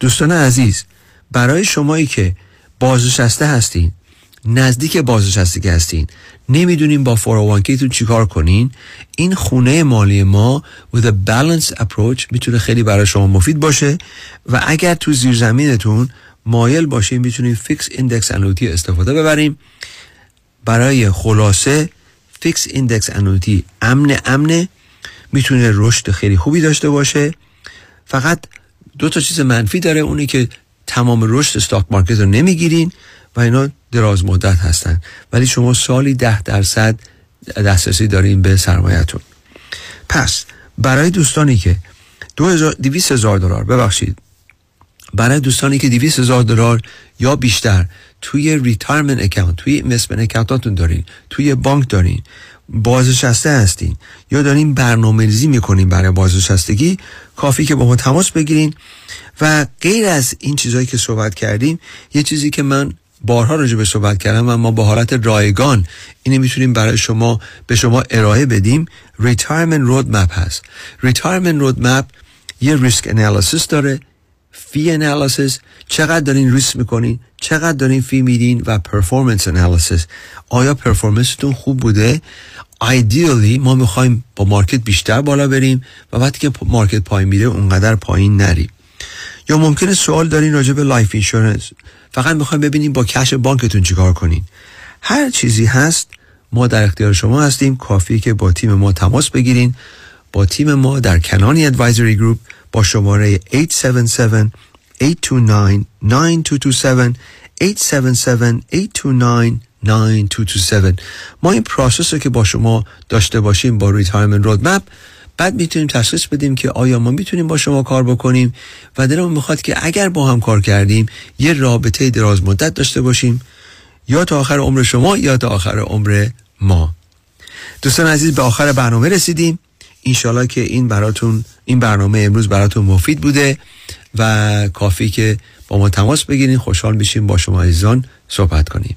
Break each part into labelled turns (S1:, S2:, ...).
S1: دوستان عزیز برای شمایی که بازنشسته هستین نزدیک بازنشستگی هستین نمی‌دونیم با 401k تون چیکار کنین این خونه مالی ما with a balanced approach می‌تونه خیلی برای شما مفید باشه و اگر تو زیر زمینتون مایل باشیم می‌تونیم fixed index annuity استفاده ببریم برای خلاصه fixed index annuity امن امنه می‌تونه رشد خیلی خوبی داشته باشه. فقط دو تا چیز منفی داره اونی که تمام رشد stock market رو نمی‌گیرین و اینا دراز مدت هستن. ولی شما سالی ده درصد دسترسی دارین به سرمایتون پس برای دوستانی که دویست هزار دلار ببخشید. برای دوستانی که دویست هزار دلار یا بیشتر توی retirement account توی investment account اتون دارین توی بانک دارین بازنشسته هستین. یا دارین برنامه ریزی می‌کنین برای بازنشستگی کافی که با ما تماس بگیرین. و غیر از این چیزهایی که صحبت کردیم یه چیزی که من بارها راجع به صحبت کردم و ما با حالت رایگان اینو می‌تونیم برای شما به شما ارائه بدیم. retirement road map هست. retirement road map یه risk analysis داره fee analysis چقدر دارین ریسک می‌کنین چقدر دارین fee میدین و performance analysis آیا performance تون خوب بوده؟ ideally ما می‌خوایم با market بیشتر بالا بریم و وقتی که market پایین میره اونقدر پایین نریم. یا ممکنه سوال دارین راجع به life insurance فقط می‌خوایم ببینیم با cash بانکتون چیکار کنین. هر چیزی هست ما در اختیار شما هستیم. کافی که با تیم ما تماس بگیرین. با تیم ما در کنانی Advisory Group با شماره 877 829 9227 877 829 9227 ما این process رو که با شما داشته باشیم با retirement roadmap بعد می‌تونیم تشخیص بدیم که آیا ما می‌تونیم با شما کار بکنیم و دلمون می‌خواد که اگر با هم کار کردیم یه رابطه دراز مدت داشته باشیم یا تا آخر عمر شما یا تا آخر عمر ما. دوستان عزیز به آخر برنامه رسیدیم. انشالله که این براتون این برنامه امروز براتون مفید بوده و کافی که با ما تماس بگیرین خوشحال بشیم با شما عزیزان صحبت کنیم.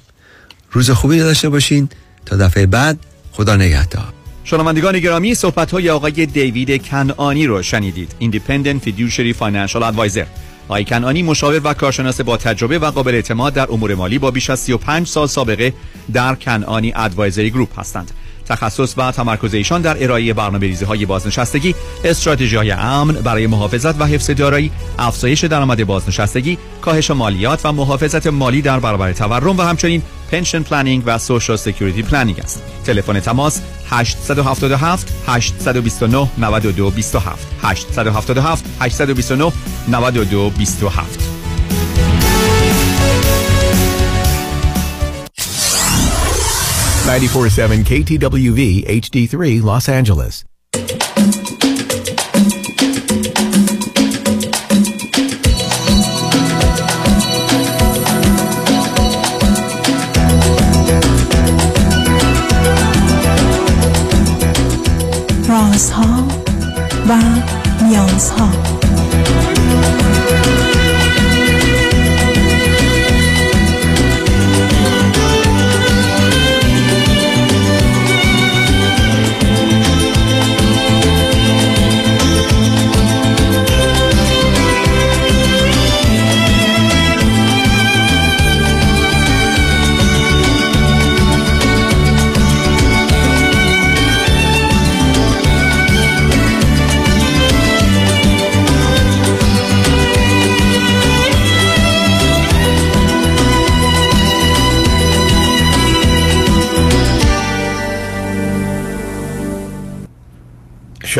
S1: روز خوبی داشته باشین. تا دفعه بعد خدا نگهدار.
S2: شنوندگان گرامی صحبت های آقای دیوید کنعانی رو شنیدید. Independent Fiduciary Financial Advisor. آقای کنعانی مشاور و کارشناس با تجربه و قابل اعتماد در امور مالی با بیش از 35 سال سابقه در کنعانی ادوایزری گروپ هستند. تخصص و تمرکز ایشان در ارائه برنامه ریزی های بازنشستگی، استراتژی های امن برای محافظت و حفظ دارایی، افزایش درآمد بازنشستگی، کاهش مالیات و محافظت مالی در برابر تورم و همچنین pension planning و social security planning است. تلفن تماس 877 829 92 27 877 829 92 27
S3: 94.7 KTWV HD3 Los Angeles.
S4: رازها و نیازها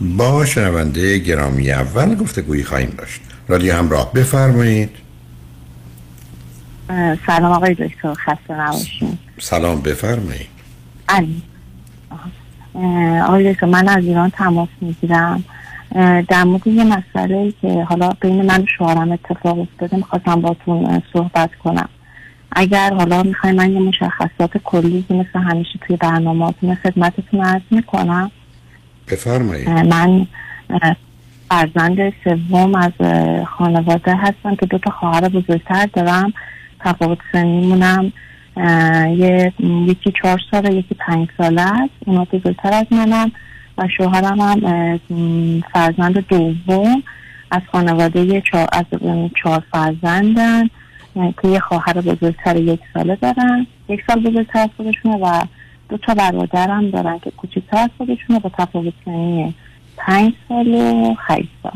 S5: با شنونده گرامی اول گفته گویی خواهیم داشت. رادیو همراه بفرمایید.
S6: سلام آقای دکتر خسته نباشین.
S5: سلام بفرمایید.
S6: آقای دکتر من از ایران تماس می‌گیرم. در مورد یه مسئله که حالا بین من و شوهرم اتفاق افتاده می‌خواستم باتون صحبت کنم. اگر حالا می‌خوای من یه مشخصات کلی که مثل همیشه توی برنامه خدمتتون عرض می‌کنم.
S5: بفرمایید.
S6: من فرزند سوم از خانواده هستم که دو تا خواهر بزرگتر دارم. تفاوت سنیمونم یه یکی چهار ساله یکی پنج ساله است. اونا بزرگتر از منم و شوهرم هم فرزند دوم از خانواده چهار, از چهار فرزندن که یه خواهر بزرگتر یک ساله دارن. یک سال بزرگتر از خودشونه و دو تا برادرم دارن که کوچکتر از خودشونه با تفاوت سنی پنج سال و هشت سال.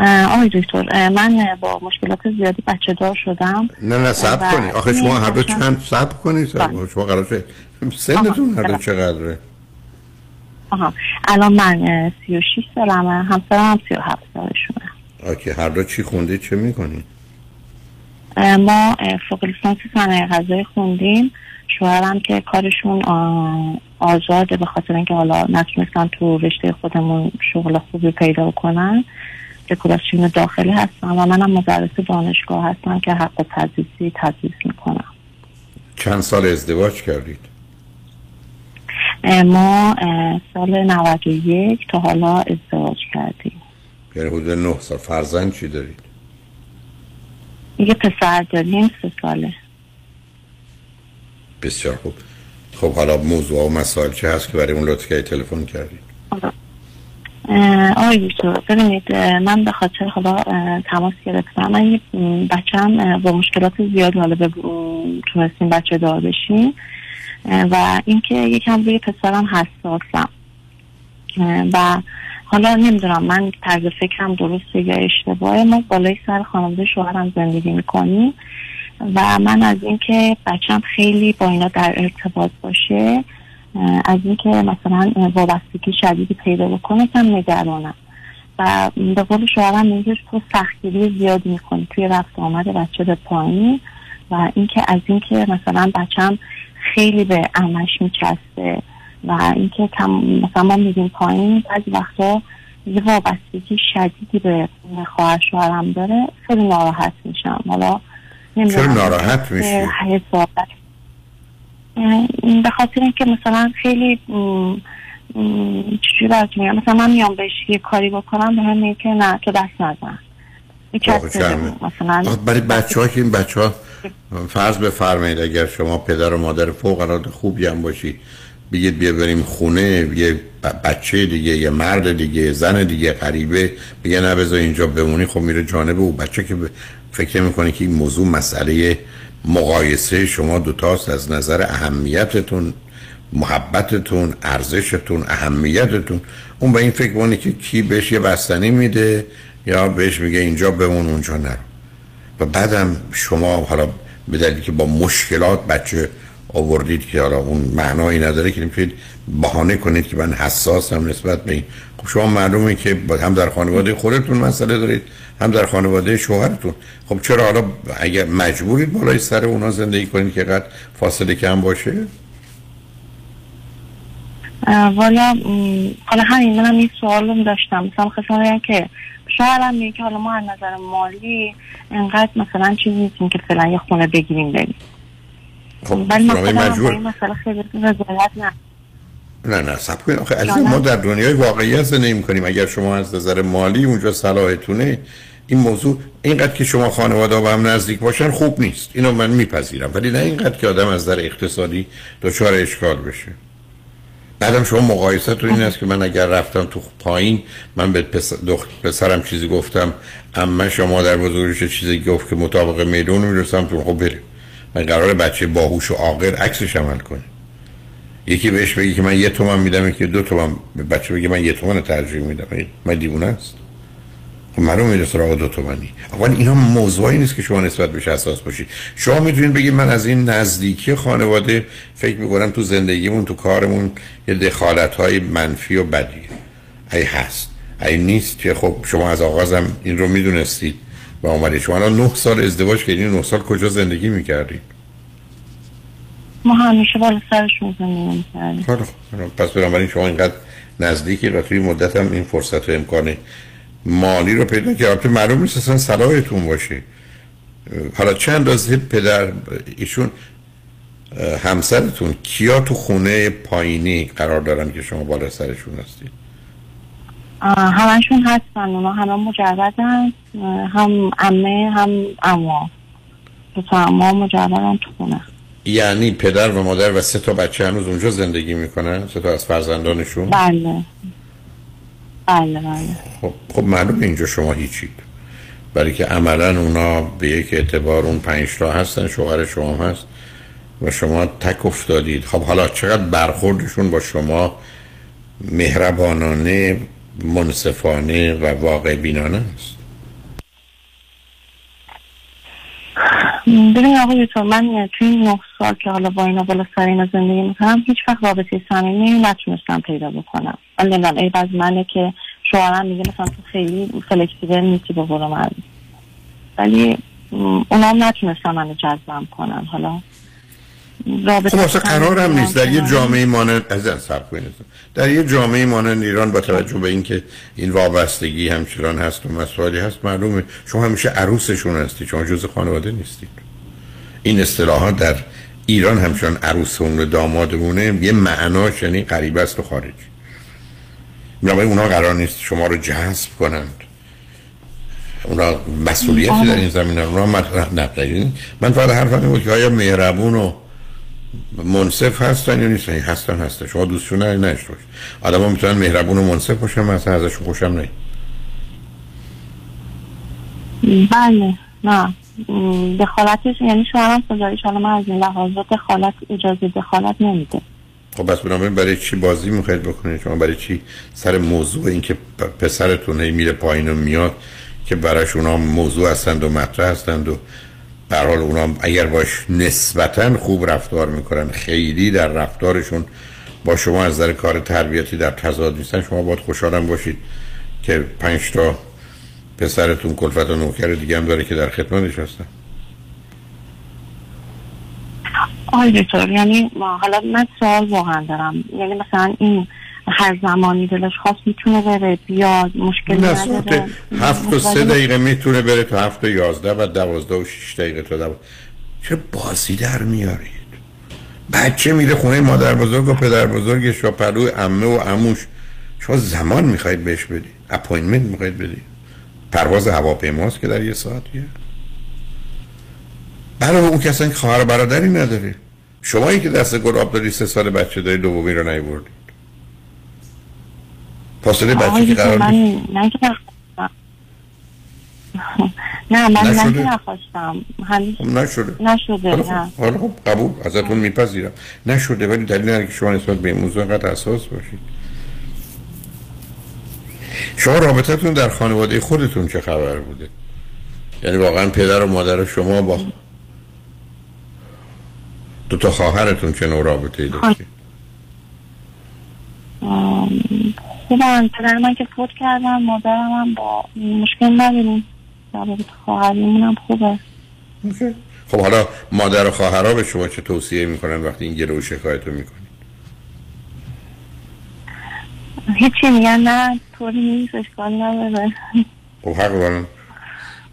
S6: آقای دکتر من با مشکلات زیادی بچه دار شدم.
S5: نه نه سب
S6: و
S5: کنید آخه شما هر دو چند سب
S6: بله.
S5: شما قرار شد سنتون هر دو
S6: بله.
S5: چقدره.
S6: آها. الان من سی و شیش سالمه همسرم هم سی و هفت سالشونه.
S5: آکه هر دو چی خوندید چه می‌کنید
S6: اه، ما فوق لیسانس صنایع غذایی خوندیم. شوهرم که کارشون آزاده به خاطر اینکه حالا نتونستن تو رشته خودمون شغل خوبی پیدا کنن. دکوراسیون داخلی هستم و منم مدرس دانشگاه هستم که حق تدریسی تدریس می‌کنم.
S5: چند سال ازدواج کردید؟
S6: ما سال 91 تا حالا ازدواج کردیم.
S5: یعنی حدود نه سال. فرزند چی دارید؟
S6: یه پسر داریم سه ساله.
S5: بسیار خوب. خب حالا موضوع و مسائل چه هست که برای اون لطف کردید تلفن کردید
S6: آقای دکتر ببینید من به خاطر اه، تماس گرفتم. من بچم با مشکلات زیادی حالا به تونستیم بچه دار بشیم. و اینکه یکم روی پسرم حساسم و حالا نمی‌دونم من طرز فکرم درسته یا اشتباهه. ما بالای سر خانواده شوهرم زندگی می‌کنیم. و من از اینکه بچم خیلی با اینا در ارتباط باشه از اینکه مثلا وابستگی شدیدی پیدا بکنه کم نگرانم و به قول شوهرم میگه تو سختگیری زیادی می‌کنی توی رفت آمد بچه به پایین و اینکه از اینکه مثلا بچم خیلی به امش میچسته و اینکه کم مثلا ما میریم پایین بعضی وقتا یه وابستگی شدیدی به خواهر شوهرم داره خیلی ناراحت میشم حالا.
S5: چرا ناراحت میشی؟
S6: به خاطر اینکه مثلا خیلی چجوری براتون میگم؟ مثلا من میام بهش یه کاری بکنم به هم میگه که نه تو دست نزن؟ مثلا
S5: برای بچه ها که این بچه ها فرض بفرمایید اگر شما پدر و مادر فوق العاده خوبی هم باشید بگید بیا بریم خونه یه بچه دیگه یه مرد دیگه زن دیگه غریبه. بگه نه بذار اینجا بمونی خب میره جانب او بچه که فکر می‌کنه که این موضوع مسئله مقایسه شما دوتاست از نظر اهمیتتون محبتتون ارزشتون اهمیتتون؟ اون به این فکر کنه که کی بهش یه بستنی میده یا بهش میگه اینجا بمون اونجا نرو؟ و بعدم شما حالا به که با مشکلات بچه آوردید که حالا اون معنایی نداره که نمی‌تونید بهانه کنید که من حساسم نسبت به این. خب شما معلومه که هم در خانواده خودتون مسئله دارید هم در خانواده شوهرتون. خب چرا حالا اگر مجبورید بالای سر اونا زندگی کنید که قد فاصله کم باشه؟
S6: والا حالا همین منم این سوال رو داشتم. مثلا خواستم که شوهرم میگه که حالا ما از نظر مالی انقدر مثلا چیزی نیستیم که فعلا یه خونه بگیریم بریم.
S5: خب
S6: ولی مثلا مسئله خیلی رضایت نه
S5: نه نه سب کنید. آخه عزیز
S6: نه.
S5: ما در دنیای واقعیت زندگی می‌کنیم. اگر شما از نظر مالی اونجا صلاحتونه این موضوع اینقدر که شما خانواده با هم نزدیک باشن خوب نیست. اینو من میپذیرم. ولی نه اینقدر که آدم از نظر اقتصادی دچار اشکال بشه. بعدم شما مقایسه تو این است که من اگر رفتم تو پایین من به پس- دخت پسرم چیزی گفتم اما شما در بزرگش چیزی گفت که مطابق میدون می‌رسم تو خب بره من قرار بچه باهوش و عاقل عکسش عمل کنه یکی بهش بگی که من یه تومن میدم که دو تومن. به بچه بگی من یه تومن ترجیح میدم. من دیوونه است. خب معلوم میره سراغ دو تومنی. اول اینا موضوعی نیست که شما نسبت بهش اساس باشید شما می‌تونید بگید من از این نزدیکی خانواده فکر می‌کنم تو زندگیمون تو کارمون یه دخالت های منفی و بدیه ای هست. ای نیست که خب شما از آغازم این رو می‌دونستید و اومدید. شما الان نه سال ازدواج کردین. نه سال کجا زندگی می‌کردید
S6: ما همیشه بالا سرشون زندگی می‌کردیم.
S5: خب پس بنابراین شما اینقدر نزدیکی و توی مدت هم این فرصت و امکان مالی رو پیدا کرد تو معلوم نیست اصلا صلاحتون باشه. حالا چند اندازه پدر ایشون همسرتون کیا تو خونه پایینی قرار دارن که شما بالا سرشون هستید؟
S6: همشون هستن. اونا همه مجردن. هم امه هم اما تا اما مجردن تو خونه.
S5: یعنی پدر و مادر و سه تا بچه هنوز اونجا زندگی می‌کنن سه تا از فرزندانشون؟
S6: بله. بله بله.
S5: خب, خب معلوم اینجا شما هیچید برای که عملا اونا به یک اعتبار اون پنج تا هستن شوهر شما هست و شما تک افتادید. خب حالا چقدر برخوردشون با شما مهربانانه منصفانه و واقع بینانه است؟
S6: ببین آقای تو من توی این نه سال که حالا با اینا بالا سر اینا زندگی می‌کنم هیچ وقت رابطه صمیمی نتونستم پیدا بکنم. من نمی‌دونم ای از منه که شوهرم میگه مثلا تو خیلی فلکسیبل نیستی به من. ولی اونا هم نتونستم منو جذبم کنن حالا
S5: خب اصلا قرار هم نیست. در یه جامعه مانند از سب در یه جامعه مانند ایران با توجه به اینکه این وابستگی همچنان هست و مسائلی هست معلومه شما همیشه عروسشون هستی شما جز خانواده نیستید. این اصطلاحات در ایران همچنان عروس اون دامادمونه یه معناش یعنی قریب است و خارج. یا اونا قرار نیست شما رو جذب کنند. اونا مسئولیتی در این زمینه اونا مطرح من فقط حرفم بود که آیا مهربون و منصف هستن یا نیستن؟ هستن هستن. شما دوستشون نه نشته باش آدم ها می‌تونن مهربون و منصف باشن من اصلا ازشون خوشم نه
S6: بله. نه. دخالتش یعنی شما سزایش حالا من از این لحاظات دخالت اجازه دخالت نمیده.
S5: خب بس بنابراین برای چی بازی می‌خواید بکنید؟ شما برای چی سر موضوع این که پسرتون هی میره پایین و میاد که برایش اونا موضوع هستند و مطرح هستند و در حال اونا اگر باش نسبتا خوب رفتار می‌کنن خیلی در رفتارشون با شما از نظر کار تربیتی در تضاد نیستن شما باید خوشحالم باشید که پنج تا پسرتون کلفت و نوکر دیگه هم داره که در خدمتش هستن.
S6: آقای دکتر یعنی حالا من سوال واقعا دارم. یعنی مثلا این هر زمانی دلش خواست می‌تونه بره بیاد مشکل نداره.
S5: هفت و سه دقیقه می‌تونه بره تا هفت و یازده و دوازده و شیش دقیقه تا دوازده چه بازی در میارید؟ بچه میره خونه مادر بزرگ و پدر بزرگش و پلو عمه و عموش. شما زمان می‌خواید بهش بدید. appointment می‌خواید بدید. پرواز هواپیماست که در یه ساعتیه. برای اون کسان که خواهر برادری نداره. شمایی که دست گل داری سه سال بچه داری دومی رو نیوردی. فاصله بچه که قرار
S6: نیست. نه من نشده. نخواستم.
S5: خب نشده.
S6: نشده
S5: خب، نه. حالا خب قبول ازتون میپذیرم. نشده ولی دلیل نداره که شما نسبت به این موضوع انقدر اساس باشید. شما رابطتون در خانواده خودتون چه خبر بوده؟ یعنی واقعا پدر و مادر شما با دو تا خواهرتون چه نوع رابطه ای داشتید
S6: خوبن پدر من که فوت کردم مادرم هم با مشکل نداریم. رابطه خواهریمون هم خوبه
S5: خب حالا مادر و خواهرها به شما چه توصیه می‌کنن وقتی این گروه شکایت رو می‌کنید
S6: هیچی میگن نه طوری نیست اشکال نداره.
S5: خب حق دارن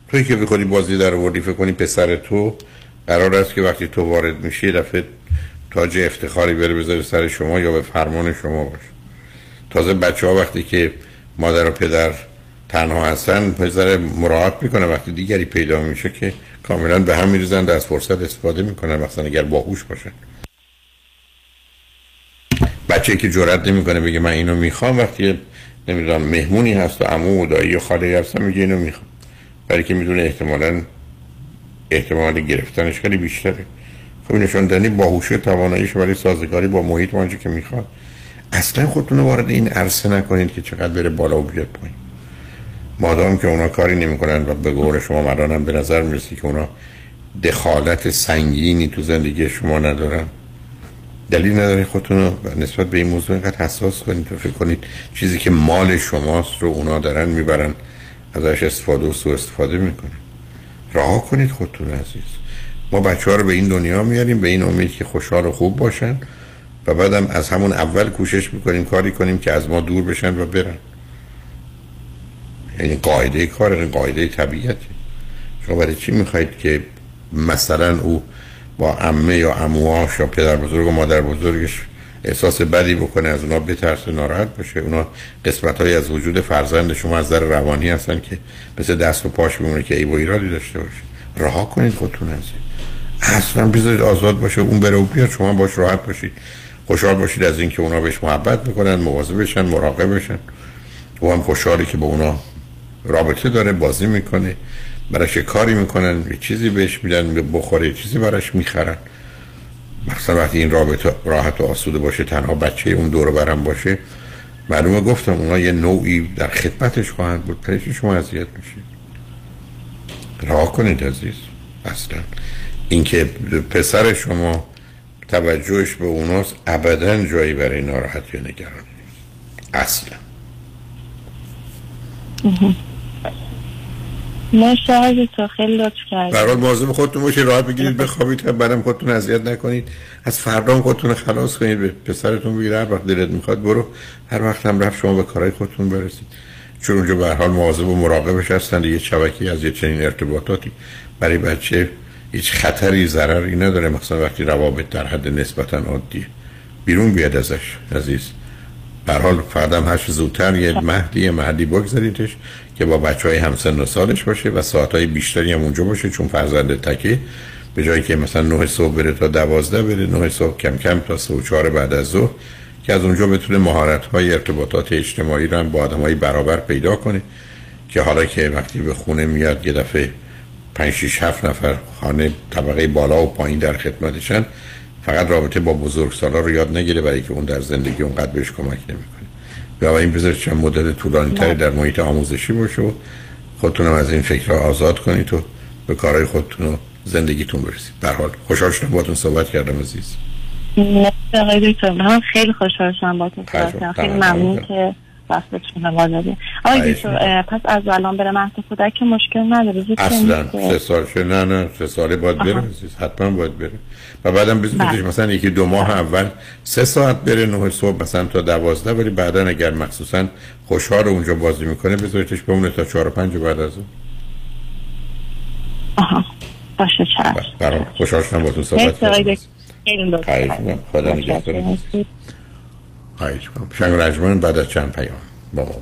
S5: توی که بکنی بازی در وردی فکر کنی پسر تو قرار است که وقتی تو وارد میشی دفعه تاج افتخاری بره بذاره سر شما یا به فرمان شما باشه. تازه بچه ها وقتی که مادر و پدر تنها هستن پسر مراعات می‌کنه. وقتی دیگری پیدا میشه که کاملا به هم میریزن از فرصت استفاده می‌کنن. مثلا اگر باهوش باشن. بچه که جرات نمی‌کنه بگه من اینو می‌خوام وقتی نمی‌دونم مهمونی هست و عمو و دایی و خاله هستن میگه اینو می‌خوام. برای که می‌دونه احتمالا احتمال گرفتنش خیلی بیشتره. خب نشون دنی باهوشی و تواناییش برای سازگاری با محیط وانچه که می‌خواد. اصلا خودتون وارد این عرصه نکنید که چقدر بره بالا و بیاد پایین. مادام که اونا کاری نمی‌کنن و به قول شما مدانم به نظر می‌رسی که اونا دخالت سنگینی تو زندگی شما ندارن. دلیل نداره خودتون رو نسبت به این موضوع اینقدر حساس کنید و فکر کنید چیزی که مال شماست رو اونا دارن می‌برن ازش استفاده و سوء استفاده می‌کنن. رها کنید خودتون عزیز. ما بچه ها رو به این دنیا میاریم به این امید که خوشحال و خوب باشن. و بعدم از همون اول کوشش می‌کنیم کاری کنیم که از ما دور بشن و برن. یعنی قاعده کار این قاعده طبیعتی شما برای چی می‌خواید که مثلا او با عمه یا عموهاش یا پدر بزرگ و مادر بزرگش احساس بدی بکنه از اونا بترسه ناراحت باشه؟ اونا قسمت های از وجود فرزند شما از در روانی هستن که مثل دست و پاش میمونه که ای و ایرادی داشته باشه. رها کنید خودتون هستید اصلا بذارید آزاد باشه اون بره و بیاد شما باش راحت باشید. خوشحال باشید از اینکه اونا بهش محبت می‌کنن مواظب بشن مراقب بشن. او هم خوشحالی که با اونا رابطه داره بازی می‌کنه براش کاری می‌کنن یه چیزی بهش میدن بخوره چیزی براش می‌خرن. مثلا وقتی این رابطه راحت و آسوده باشه تنها بچه اون دور برم باشه معلومه گفتم اونا یه نوعی در خدمتش خواهند بود. پرش شما اذیت میشید. راه کنید عزیز. اصلا. اینکه پسر شما توجهش به اوناست. ابدا جایی برای ناراحتی و نگرانی اصلا.
S7: مرسی تو خیلی لطف
S5: برحال مواظب خودتون باشید راحت بگیرید بخوابید. بعدم خودتون اذیت نکنید. از فردا هم خودتون خلاص کنید. به پسرتون بگید هر وقت دلت می‌خواد برو. هر وقت هم رفت شما به کارهای خودتون برسید. چون اونجا به حال مواظب و مراقبش هستن. یه شبکی از یه چنین ارتباطاتی برای بچه هیچ خطری ضرری نداره مثلا وقتی روابط در حد نسبتا عادیه بیرون بیاد ازش عزیز. به حال فردم هشت زودتر یه مهدی مهدی بگذاریدش که با بچه های همسن و سالش باشه و ساعت های بیشتری هم اونجا باشه چون فرزند تکه. به جایی که مثلا 9 صبح بره تا 12 بره 9 صبح کم کم تا 3 و 4 بعد از ظهر که از اونجا بتونه مهارت های ارتباطات اجتماعی رو هم با آدم های برابر پیدا کنه. که حالا که وقتی به خونه میاد یه دفعه 5 6 7 نفر خانه طبقه بالا و پایین در خدمتشن. فقط رابطه با بزرگسالا رو یاد نگیره برای که اون در زندگی اونقدر بهش کمک نمی‌کنه. یا این بذارید چند مدل طولانی تری در محیط آموزشی باشه و خودتون از این فکر آزاد کنید و به کارهای خودتون و زندگیتون برسید. در حال خوشحال شدم باتون صحبت کردم عزیز.
S7: آقای دکتر. من خیلی خوشحال شدم باتون صحبت کردم. خیلی ممنون که رو دادید آقای پس از الان بره مهد کودک که مشکل نداره.
S5: اصلا. سه سال شد. نه نه سه ساله باید بره. حتما باید بره. و بعدم بزنیدش مثلا یکی دو ماه اول سه ساعت بره نه صبح مثلا تا دوازده ولی بعدا اگر مخصوصا خوشحال اونجا بازی می‌کنه بذاریدش بمونه تا چهار و پنج بعد از اون.
S7: آها. باشه چشم.
S5: برام خوشحال شدم با تو صحبت
S7: کردم.
S5: خدا نگهدار خواهش کنم شنگ رجمان بعد از چند پیام. با ما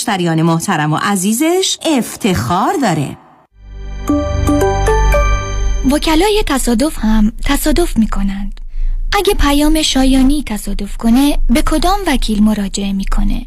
S8: مشتریان محترم و عزیزش افتخار داره.
S9: وکلای تصادف هم تصادف می کنند اگه پیام شایانی تصادف کنه به کدام وکیل مراجعه می‌کنه؟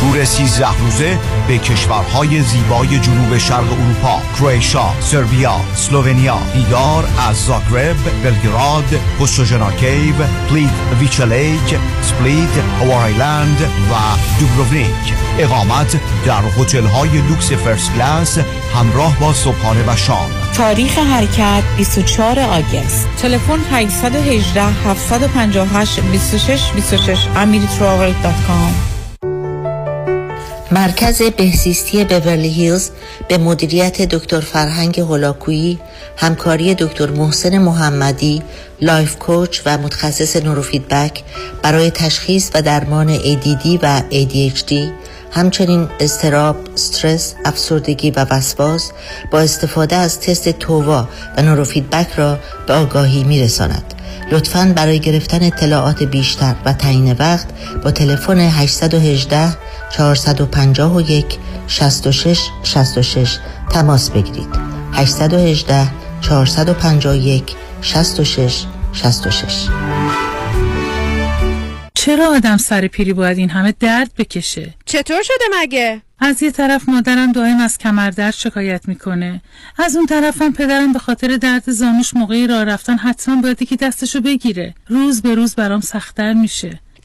S10: تور 13 روزه به کشورهای زیبای جنوب شرق اروپا کرواتیا، سربیا، اسلوونیا دیدار از زاگرب، بلگراد، Postojna Cave، Plitvice Lake، سپلیت، Hvar Island و دوبرونیک. اقامت در هتل های لوکس first class همراه با صبحانه و شام.
S11: تاریخ حرکت 24 August. تلفن 818 758 26 26 amiritravel.com
S12: مرکز بهزیستی بورلی هیلز به مدیریت دکتر فرهنگ هولاکویی همکاری دکتر محسن محمدی life coach و متخصص نوروفیدبک برای تشخیص و درمان ADD و ADHD همچنین استراب، استرس، افسردگی و وسواس با استفاده از تست تووا و نوروفیدبک را به آگاهی می رساند. لطفاً برای گرفتن اطلاعات بیشتر و تعیین وقت با تلفن 818 451 66 66 تماس بگیرید 818 451 66 66
S13: چرا آدم سر پیری باید این همه درد بکشه؟
S14: چطور شده مگه؟
S13: از یه طرف مادرم دائم از کمردرد شکایت می‌کنه. از اون طرفم پدرم به خاطر درد زانوش موقعی راه رفتن حتما باید که دستشو بگیره. روز به روز برام سختتر میشه.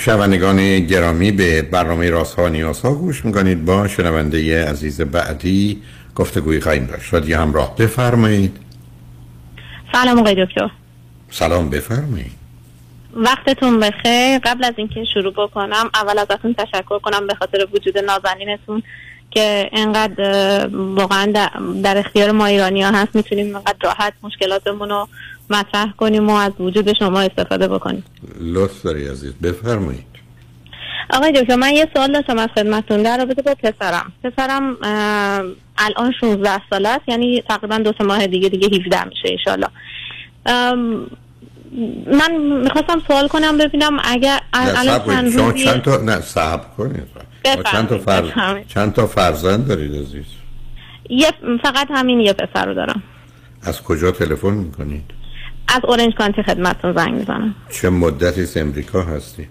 S5: شنوندگان گرامی به برنامه راست ها نیاز ها گوش می‌کنید. با شنونده عزیز بعدی گفتگوی خواهیم داشت. دیگه همراه بفرمایید.
S7: سلام آقای دکتر.
S5: سلام بفرمایید.
S7: وقتتون بخیر. قبل از اینکه شروع بکنم اول ازتون تشکر کنم به خاطر وجود نازنینتون که انقدر واقعا در اختیار ما ایرانی ها هست. می‌تونیم انقدر راحت مشکلاتمون رو مطرح کنیم و از وجود شما استفاده بکنیم.
S5: لطف داری عزیز بفرمایید.
S7: آقای دکتر من یه سوال داشتم از خدمتتون. در رابطه با پسرم. پسرم الان 16 ساله است یعنی تقریبا دو سه ماه دیگه دیگه 17 میشه ایشالله من می‌خواستم سوال کنم ببینم اگر الان
S5: شما چند تا نه صبر کنید. چند تا فرز... چند تا فرزند دارید عزیز؟
S7: یه فقط همین یه پسر رو دارم.
S5: از کجا تلفن می‌کنید؟
S7: از اورنج کانتی خدمتتون زنگ می‌زنم.
S5: چه مدتی از امریکا هستید؟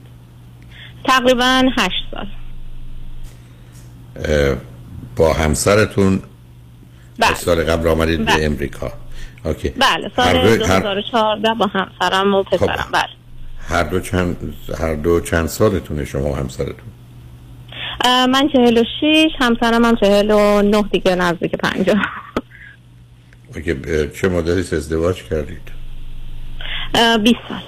S7: تقریبا هشت سال.
S5: با همسرتون؟
S7: بله.
S5: سال قبل آمدید
S7: بله.
S5: به امریکا. اوکی.
S7: بله سال
S5: هر دو-
S7: 2014 با همسرم و پسرم. بله.
S5: هر دو چند هر دو چند سالتونه شما و همسرتون؟
S7: من چهل و شیش همسرم هم چهل و نه دیگه نزدیک پنجاه.
S5: اوکی. اه، چه مدتی ازدواج کردید؟
S7: اه، بیست سال.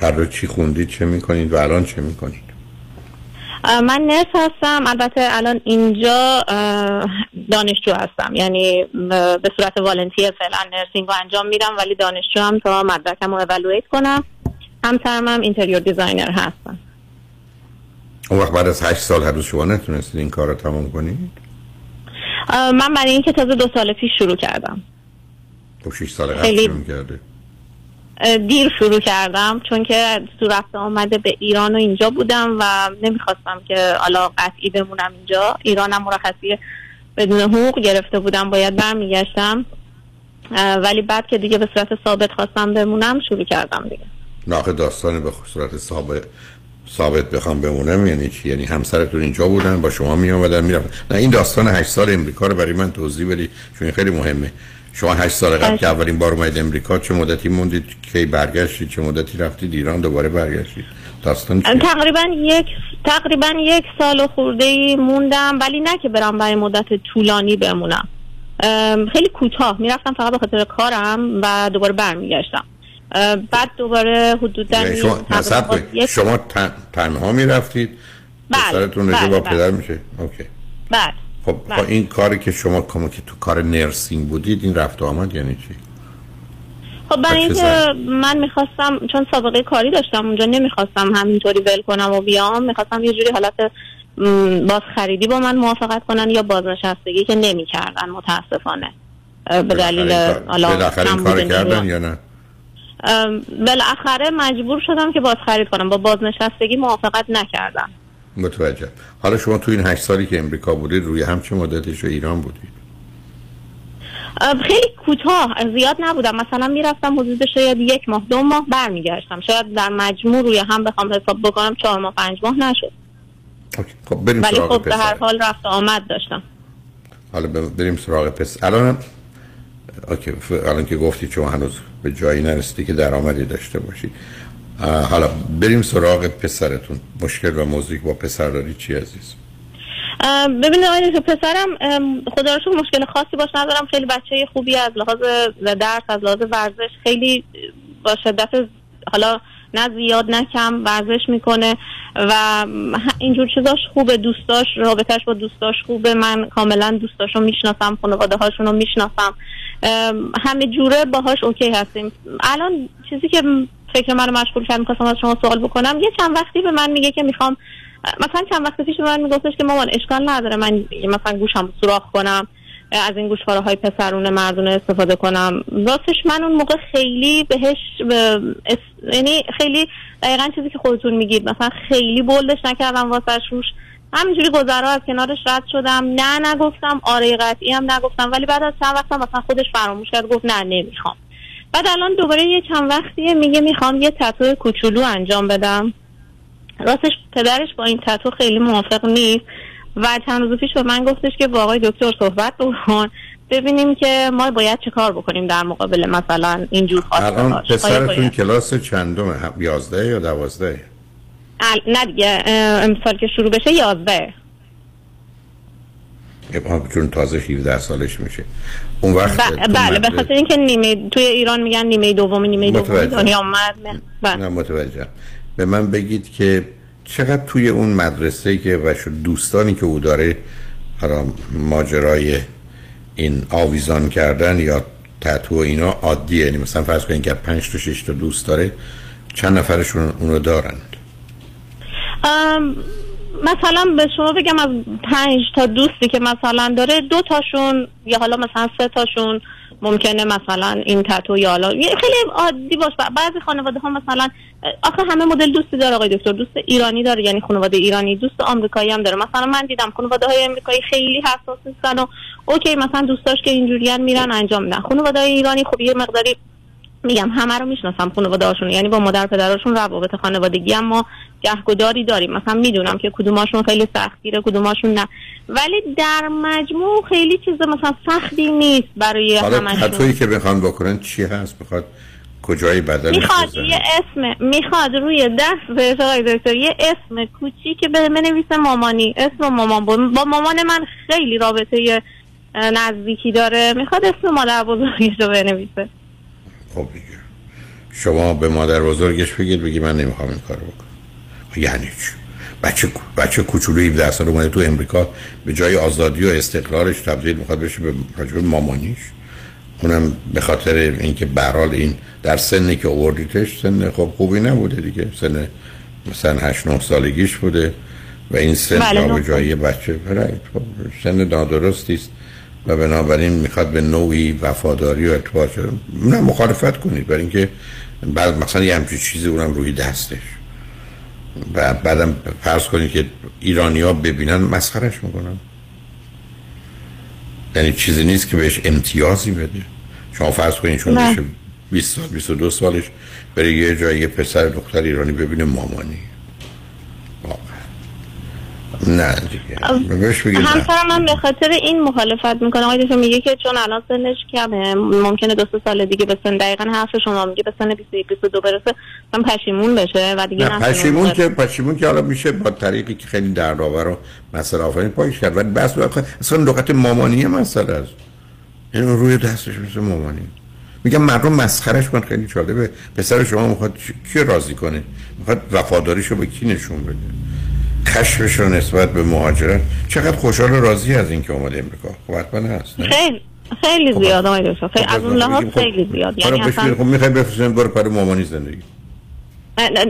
S5: هر دو چی خوندید چه می‌کنید و الان چه می‌کنید؟
S7: من نرس هستم. البته الان اینجا دانشجو هستم. یعنی به صورت والنتیر فعلا نرسینگ رو انجام میدم ولی دانشجو هم تا مدرکم رو اولویت کنم. همسرم هم interior designer هستم.
S5: اون وقت بعد از هشت سال هنوز شما نتونستید این کار رو تمام کنید؟
S7: من برای اینکه تازه دو سال پیش شروع کردم.
S5: خب شیش سال قبل شروع کرده
S7: دیر شروع کردم چون که تو رفت آمد به ایران و اینجا بودم و نمی‌خواستم که حالا قطعی بمونم اینجا. ایرانم مرخصی بدون حقوق گرفته بودم باید برمیگشتم. ولی بعد که دیگه به صورت ثابت خواستم بمونم شروع کردم دیگه.
S5: نه آخه داستان به صورت ثابت ثابت بخوام بمونم یعنی چی؟ یعنی همسرتون اینجا بودن با شما می اومدن می‌رفتن. نه این داستان هشت سال امریکا رو برای من توضیح بدید چون خیلی مهمه. شما هشت سال قبل که اولین بار اومدید امریکا چه مدتی موندید کی برگشتید؟ چه مدتی رفتید ایران؟ دوباره برگشتید. داستان چیه؟
S7: تقریبا یک تقریبا یک سال و خورده ای موندم ولی نه که برم برای مدت طولانی بمونم. خیلی کوتاه. می‌رفتم فقط به خاطر کارم و دوباره برمیگشتم. بعد دوباره حدودا
S5: یعنی شما.
S7: یک-
S5: شما تن- تنها می‌رفتید؟
S7: بله، بله،
S5: با
S7: بله.
S5: پدر میشه؟ اوکی.
S7: بعد
S5: خب
S7: بله.
S5: با این کاری که شما کما که تو کار نرسینگ بودید این رفت و آمد یعنی چی؟
S7: خب برای اینکه من می‌خواستم چون سابقه کاری داشتم اونجا نمی‌خواستم همینطوری ول کنم و بیام می‌خواستم یه جوری حالت باز خریدی با من موافقت کنن یا بازنشستگی که نمی‌کردن متاسفانه. به دلیل
S5: کار کردن. یا نه؟
S7: بالاخره مجبور شدم که باز خرید کنم. با بازنشستگی موافقت نکردم.
S5: متوجه. حالا شما تو این هشت سالی که امریکا بودید روی هم چه مدتش ایران بودید؟
S7: خیلی کوتاه زیاد نبودم. مثلا می‌رفتم حدود شاید یک ماه دو ماه برمیگشتم. شاید در مجموع روی هم بخوام حساب بکنم چهار ماه پنج ماه نشد.
S5: خب بریم
S7: ولی
S5: سراغ
S7: خب به هر حال رفت آمد داشتم.
S5: حالا بریم سراغ پسر. الان اوکی الان که گفتی شما هنوز به جایی نرسیدی که درآمدی داشته باشی. حالا بریم سراغ پسرتون. مشکل و موضوعی با پسر داری چی عزیز؟
S7: ببینید آقای پسرم خدا رو مشکل خاصی باش ندارم. خیلی بچه خوبی از لحاظ درس از لحاظ ورزش خیلی با شدت حالا نه زیاد نه کم ورزش می‌کنه و اینجور چیزاش خوبه. دوستاش رابطهش با دوستاش خوبه. من کاملا دوستاشو می‌شناسم خانواده هاشون رو می‌شناسم همه جوره باهاش اوکی هستیم. الان چیزی که فکر منو مشغول کرد می‌خواستم از شما سوال بکنم. یه چند وقتی به من میگه که می‌خوام مثلا چند وقت پیش به من میگفتش که مامان اشکال نداره من مثلا گوشم سوراخ کنم از این گوشواره های پسرونه مردونه استفاده کنم. راستش من اون موقع خیلی بهش یعنی خیلی دقیقا چیزی که خودتون میگید مثلا خیلی بولدش نکردم واسه روش. همینجوری گذرا از کنارش رد شدم. نه نگفتم آره قطعی هم نگفتم. ولی بعد از چند وقتم مثلا خودش فراموش کرد گفت نه نمی‌خوام. بعد الان دوباره یه چند وقتیه میگه می‌خوام یه تتو کوچولو انجام بدم. راستش پدرش با این تتو خیلی موافق نیست و چند روز پیش به من گفتش که با آقای دکتر صحبت بکن. ببینیم که ما باید چه کار بکنیم در مقابل مثلا اینجور خواسته
S5: الان. پسرتون کلاس هم- یازده یا دوازده؟
S7: ال- نه دیگه امسال که شروع بشه یازده.
S5: چون تازه 17 سالش میشه. اون وقت
S7: ب- بله به خاطر اینکه نیمه توی ایران میگن نیمه دوم نیمه دوم. دنیا اومد. بله.
S5: نه متوجه. به من بگید که چقدر توی اون مدرسه که و شو دوستانی که او داره حالا ماجرای این آویزان کردن یا تتو اینا عادیه. یعنی مثلا فرض کنید که پنج تا شش تا دوست داره چند نفرشون اونو دارند؟
S7: مثلا به شما بگم از پنج تا دوستی که مثلا داره دو تاشون یا حالا مثلا سه تاشون ممکنه مثلا این تتو یا حالا خیلی عادی باش بعضی خانواده ها مثلا آخه همه مدل دوستی داره آقای دکتر. دوست ایرانی داره یعنی خانواده ایرانی. دوست آمریکایی هم داره. مثلا من دیدم خانواده های آمریکایی خیلی حساس نیستن و اوکی مثلا دوستاش که اینجوریان میرن انجام میدن. خانواده های ایرانی خب یه مقداری میگم همه رو می‌شناسم خانواده هاشون یعنی با مادر پدرشون روابط خانوادگی هم ما گهگداری داریم. مثلا می‌دونم که کدوماشون خیلی سختگیره کدوماشون نه. ولی در مجموع خیلی چیز مثلا سختی نیست برای همشون
S5: تتویی که بخوان بکنن چی هست؟ می‌خواد کجای بدن
S7: می‌خواد یه اسم می‌خواد روی دست به آقای دکتر یه اسم کوچیک به بنویسه مامانی. اسم مامان. بود با مامان من خیلی رابطه نزدیکی داره. می‌خواد اسم مادر بزرگش رو بنویسه.
S5: خب دیگه. شما به مادر بزرگش بگید بگی من نمی‌خوام این کارو بکنم. یعنی چی؟ بچه بچه کوچولو 17 سال اومده تو امریکا به جای آزادی و استقلالش تبدیل می‌خواد بشه به راجب مامانیش. اونم به خاطر اینکه برال این در سنی که آوردیتش سن خب خوبی نبوده دیگه. سن مثلا 8 9 سالگیش بوده و این سن
S7: بله،
S5: به
S7: نه.
S5: جای بچه. برای خب سن نادرستی است. و بنابراین می‌خواد به نوعی وفاداری و ارتباط نه مخالفت کنید برای اینکه بعد مثلا یه همچین چیزی اونم روی دستش و بعدم فرض کنید که ایرانی ها ببینن مسخرش می‌کنن یعنی چیزی نیست که بهش امتیازی بده شما فرض کنید چون
S7: نه.
S5: بشه 20 سال 22 سالش بره یه جایی یه پسر دختر ایرانی ببینه مامانی. نه دیگه. بهش.
S7: همسرم من به خاطر این مخالفت می‌کنه. آقای دکتر میگه که چون الان سنش کمه ممکنه دو سه سال دیگه به سن دقیقا حرف شما میگه به سن 21 22 برسه من پشیمون بشه و دیگه
S5: نه پشیمون که پشیمون که حالا میشه با طریقی که خیلی دردآور و مسئله آفرین پاکش کرد. ولی بس اصلا لغت مامانی مسئله است. این روی دستش مثل مامانی. میگم مردم مسخرش کن خیلی جالبه پسر شما می‌خواد کی راضی کنه؟ می‌خواد وفاداریشو به کی نشون بده؟ کشفش رو نسبت به مهاجرت چقدر خوشحال و راضی از اینکه اومده امریکا؟ خب حتما هست نه؟
S7: خیلی خیلی زیاد آقای دکتر. خیلی از اون لحاظ
S5: خب،
S7: خیلی زیاد. یعنی اصلا
S5: خب می‌خوای بفرستیم برو پر مامانی زندگی.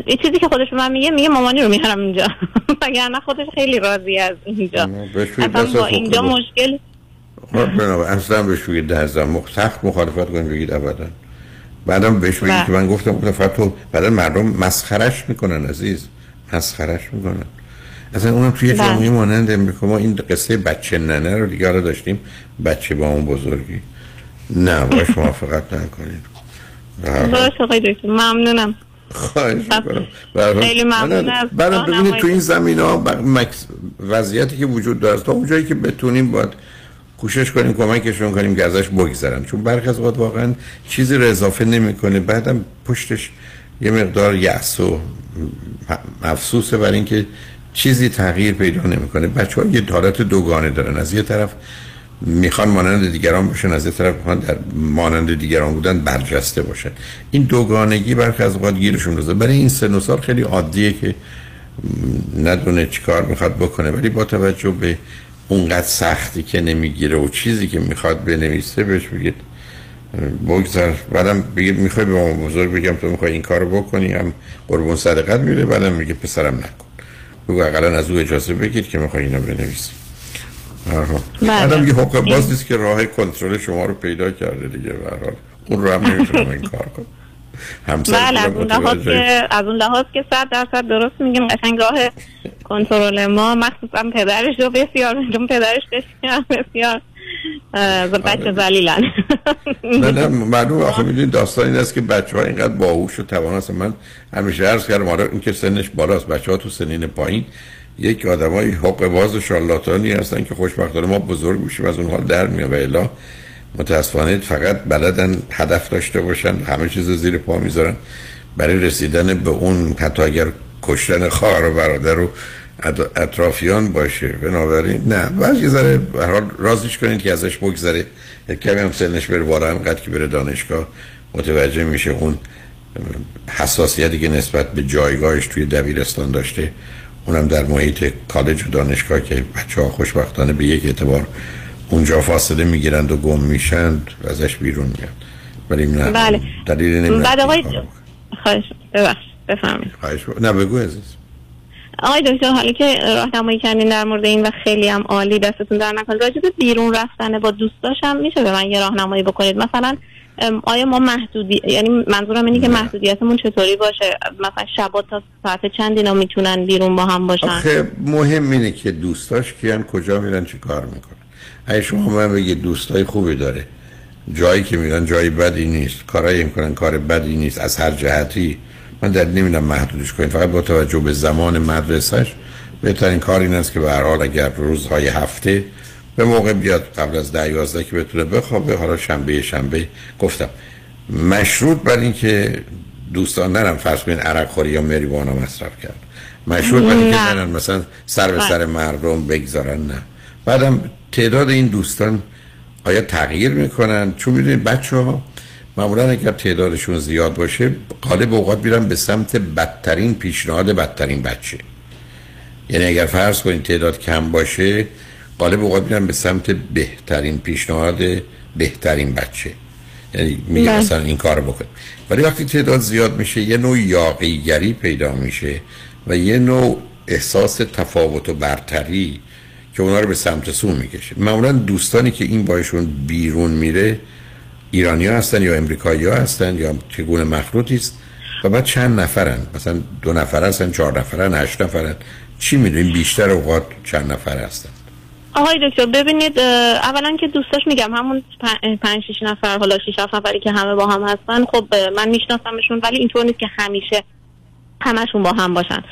S7: این چیزی که خودش به من میگه میگه مامانی رو می‌خرم اینجا. وگرنه خودش خیلی راضی از اینجا. اصلا با اینجا. مشکل
S5: خب اصلا بهش بگید ده سخت مخالفت کنید بگید ابدا. بعدم بهش بگید
S7: بله.
S5: که من گفتم گفتم فقط تو بعدا مردم مسخرش می‌کنن عزیز. مسخرش می‌کنن. اصلا اونم توی
S7: بله.
S5: جامعه مانند امریکا. ما این قصه بچه ننه رو دیگه حالا داشتیم. بچه با اون بزرگی. نه باش موافقت نکنید. حال.
S7: درست آقای دکتر ممنونم.
S5: خواهش هر حال.
S7: خیلی ممنون
S5: نه،
S7: از
S5: بعدم ببینید. تو این زمین ها وضعیتی که وجود داره تا اون جایی که بتونیم باید کوشش کنیم کمکشون کنیم که ازش بگذرن. چون برخی از اوقات واقعا چیزی رو اضافه نمی‌کنه. بعدم پشتش یه مقدار یأس و افسوسه برای اینکه چیزی تغییر پیدا نمی‌کنه. بچه ها یه حالت دوگانه دارن. از یه طرف می‌خوان مانند دیگران باشن از یه طرف می‌خوان در مانند دیگران بودن برجسته باشن. این دوگانگی برخی از اوقات گیرشون روزه برای این سن سال خیلی عادیه که ندونه چیکار می‌خواد بکنه ولی با توجه به اونقدر سختی که نمی‌گیره و چیزی که می‌خواد بنویسه بهش بگید بگذار. بعدم بگید می‌خوای به مامان بزرگ بگم تو می‌خوای این کارو بکنی؟ هم قربون صدقت میره بعدم میگه پسرم نکن. بگو اقلا از او اجازه بگید که می‌خوای اینو بنویسی آها.
S7: بله.
S5: بعدم یه حقوق باز نیست که راه کنترل شما رو پیدا کرده دیگه به هر حال اون رو هم نمی‌تونم این کار کنم
S7: بله از اون لحاظ که از اون لحاظ که صد درصد درست میگیم قشنگ راه کنترل ما مخصوصا پدرش رو بسیار چون پدرش بسیار بسیار بچه زلیلن.
S5: نه نه معلوم آخه می‌دونید داستان این است که بچه ها اینقدر باهوش و توان هستن. من همیشه عرض کردم آره این که سنش بالاست. بچه ها تو سنین پایین یک آدمای حق باز و شارلاتانی هستن که خوشبختانه ما بزرگ میشیم از اون حال در میاد و الا متاسفانه فقط بلدن هدف داشته باشن همه چیز رو زیر پا می‌ذارن. برای رسیدن به اون حتی اگر کشتن خواهر و برادر و اطرافیان باشه. بنابراین نه. بعض یه ذره حال رازیش کنید که ازش بگذره. کمی هم سنش بره بالا همقدر که بره دانشگاه متوجه میشه اون حساسیتی که نسبت به جایگاهش توی دبیرستان داشته. اونم در محیط کالج و دانشگاه که بچه ها خوشبختانه به یک اعتبار اونجا فاصله می‌گیرند و گم میشند و ازش بیرون میاد. ولی نه
S7: بله.
S5: دلیل نمی‌دونم
S7: بعد آقای خواهش ببخش بفهمید
S5: خواهش با- نه بگو عزیز
S7: آقای دکتر حالا که راهنمایی کردین در مورد این و خیلی هم عالی دستتون در نکن راجع به بیرون رفتن با دوستاشم میشه به من یه راهنمایی بکنید. مثلا آیا ما محدودی یعنی منظورم اینه که محدودیتمون چطوری باشه؟ مثلا شبا تا ساعت چند اینا می‌تونن بیرون با هم باشن؟
S5: آخه مهم اینه که دوستاش کیان کجا میرن چی کار می‌کنن. اگه شما من بگید دوستای خوبی داره جایی که میرن جایی بدی نیست کارایی می‌کنن کار بدی نیست از هر جهتی من در نمی‌دونم محدودش کنید فقط با توجه به زمان مدرسهش بهترین کار این است که به هر حال اگر روزهای هفته به موقع بیاد قبل از ده یازده که بتونه بخوابه حالا شنبه شنبه گفتم. مشروط بر اینکه دوستان نرن فرض کنین عرق خوری یا مریوانا مصرف کرد. مشروط بر اینکه
S7: نه.
S5: نرن مثلا سر به
S7: بله.
S5: سر مردم بگذارن نه. بعدم تعداد این دوستان آیا تغییر می‌کنن؟ چون می‌دونید بچه ها معمولا اگر تعدادشون زیاد باشه غالب اوقات میرن به سمت بدترین پیشنهاد بدترین بچه. یعنی اگر فرض کنید تعداد کم باشه غالب اوقات میرن به سمت بهترین پیشنهاد بهترین بچه. یعنی میگه
S7: بله.
S5: مثلا این کار بکن. ولی وقتی تعداد زیاد میشه یه نوع یاقیگری پیدا میشه و یه نوع احساس تفاوت و برتری که اونا رو به سمت سو می‌کشه. معمولا دوستانی که این باشون بیرون میره ایرانی ها هستن یا امریکایی ها هستن یا چگونه مخلوطی است و بعد چند نفرن. مثلا دو نفر هستن چهار نفرن هشت نفرن. چی می‌دونیم؟ بیشتر اوقات چند نفر هستن؟
S7: آقای دکتر ببینید اولا که دوستاش میگم همون پنج شیش نفر حالا شیش هفت نفری که همه با هم هستن خب من میشناسمشون ولی اینطور نیست که همیشه همشون با هم باشن.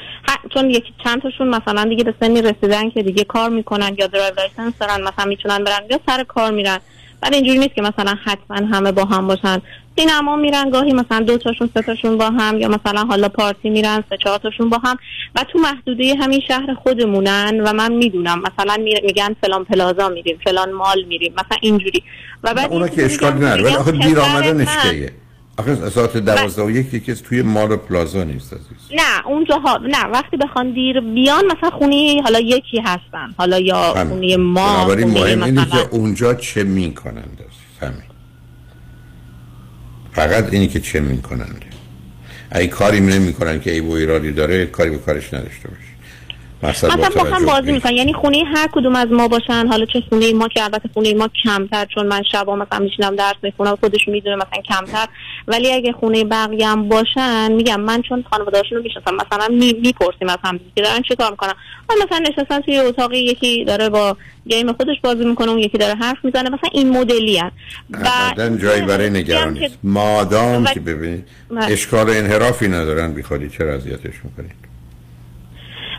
S7: چون یکی چند تاشون مثلا دیگه به سنی رسیدن که دیگه کار می‌کنن یا drive license دارن مثلا می‌تونن برن یا سر کار میرن. ولی اینجوری نیست که مثلا حتما همه با هم باشن. سینما میرن گاهی مثلا دو تاشون سه تاشون با هم یا مثلا حالا party میرن سه چهار تاشون با هم. و تو محدوده همین شهر خودمونن و من می‌دونم. مثلا می- میگن فلان پلازا میریم فلان مال میریم مثلا اینجوری. و بعد
S5: اونا که اشکال نداره. ولی آخه دیر آمدنش آخه ساعت دوازده و یک یکی توی مال و پلازا نیست عزیز.
S7: نه اونجاها نه وقتی بخوان دیر بیان مثلا خونه حالا یکی هستن حالا یا
S5: همین.
S7: خونه ما
S5: بنابراین
S7: خونه
S5: مهم اینه که اونجا چه می‌کنند همین فقط اینی که چه می‌کنند. اگه کاری نمی‌کنن که ای و ایرادی داره کاری به کارش نداشته باشه. مثلا
S7: با هم بازی. می‌کنن. یعنی خونه هر کدوم از ما باشن. حالا چه خونه ما که البته خونه ما کمتر چون من شبا مثلا میشینم درس می‌خونم خودش می‌دونه مثلا کمتر. ولی اگه خونه بقیه هم باشن میگم من چون خانواده‌هاشون رو می‌شناسم مثلا می- می‌پرسیم از هم که دارن چه کار می‌کنن؟ و مثلا نشستن توی اتاقی یکی داره با گیم خودش بازی می‌کنه اون یکی داره حرف می‌زنه. مثلا این مدلی هست.
S5: ابدا جایی برای نگرانی مادام
S7: و-
S5: که ببینید. اشکال انحرافی ندارن بیخوادی چرا اذیتش می‌کنید؟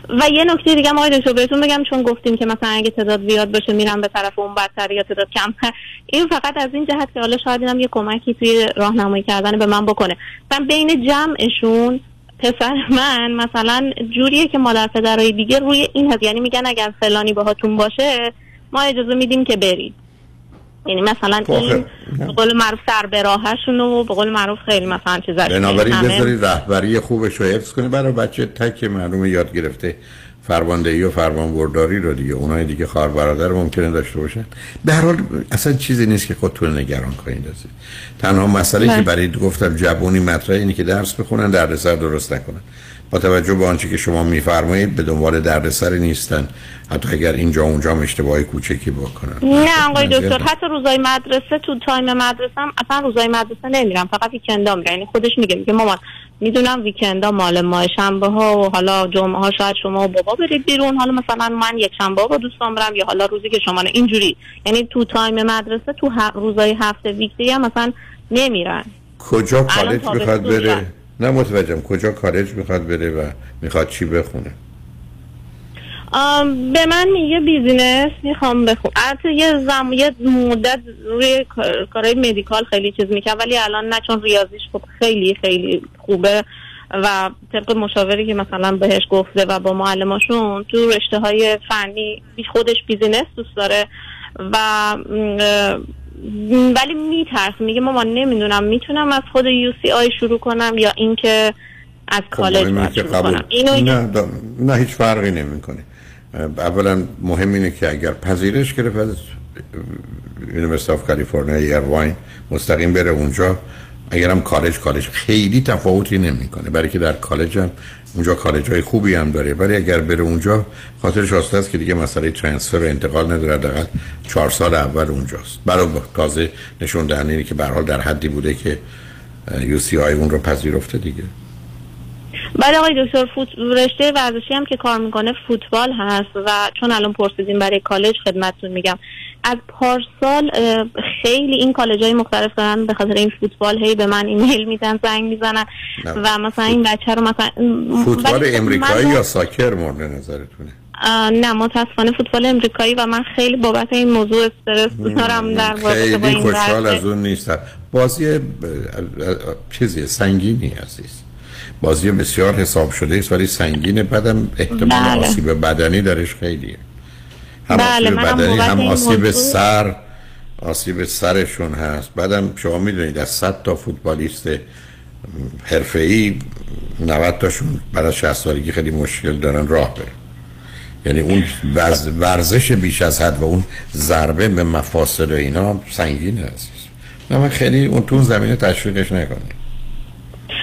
S7: و یه نکته دیگه هم آقای دکتر بهتون بگم چون گفتیم که مثلا اگه تعداد زیاد باشه میرم به طرف اون بدتر یا تعداد کمتر. این فقط از این جهت که حالا شاید اینم یه کمکی توی راهنمایی کردن به من بکنه. مثلا بین جمعشون پسر من مثلا جوریه که مادر پدرای دیگه روی این هست. یعنی میگن اگر فلانی باهاتون باشه ما اجازه میدیم که برید. یعنی مثلا
S5: خب،
S7: این به قول معروف سر به راهشون و به قول معروف خیلی مثلا چیزا
S5: بنابراین بذارید رهبری خوبش رو حفظ کنید برای بچه تک معلومه یاد گرفته فرماندهی و فرمانبرداری رو دیگه. اونای دیگه خواهر برادر ممکنه داشته باشن. به هر حال اصلا چیزی نیست که خودتون نگران کنید. عزیز. تنها مسئله
S7: بله.
S5: که برای گفتم جوونی مطرح اینه که درس بخونن دردسر درست نکنن. با توجه به آنچه که شما میفرمایید به دنبال دردسری نیستن. حتی اگر اینجا اونجا هم اشتباهی کوچکی بکنن.
S7: نه آقای دکتر. حتی روزای مدرسه تو تایم مدرسه هم اصلا روزای مدرسه نمیرم فقط weekend ا میرم. یعنی خودش میگه میگه مامان می‌دونم weekend ا مال ماه شنبه ها و حالا جمعه ها شاید شما و بابا برید بیرون. حالا مثلا من یک شنبه با دوستان برم یا حالا روزی که شما نه اینجوری. یعنی تو تایم مدرسه تو روزای هفته weekday هم مثلا نمیرن.
S5: کجا کالج می‌خواد بره. نه متوجهم. کجا کالج می‌خواد بره و می‌خواد چی بخونه؟
S7: به من میگه business می‌خوام بخون البته یه زم یه مدت روی کار- کارهای medical خیلی چیز می‌کرد ولی الان نه چون ریاضیش خب خیلی خیلی خوبه و طبق مشاوری که مثلا بهش گفته و با معلماشون تو رشته های فنی خودش business دوست داره و ولی میترس میگه ماما نمی‌دونم می‌تونم از خود UCI شروع کنم یا اینکه از کالج باید
S5: که
S7: شروع
S5: قبول
S7: کنم. اینو
S5: نه, دا- نه هیچ فرقی نمی‌کنه. اولا مهم اینه که اگر پذیرش گرفت از University of California یا ارواین مستقیم بره اونجا. اگرم کالج کالج خیلی تفاوتی نمی‌کنه. برای که در کالج هم اونجا کالج های خوبی هم داره. ولی اگر بره اونجا خاطرش آسوده است که دیگه مسئله transfer و انتقال نداره. حداقل چهار سال اول اونجاست. برای تازه نشون دهنده که به حال در حدی بوده که یو سی آی اون رو پذیرفته دیگه.
S7: بله آقای دکتر فوت... رشته ورزشی هم که کار می‌کنه فوتبال هست و چون الان پرسیدیم برای کالج خدمتتون میگم از پارسال خیلی این کالج های مختلف دارن به خاطر این فوتبال هی به من ایمیل میدن زنگ می‌زنن. و مثلا این بچه رو مثلا
S5: فوتبال
S7: خب
S5: امریکایی یا ساکر مورد نظرتونه
S7: نه متاسفانه فوتبال امریکایی و من خیلی بابت این موضوع استرس دارم در رابطه با
S5: خیلی
S7: این
S5: خوشحال. از اون نیستم بازی چیزی سنگینی عزیز بازی بسیار حساب شده است ولی سنگینه بعدم احتمال
S7: بله.
S5: آسیب بدنی درش خیلی هم
S7: بله،
S5: آسیب بدنی هم آسیب
S7: موضوع-
S5: سر آسیب سرشون هست. بعدم شما می‌دونید از 100 تا فوتبالیست حرفه‌ای 90 تاشون بعد از 60 سالگی خیلی مشکل دارن راه بره یعنی اون ورز- ورزش بیش از حد و اون ضربه به مفاصل و اینا سنگین است نه من خیلی اون تو زمینه تشویقش نکنید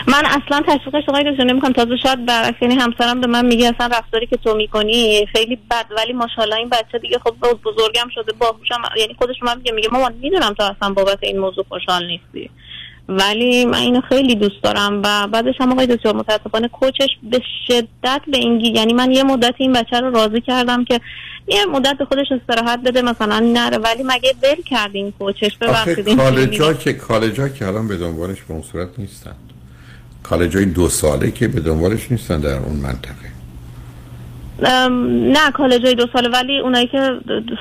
S7: من اصلا تشویقش آقای دکتر نمی‌کنم. تازه شاید برعکس یعنی همسرم به من میگه اصلا رفتاری که تو می‌کنی خیلی بد ولی ماشاءالله این بچه دیگه خب بزرگم شده باهوشم. یعنی خودش من میگه میگه مامان می‌دونم تو اصلا بابت این موضوع خوشحال نیستی. ولی من اینو خیلی دوست دارم و بعدش هم آقای دکتر متاسفانه کوچش به شدت به این گی- یعنی من یه مدت این بچه رو راضی کردم که یه مدت به خودش استراحت بده مثلا نره. ولی مگه ول کردین کوچش؟ ببخشید
S5: کالجا که کالجا که الان به دنبالش به اون صورت نیستن. کالجای دو ساله که به دنبالش نیستن در اون منطقه.
S7: نه کالجای دو ساله. ولی اونایی که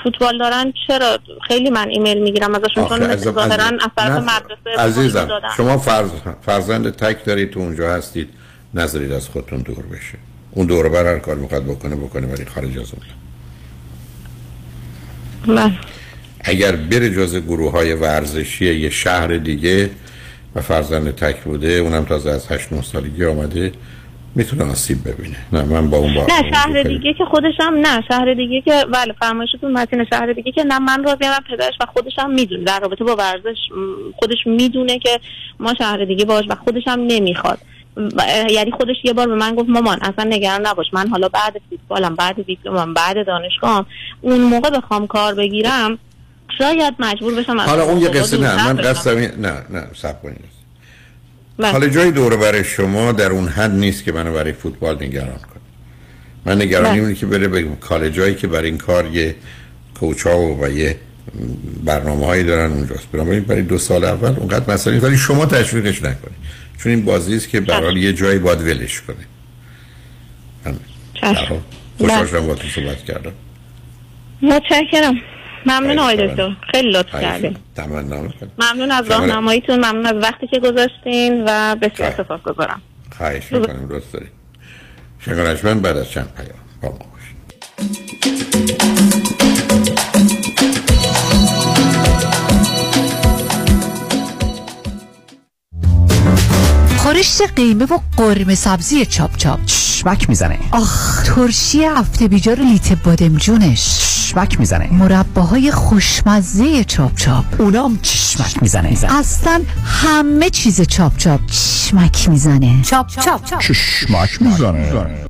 S7: فوتبال دارن چرا خیلی من ایمیل می‌گیرم؟ ازشون چون ظاهرا طرف مدرسه
S5: عزیزم. شما فرز... فرزند تک دارید تو اونجا هستید نذارید از خودتون دور بشه. اون دور بر هر کار می‌خواد بکنه بکنه ولی خارج از اون.
S7: بله.
S5: اگر بره جز گروه های ورزشی یه شهر دیگه و فرزند تک بوده اونم تازه از 8 9 سالگی آمده می‌تونه آسیب ببینه. نه من با اون با
S7: نه شهر دیگه که خودشم نه شهر دیگه که بله فرمایشتون متین شهر دیگه که نه من راضی هم پدرش و خودشم می‌دونه در رابطه با ورزش خودش می‌دونه که ما شهر دیگه باش و خودشم نمی‌خواد. و- یعنی خودش یه بار به من گفت مامان اصلا نگران نباش. من حالا بعد فوتبالم بعد دیپلمم بعد دانشگاهم اون موقع بخوام کار بگیرم شاید مجبور بشم
S5: حالا اون یه قصه نه من. قصدم نه نه سب کنید.
S7: بله.
S5: حالا جای دور برای شما در اون حد نیست که منو برای فوتبال نگران کنه. من نگرانی
S7: بله.
S5: اونه که بره به کالجایی که برای این کار یه کوچا و یه برنامه هایی دارن اونجاست. بنابراین برای دو سال اول اونقدر مسئله ولی شما تشویقش نکنید. چون این بازی است که برای یه جایی باید ولش کنه همین. خوشحال شدم با تو صحبت کردم.
S7: متشکرم. ممنون آقای. دکتر. خیلی لطف کردین. ممنون از راهنماییتون. ممنون از وقتی که گذاشتین و بسیار سپاس گذارم.
S5: خواهش می‌کنم دوست دارید. من بعد از چند پیام. با ما باشید.
S15: خورشت قیمه و قرمه سبزی چاپ چاپ.
S16: چشمک می‌زنه.
S15: آخ ترشی هفته بیجار لیت بادمجونش
S16: چشمک می‌زنه.
S15: مرباهای خوشمزه چاپ چاپ.
S16: اونام چشمک می‌زنه.
S15: اصلا همه چیز چاپ چاپ چشمک می‌زنه. چاپ چاپ.
S17: چشمک می‌زنه.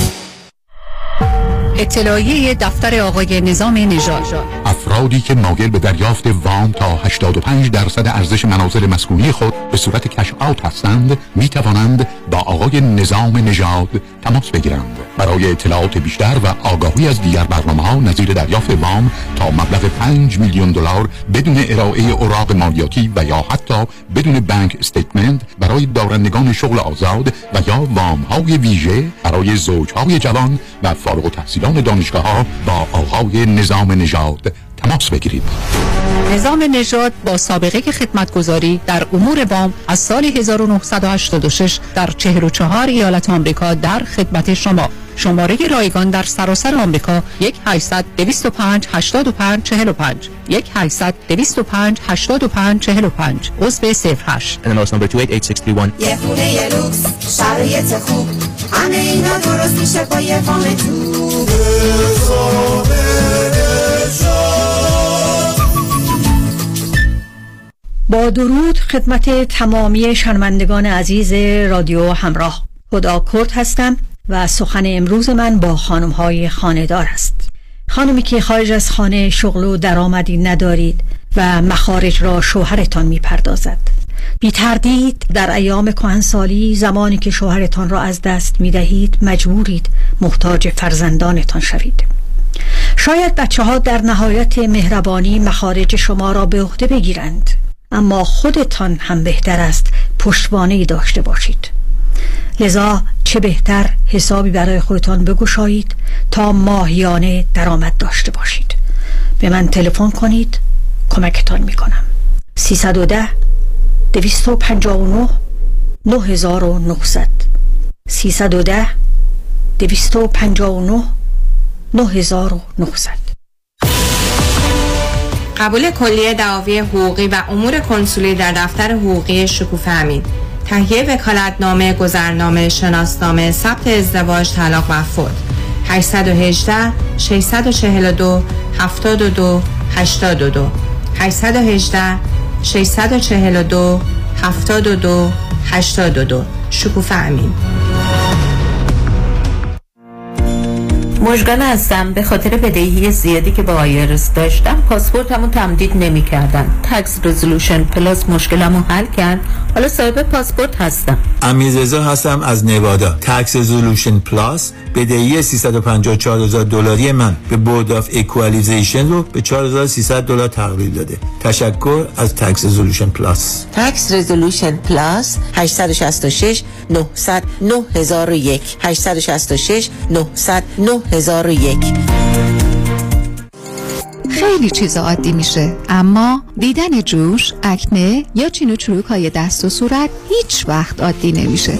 S15: اطلاعیه دفتر آقای نظام نژاد.
S18: افرادی که مایل به دریافت وام تا 85 درصد ارزش منازل مسکونی خود به صورت کش آوت هستند می توانند با آقای نظام نژاد تماس بگیرند. برای اطلاعات بیشتر و آگاهی از دیگر برنامه ها نظیر دریافت وام تا مبلغ 5 میلیون دلار بدون ارائه اوراق مالیاتی و یا حتی بدون بانک استیتمنت برای دارندگان شغل آزاد و یا وام های ویژه برای زوجهای جوان و فارغ التحصیلان دانشگاه ها با آقای نظام نژاد تماس بگیرید.
S15: نظام نژاد با سابقه خدمتگذاری در امور وام از سال 1986 در 44 ایالت آمریکا در خدمت شما. شماره رایگان در سراسر آمریکا 1 800 205 85 45 1 800 205 85 45 عضو 08
S16: NMLS number 288631
S19: یه خونه یه لوکس شرایط خوب. همه اینا درست میشه با یه فام تو.
S20: با درود خدمت تمامی شنوندگان عزیز رادیو همراه. خدا کرد هستم و سخن امروز من با خانم های خانهدار است. خانمی که خارج از خانه شغل و درآمدی ندارید و مخارج را شوهرتان می پردازد بی تردید در ایام کهنسالی زمانی که شوهرتان را از دست می دهید مجبورید محتاج فرزندانتان شوید. شاید بچه ها در نهایت مهربانی مخارج شما را به عهده بگیرند اما خودتان هم بهتر است پشتوانه داشته باشید. لذا چه بهتر حسابی برای خودتان بگشایید تا ماهیانه درآمد داشته باشید. به من تلفن کنید کمکتان می‌کنم. 310 259 9900 310 259 9900
S21: قبول کلیه دعاوی حقوقی و امور کنسولی در دفتر حقوقی شکوفه امین. تهیه وکالتنامه گذرنامه شناسنامه ثبت ازدواج طلاق و فوت. 818 642 72 82 818 642 72 82 شکوفه امین.
S12: مژگان هستم. به خاطر بدهی زیادی که با آیرس داشتم پاسپورتمو تمدید نمی کردن تکس رزولوشن پلاس مشکلمو حل کرد. حالا صاحب پاسپورت هستم.
S22: امیررضا هستم از نوادا. Tax Resolution Plus بدهی 354000 دلاری من به Board of Equalization رو به 4300 دلار تقلیل داده. تشکر از Tax Resolution Plus
S12: Tax Resolution Plus 866 900 9001 866 900 9001
S15: خیلی چیز عادی میشه اما دیدن جوش، آکنه یا چین و چروک های دست و صورت هیچ وقت عادی نمیشه.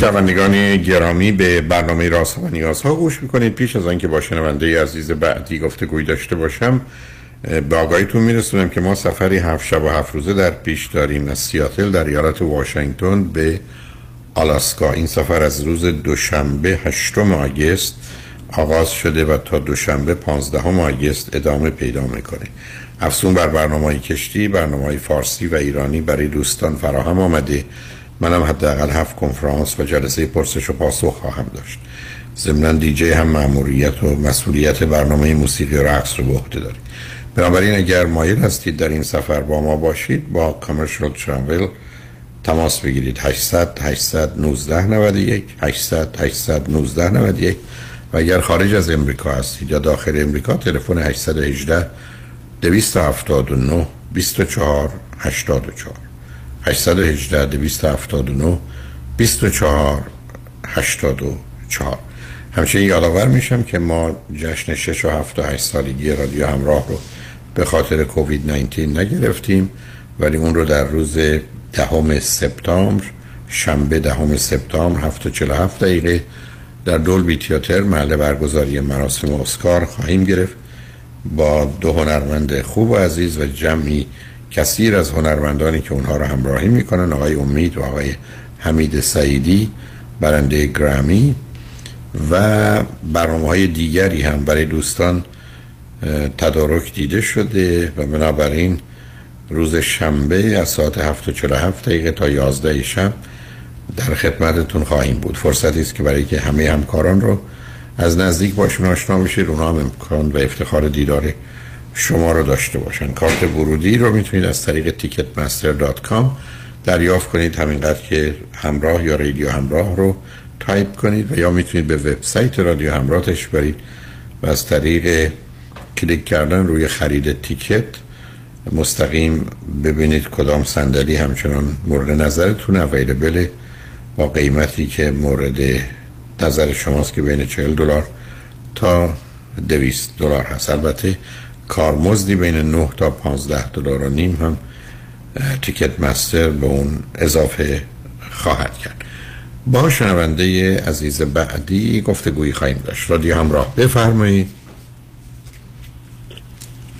S5: شنوندگان گرامی به برنامه راست و نیاز ها گوش می‌کنید. پیش از آنکه با شنونده عزیز بعدی گفتگوی داشته باشم به آگاهیتون میرسونم که ما سفری هفت شب و هفت روزه در پیش داریم از سیاتل در ایالت واشنگتن به آلاسکا. این سفر از روز دوشنبه هشتم آگست آغاز شده و تا دوشنبه 15 آگست ادامه پیدا می‌کنه. افزون بر برنامه کشتی برنامه فارسی و ایرانی برای دوستان فراهم آمده. منم حداقل هفت کنفرانس و جلسه پرسش و پاسخ خواهم داشت. ضمنا دیجی هم مأموریت و مسئولیت برنامه موسیقی و رقص رو به عهده دارید بنابراین اگر مایل هستید در این سفر با ما باشید با کامرشال ترافل تماس بگیرید. 800 819 91 800 819 91 و اگر خارج از امریکا هستید یا داخل امریکا تلفن 818 279 24 84 818 279 24 84 همچنین یادآور میشم که ما جشن 6 و 7 و 8 سالگی رادیو همراه رو به خاطر کووید 19 نگرفتیم ولی اون رو در روز دهم سپتامبر شنبه دهم سپتامبر 7 و 47 دقیقه در دولبی تیاتر محل برگزاری مراسم اسکار خواهیم گرفت. با دو هنرمند خوب و عزیز و جمعی کثیر از هنرمندانی که اونها رو همراهی می‌کنن آقای امید و آقای حمید سعیدی برنده گرامی و برنامه های دیگری هم برای دوستان تدارک دیده شده و بنابراین روز شنبه از ساعت 7:47 دقیقه تا 11 شب در خدمتتون خواهیم بود. فرصتی است که برای که همه همکاران رو از نزدیک باشون آشنا بشید. اونا هم امکان و افتخار دیدار شما رو داشته باشن. کارت ورودی رو می‌تونید از طریق ticketmaster.com دریافت کنید. همینقدر که همراه یا رادیو همراه رو تایپ کنید و یا می‌تونید به وبسایت رادیو همراهش برید و از طریق کلیک کردن روی خرید ticket مستقیم ببینید کدام صندلی همچنان مورد نظرتون available با قیمتی که مورد نظر شماست که بین 40 دلار تا 200 دلار هست. البته کارمزدی بین 9 تا 15 دلار و نیم هم تیکت مستر به اون اضافه خواهد کرد. با شنونده عزیز بعدی گفتگویی خواهیم داشت. رادیو همراه بفرمایید.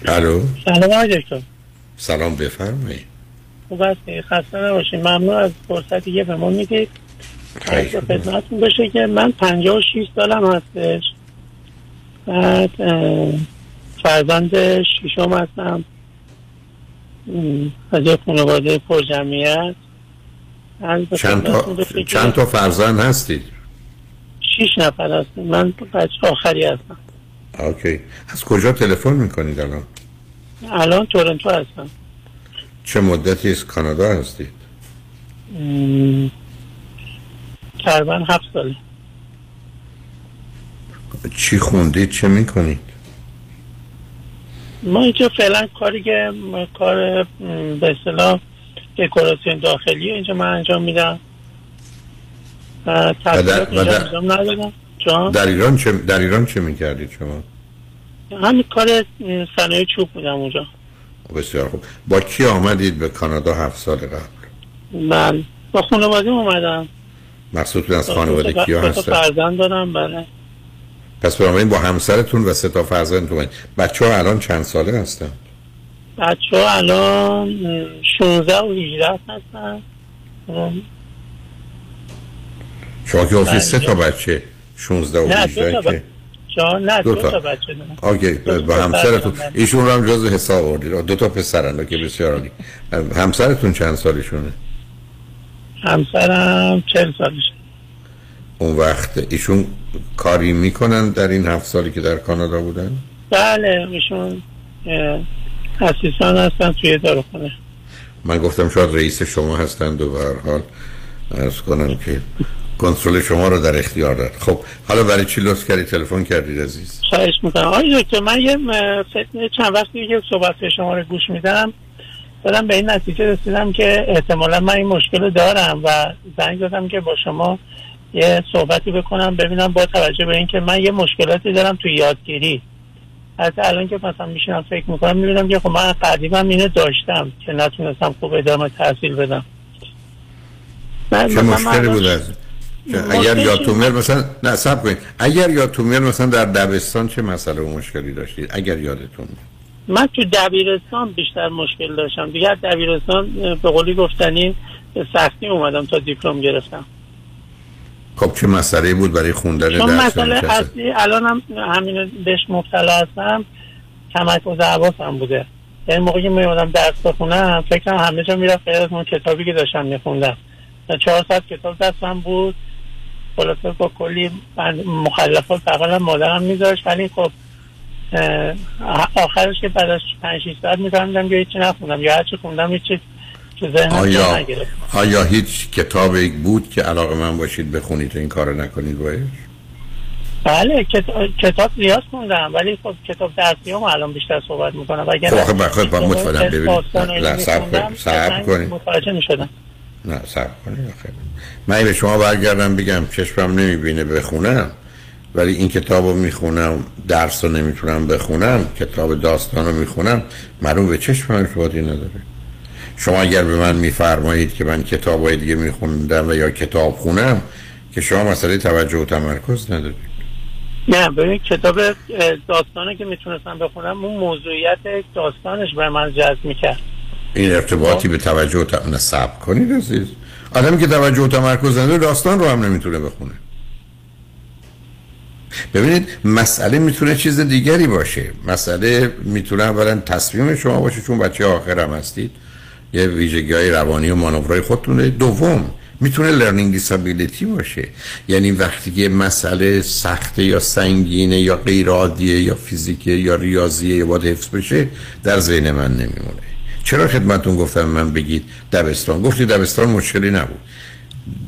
S5: الو؟
S23: سلام آقای دکتر
S5: سلام بفرمایید.
S24: خوب هستی؟ خسته نباشید ممنون از فرصتی که به ما می‌دید. از خدمتتون بشه که من 56 سالم هستش. بعد فرزند شیشم هستم. از یه خانواده پر جمعیت
S5: چند تا چند تا فرزند هستید
S24: شیش نفر هستیم من بچه آخری هستم.
S5: اوکی. از کجا تلفن می‌کنید الان؟
S24: الان تورنتو هستم.
S5: چه مدتی از کانادا هستید
S24: تقریبا هفت ساله.
S5: چی خوندید چه می‌کنید
S24: ما اینجا فعلا کاری که کار به اصطلاح دکوراسیون داخلی اینجا من انجام میدم. تحصیلات
S5: در-
S24: اینجا
S5: و در-
S24: انجام ندادم.
S5: در ایران چه در ایران چه می‌کردید شما؟
S24: همین کار صنایع چوب بودم اونجا.
S5: بسیار خوب. با کی آمدید به کانادا هفت سال قبل؟
S24: من با خانواده اومدم.
S5: مقصودتون از خانواده کیا هستن.
S24: فرزند دارم بله.
S5: پس بنابراین با همسرتون و سه تا فرزندتون. بچه ها الان چند ساله هستن؟
S24: بچه ها الان م، 16 و 18 هستن.
S5: شما که گفتید
S24: بله.
S5: سه تا بچه. 16 و
S24: نه
S5: 18
S24: دو تا
S5: که؟
S24: نه
S5: دو تا.
S24: بچه دارم
S5: اوکی با همسرتون. ایشون رو هم جز حساب آوردید. دو تا پسرن. که بسیار عالی. همسرتون چند سالشونه؟
S24: همسرم 40 سالشه.
S5: اون وقت ایشون کاری می‌کنن در این هفت سالی که در کانادا بودن؟
S24: بله ایشون اه، اسیستان هستن توی داروخانه.
S5: من گفتم شاید رئیس شما هستند و به هر حال ارز کنم که کنترل شما رو در اختیار دارد خب حالا برای چی لطف کردی؟ تلفن کردید عزیز؟
S24: خواهش می‌کنم. آقای دکتر من یه چند وقتی که صحبت شما رو گوش میدم. دارم به این نتیجه رسیدم که احتمالا من این مشکل رو دارم و زنگ دادم که با شما یه صحبتی بکنم ببینم با توجه به اینکه من یه مشکلاتی دارم توی یادگیری. حتی الان که مثلا میشینم فکر می‌کنم می‌بینم که خب من قدیما اینه داشتم که نتونستم خوب ادامه تحصیل بدم. من-
S5: چه مشکلی بود از اگر یادتون مثلا نه سب کنید. اگر یادتون مثلا در دبستان چه مسئله و مشکلی داشتید؟ اگر یادتون
S24: من تو دبیرستان بیشتر مشکل داشتم. دیگه از دبیرستان به قولی گفتنی سختی اومدم تا دیپلم گرفتم.
S5: خب چه مسئله بود برای خوندن درس
S24: مسئله اصلی الان هم همین بهش مبتلا هستم تمرکز حواسم بوده. یعنی موقعی که میومدم درس بخونم فکرم همه جا می‌رفت غیر از اون کتابی که داشتم میخوندم. چهار ساعت کتاب دستم بود. خلاصه با کلی مخلفات بغلم مادرم میذاشت. ولی خب آخرش که بعد از پنج ساعت میفهمیدم که هیچی نخوندم یا هرچی خوندم هیچی
S5: آیا آیا هیچ کتابی بود که علاقه من باشید بخونید و این کارو نکنید باید
S24: بله کتاب, زیاد خوندم ولی خب کتاب درسی هم الان بیشتر صحبت می‌کنم. وگر
S5: خب آخه بخیر با متفادم ببینید. نه صبر کنید کنید.
S24: متوجه می‌شدم
S5: نه صبر کنید من به شما برگردم بگم چشمم نمی‌بینه بخونم ولی این کتاب رو می‌خونم درس رو نمی‌تونم بخونم کتاب داستان رو می‌خونم معلوم به چشم من ارتباطی نداره. شما اگر به من میفرمایید که من کتاب های دیگه میخوندم و یا کتاب خونم که شما مسئله توجه و تمرکز ندارید.
S24: نه ببین کتاب داستانه که می‌تونستم بخونم اون موضوعیت داستانش به من جذب می‌کرد.
S5: این ارتباطی به توجه و تم... نه صبر کنید عزیز. آدمی که توجه و تمرکز نداره داستان رو هم نمی‌تونه بخونه. ببینید مسئله می‌تونه چیز دیگری باشه. مسئله می‌تونه اولا تصمیم شما باشه چون بچه آخر هم هستید. یه ویژگی های روانی و مانورهای خودتونه دوم می‌تونه لرنینگ دیسابیلیتی باشه. یعنی وقتی که مسئله سخته یا سنگینه یا غیر یا فیزیکه یا ریاضیه یا باید حفظ بشه در ذهن من نمیمونه. چرا خدمتون گفتم من بگید دبستان؟ گفتید دبستان مشکلی نبود.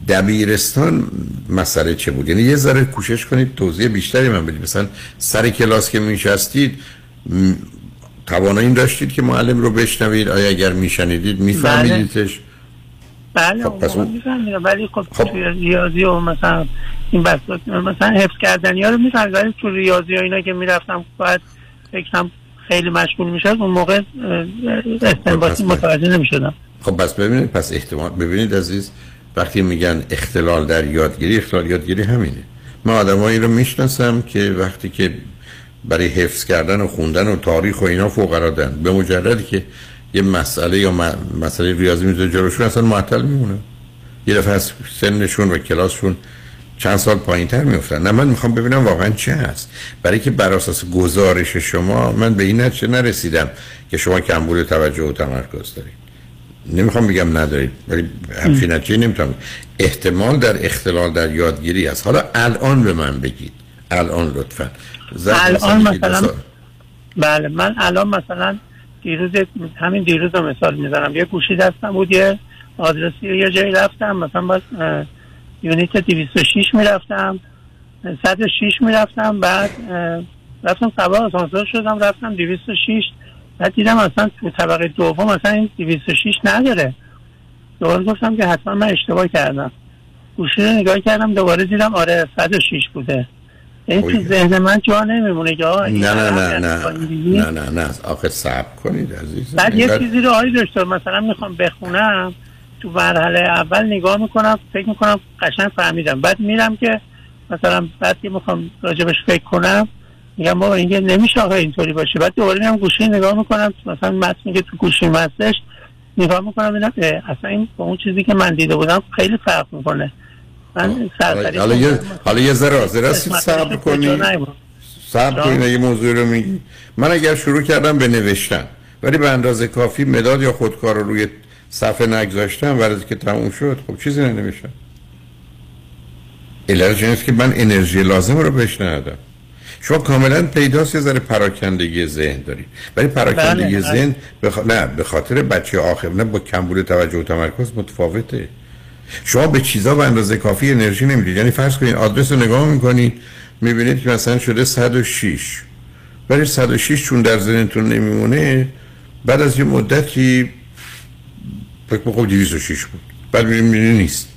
S5: دبیرستان مسئله چه بود؟ یعنی یه ذره کوشش کنید توضیح بیشتری من بدید. مثلا سر کلاس که میشستید توانایی این داشتید که معلم رو بشنوید؟ آیا اگر میشنیدید میفهمیدیدش؟
S24: بله.
S5: خب، پس اون-
S24: میفهمیدم. ولی خب, توی ریاضی و مثلا این بساط مثلا حفظ کردنی ها رو می‌فهمید. ولی تو ریاضی ها اینا که می‌رفتم باید فکرم خیلی مشغول می‌شد اون موقع استنباطی متوجه نمی‌شدم.
S5: خب پس ببینید پس احتمال ببینید عزیز وقتی میگن اختلال در یادگیری اختلال یادگیری همینه. من آدمایی رو می‌شناسم که وقتی که برای حفظ کردن و خوندن و تاریخ و اینا فوق العاده‌اند. به مجردی که یه مسئله یا م- مسئله ریاضی می‌ذاره جلوشون اصلا معطل میمونه. یه دفعه از سنشون و کلاسشون چند سال پایین تر میفتن نه من می‌خوام ببینم واقعا چه هست. برای که بر اساس گزارش شما من به این نتیجه نرسیدم که شما کمبود توجه و تمرکز دارید. نمی‌خوام بگم ندارید ولی همچین نتیجه نمی‌تونم. احتمال در اختلال در یادگیری است حالا الان به من بگید. الان لطفا.
S24: الان
S5: مثلا.
S24: بله من الان مثلا دیروز همین دیروز رو مثال می‌زنم. یه گوشی دستم بود یه آدرسی یه جایی رفتم. مثلا باز اه، یونیت 206 می‌رفتم 106 می‌رفتم بعد رفتم سوار آسانسور شدم رفتم 206 بعد دیدم اصلا تو طبقه دوم مثلا این 206 نداره. دوباره گفتم که حتما من اشتباه کردم. گوشی رو نگاه کردم دوباره دیدم آره 106 بوده. این تو ذهن من جا نمیمونه که آقا
S5: نه نه نه. نه. نه نه نه. آخه صبر کنید عزیزم.
S24: بعد یه چیزی رو آقای دکتر مثلا می‌خوام بخونم تو مرحله اول نگاه می‌کنم فکر می‌کنم قشنگ فهمیدم. بعد میرم که مثلا بعد که می‌خوام راجبش فکر کنم میگم بابا اینکه نمیشه آقا اینطوری باشه. بعد دوباره میرم گوشی نگاه می‌کنم مثلا متنی که تو گوشی هستش نگاه می‌کنم اصلا این با اون چیزی که من دیده بودم خیلی فرق می‌کنه. من سرسری
S5: حالا یه حالا یه ذره
S24: قسمتش
S5: صبر
S24: نیومد.
S5: صبر کنید یه موضوع رو میگی. من اگر شروع کردم به نوشتن ولی به اندازه کافی مداد یا خودکار رو روی صفحه نگذاشتم و از که تموم شد خب چیزی ننوشتم. علتش این است که من انرژی لازم رو بهش ندادم. شما کاملا پیداست یه ذره پراکندگی ذهن دارید. ولی پراکندگی
S24: بله، بله.
S5: ذهن بخ... نه به خاطر بچه آخر نه با کمبود توجه و تمرکز متفاوته. شما به چیزا به اندازه کافی انرژی نمی‌دید. یعنی فرض کنید آدرس رو نگاه می‌کنید می‌بینید که مثلا شده 106 ولی 106 چون در ذهنتون نمیمونه بعد از یه مدتی فکر می‌کنم 206 بود. بعد می‌بینید نیست.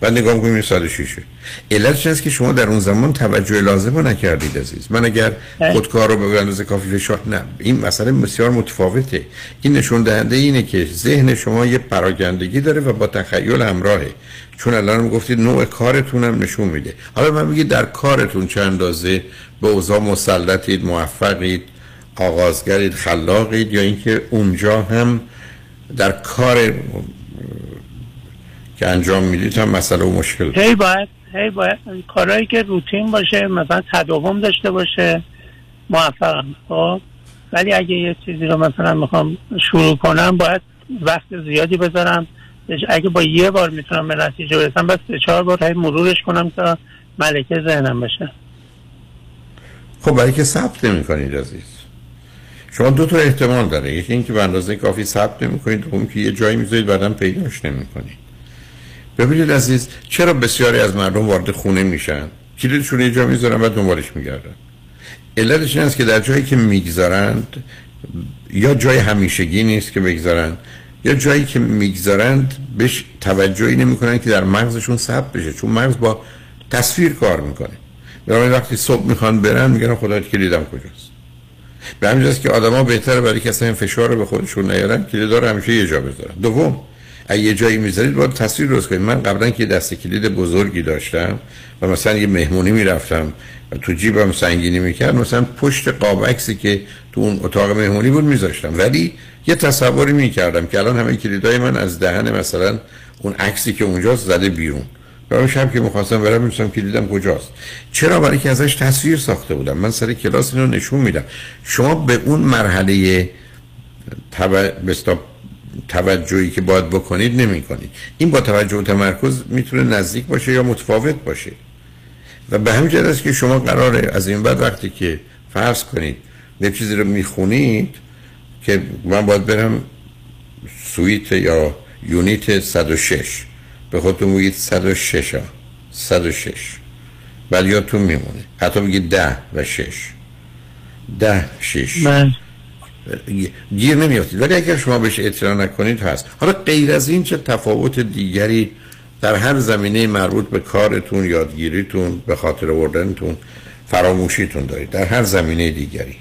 S5: بعد نگاه می‌کنید 106 علتش است که شما در اون زمان توجه لازم رو نکردید عزیز؟ من اگر خودکار رو به اندازه کافی فشار نه این مسئله بسیار متفاوته. این نشون دهنده اینه که ذهن شما یه پراگندگی داره و با تخیل همراهه. چون الان گفتید نوع کارتون هم نشون میده. حالا من بگید در کارتون چه اندازه؟ به اوضاع مسلطید موفقید آغازگرید خلاقید یا اینکه اونجا هم در کار که انجام می‌دید هم مسئله و مشکل.
S24: هی باید هی باید کارهایی که روتین باشه مثلا تداوم داشته باشه موفقم. خب؟ ولی اگه یه چیزی رو مثلا می‌خوام شروع کنم باید وقت زیادی بذارم. اگه با یه بار می‌تونم به نتیجه برسم بس سه چهار بار هی مرورش کنم تا ملکه ذهنم بشه.
S5: خب برای که ثبت نمی کنید عزیز. شما دو تا احتمال داره. یکی اینکه به اندازه کافی ثبت نمی کنید دوم که یه جایی می‌ذارید بعدم پیداش نمی کنید ببینید عزیز چرا بسیاری از مردم وارد خونه میشن؟ کلیدشون یه جا می‌ذارن و دنبالش میگردن. علتش این است که در جایی که می‌گذارند یا جای همیشگی نیست که بگذارن یا جایی که می‌گذارند بهش توجهی نمی‌کنن که در مغزشون ثبت بشه چون مغز با تصویر کار می‌کنه. برای وقتی صبح می‌خوان برن میگن خدا کلیدم کجاست. به همین که آدما بهتره برای کسی این فشار رو به خودشون نیارن کلید رو همیشه یه جا بذارن. دوم اگه یه جایی می‌ذارید باید تصویر درست کنید. من قبلا که دست کلید بزرگی داشتم و مثلا یه مهمونی می‌رفتم و تو جیبم سنگینی می‌کرد مثلا پشت قاب عکسی که تو اون اتاق مهمونی بود میذاشتم. ولی یه تصوری می‌کردم که الان همه کلیدای من از دهن مثلا اون عکسی که اونجاست زده بیرون. برای شب که می‌خواستم برم می‌رسم کلیدم کجاست. چرا؟ برای که ازش تصویر ساخته بودم. من سر کلاس اینو نشون میدم. شما به اون مرحله. توجهی که باید بکنید نمی کنید این با توجه و تمرکز می‌تونه نزدیک باشه یا متفاوت باشه. و به همین است که شما قراره از این بعد وقتی که فرض کنید یه چیزی رو می‌خونید که من باید برم سویت یا یونیت 106 به خودتون بگید 106 ها. 106 ولی یادتون میمونه. حتی بگید 10 و 6 10 6 گیر نمیافتید. ولی اگر شما بهش اطلاع نکنید هست. حالا غیر از این چه تفاوت دیگری در هر زمینه مربوط به کارتون یادگیریتون به خاطر آوردنتون فراموشیتون دارید؟ در هر زمینه دیگری.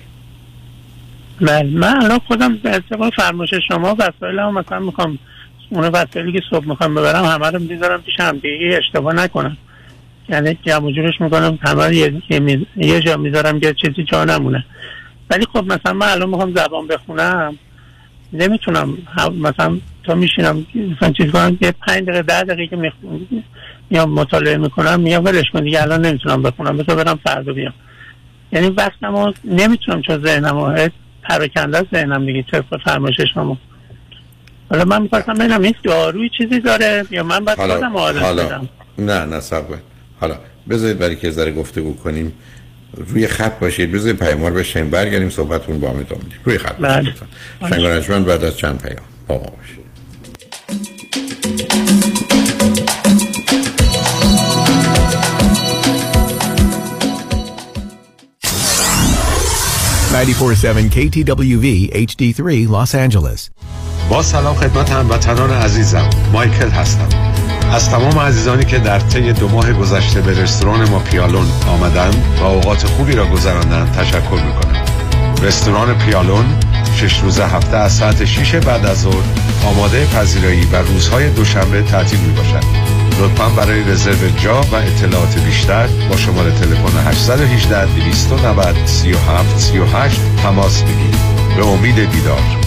S24: بله. من الان خودم به اتفاق فرمایش شما وسایل هم مثلا می‌خوام اون وسایلی که صبح می‌خوام ببرم همه رو می‌ذارم پیش هم. دیگه اشتباه نکنم. یعنی جمع جورش می‌کنم همه یه, یه. یه جا می‌ذارم که چیزی جا نمونه. ولی خب مثلا من الان می‌خوام زبان بخونم نمی‌تونم مثلا تا میشینم مثلا چیز کنم یه پنج دقیقه ده دقیقه که می‌خونم میام مطالعه می‌کنم میگم ولش کن دیگه الان نمی‌تونم بخونم بذار برم فردا بیام. یعنی وقتم رو نمی‌تونم چون ذهنم پراکنده ذهنم دیگه طبق فرمایش شما. حالا من می‌خواستم ببینم این داروی چیزی داره یا من باید خودم
S5: حالا حالا
S24: بدم؟
S5: نه نه صبر. کن. حالا بذارید برای که ذره گفتگو کنیم. روی خط باشید. بذارید پیاموار بشین برگردیم صحبتون با هم ادامه روی خط
S24: بله.
S5: باشید شنگانجمن بعد از چند پیام. با ما باشید.
S3: 947 KTWV HD3 Los Angeles.
S25: با سلام خدمت هموطنان عزیزم. مایکل هستم. از تمام عزیزانی که در طی دو ماه گذشته به رستوران ما پیالون آمدن و اوقات خوبی را گذراندن تشکر می‌کنم. رستوران پیالون شش روز هفته از ساعت 6 بعد از ظهر آماده پذیرایی و روزهای دوشنبه تعطیل می باشد لطفا برای رزرو جا و اطلاعات بیشتر با شماره تلفن 818 290 37 38 تماس بگیرید. به امید دیدار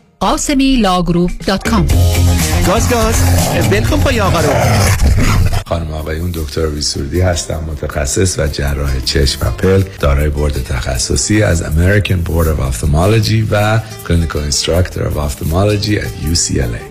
S16: Ghasemi Law Group dot com
S26: گاز گاز. ول کن پای آقا رو.
S25: خانم آقایون دکتر سرودی هستم متخصص و جراح چشم و پلک دارای بورد تخصصی از American Board of Ophthalmology و Clinical Instructor of Ophthalmology at UCLA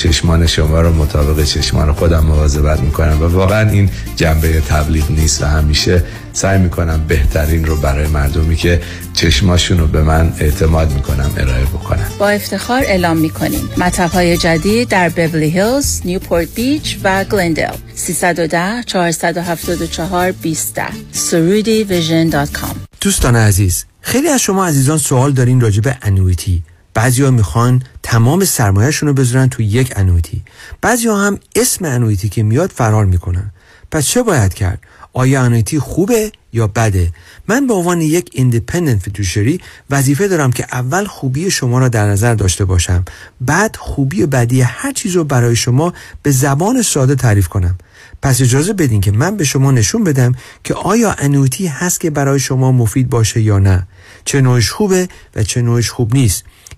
S25: چشمان شما رو مطابق چشمان خودم مواظبت می‌کنم و واقعا این جنبه تبلیغ نیست و همیشه سعی می‌کنم بهترین رو برای مردمی که چشماشون رو به من اعتماد می‌کنم ارائه بکنم
S23: با افتخار اعلام می‌کنیم. مطب های جدید در بورلی هیلز، نیوپورت بیچ و گلندل 310 474 20 Soroudi Vision dot com.
S1: دوستان عزیز خیلی از شما عزیزان سوال دارین راجع به annuity بعضی ها می‌خوان تمام سرمایهشون رو بذارن تو یک annuity بعضی ها هم اسم annuity که میاد فرار می‌کنن. پس چه باید کرد؟ آیا annuity خوبه یا بده؟ من به عنوان یک independent fiduciary وظیفه دارم که اول خوبی شما را در نظر داشته باشم. بعد خوبی و بدی هر چیز رو برای شما به زبان ساده تعریف کنم.
S27: پس اجازه بدین که من به شما نشون بدم که آیا annuity هست که برای شما مفید باشه یا نه. چه نوعش خوبه و چه نوعش خوب نیست.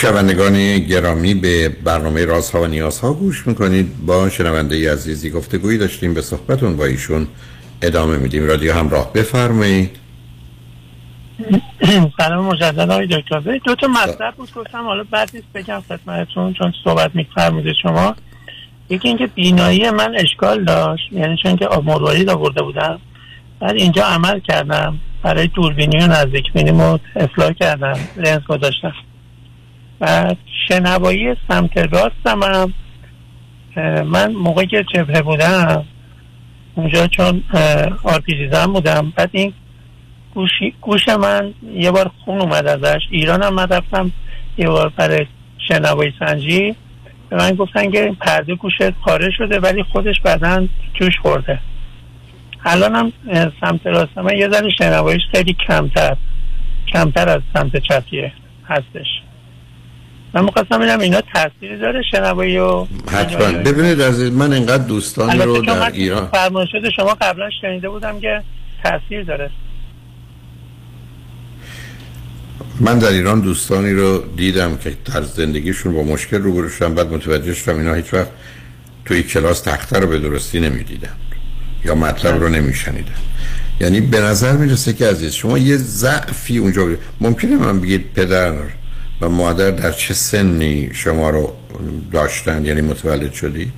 S5: شنوندگان گرامی به برنامه رازها و نیازها گوش می‌کنید. با شنونده عزیزی گفتگویی داشتیم به صحبتون با ایشون ادامه میدیم. رادیو همراه بفرمایید.
S24: سلام مجدد آقای دکتر. دو تا مطلب بود. گفتم حالا بعد نیست بگم خدمتتون چون صحبت میفرمودید شما. یکی اینکه بینایی من اشکال داشت یعنی چون که مروارید آورده بودم. بعد اینجا عمل کردم. برای دوربینی و نزدیک بینیمو اصلاح کردم. لنز گذاشتم. و شنوایی سمت راستم هم. من موقعی که جبهه بودم اونجا چون آرپیزیزم بودم. بعد این گوشی گوش من یه بار خون اومد ازش. ایران هم رفتم یه بار برای شنوایی سنجی. به من گفتن که پرده گوشت پاره شده ولی خودش بعدا جوش خورده. الان هم سمت راست من یه ذره شنواییش خیلی کمتر کمتر از سمت چپیه هستش. من مخواستم ببینم اینا تاثیری داره شنوایی و
S5: حتما. ببینید از من انقدر دوستانی رو در ایران.
S24: فرمایشات شما قبلا شنیده بودم که تاثیر داره.
S5: من در ایران دوستانی رو دیدم که در زندگیشون با مشکل روبرو شدن بعد متوجه شدم اینا هیچ وقت توی کلاس تخته رو به درستی نمی‌دیدن یا مطلب رو نمیشنیدن. یعنی به نظر می‌رسه که عزیز شما یه ضعفی اونجا ممکنه من بگید پدر و مادر در چه سنی شما رو داشتن؟ یعنی متولد شدی؟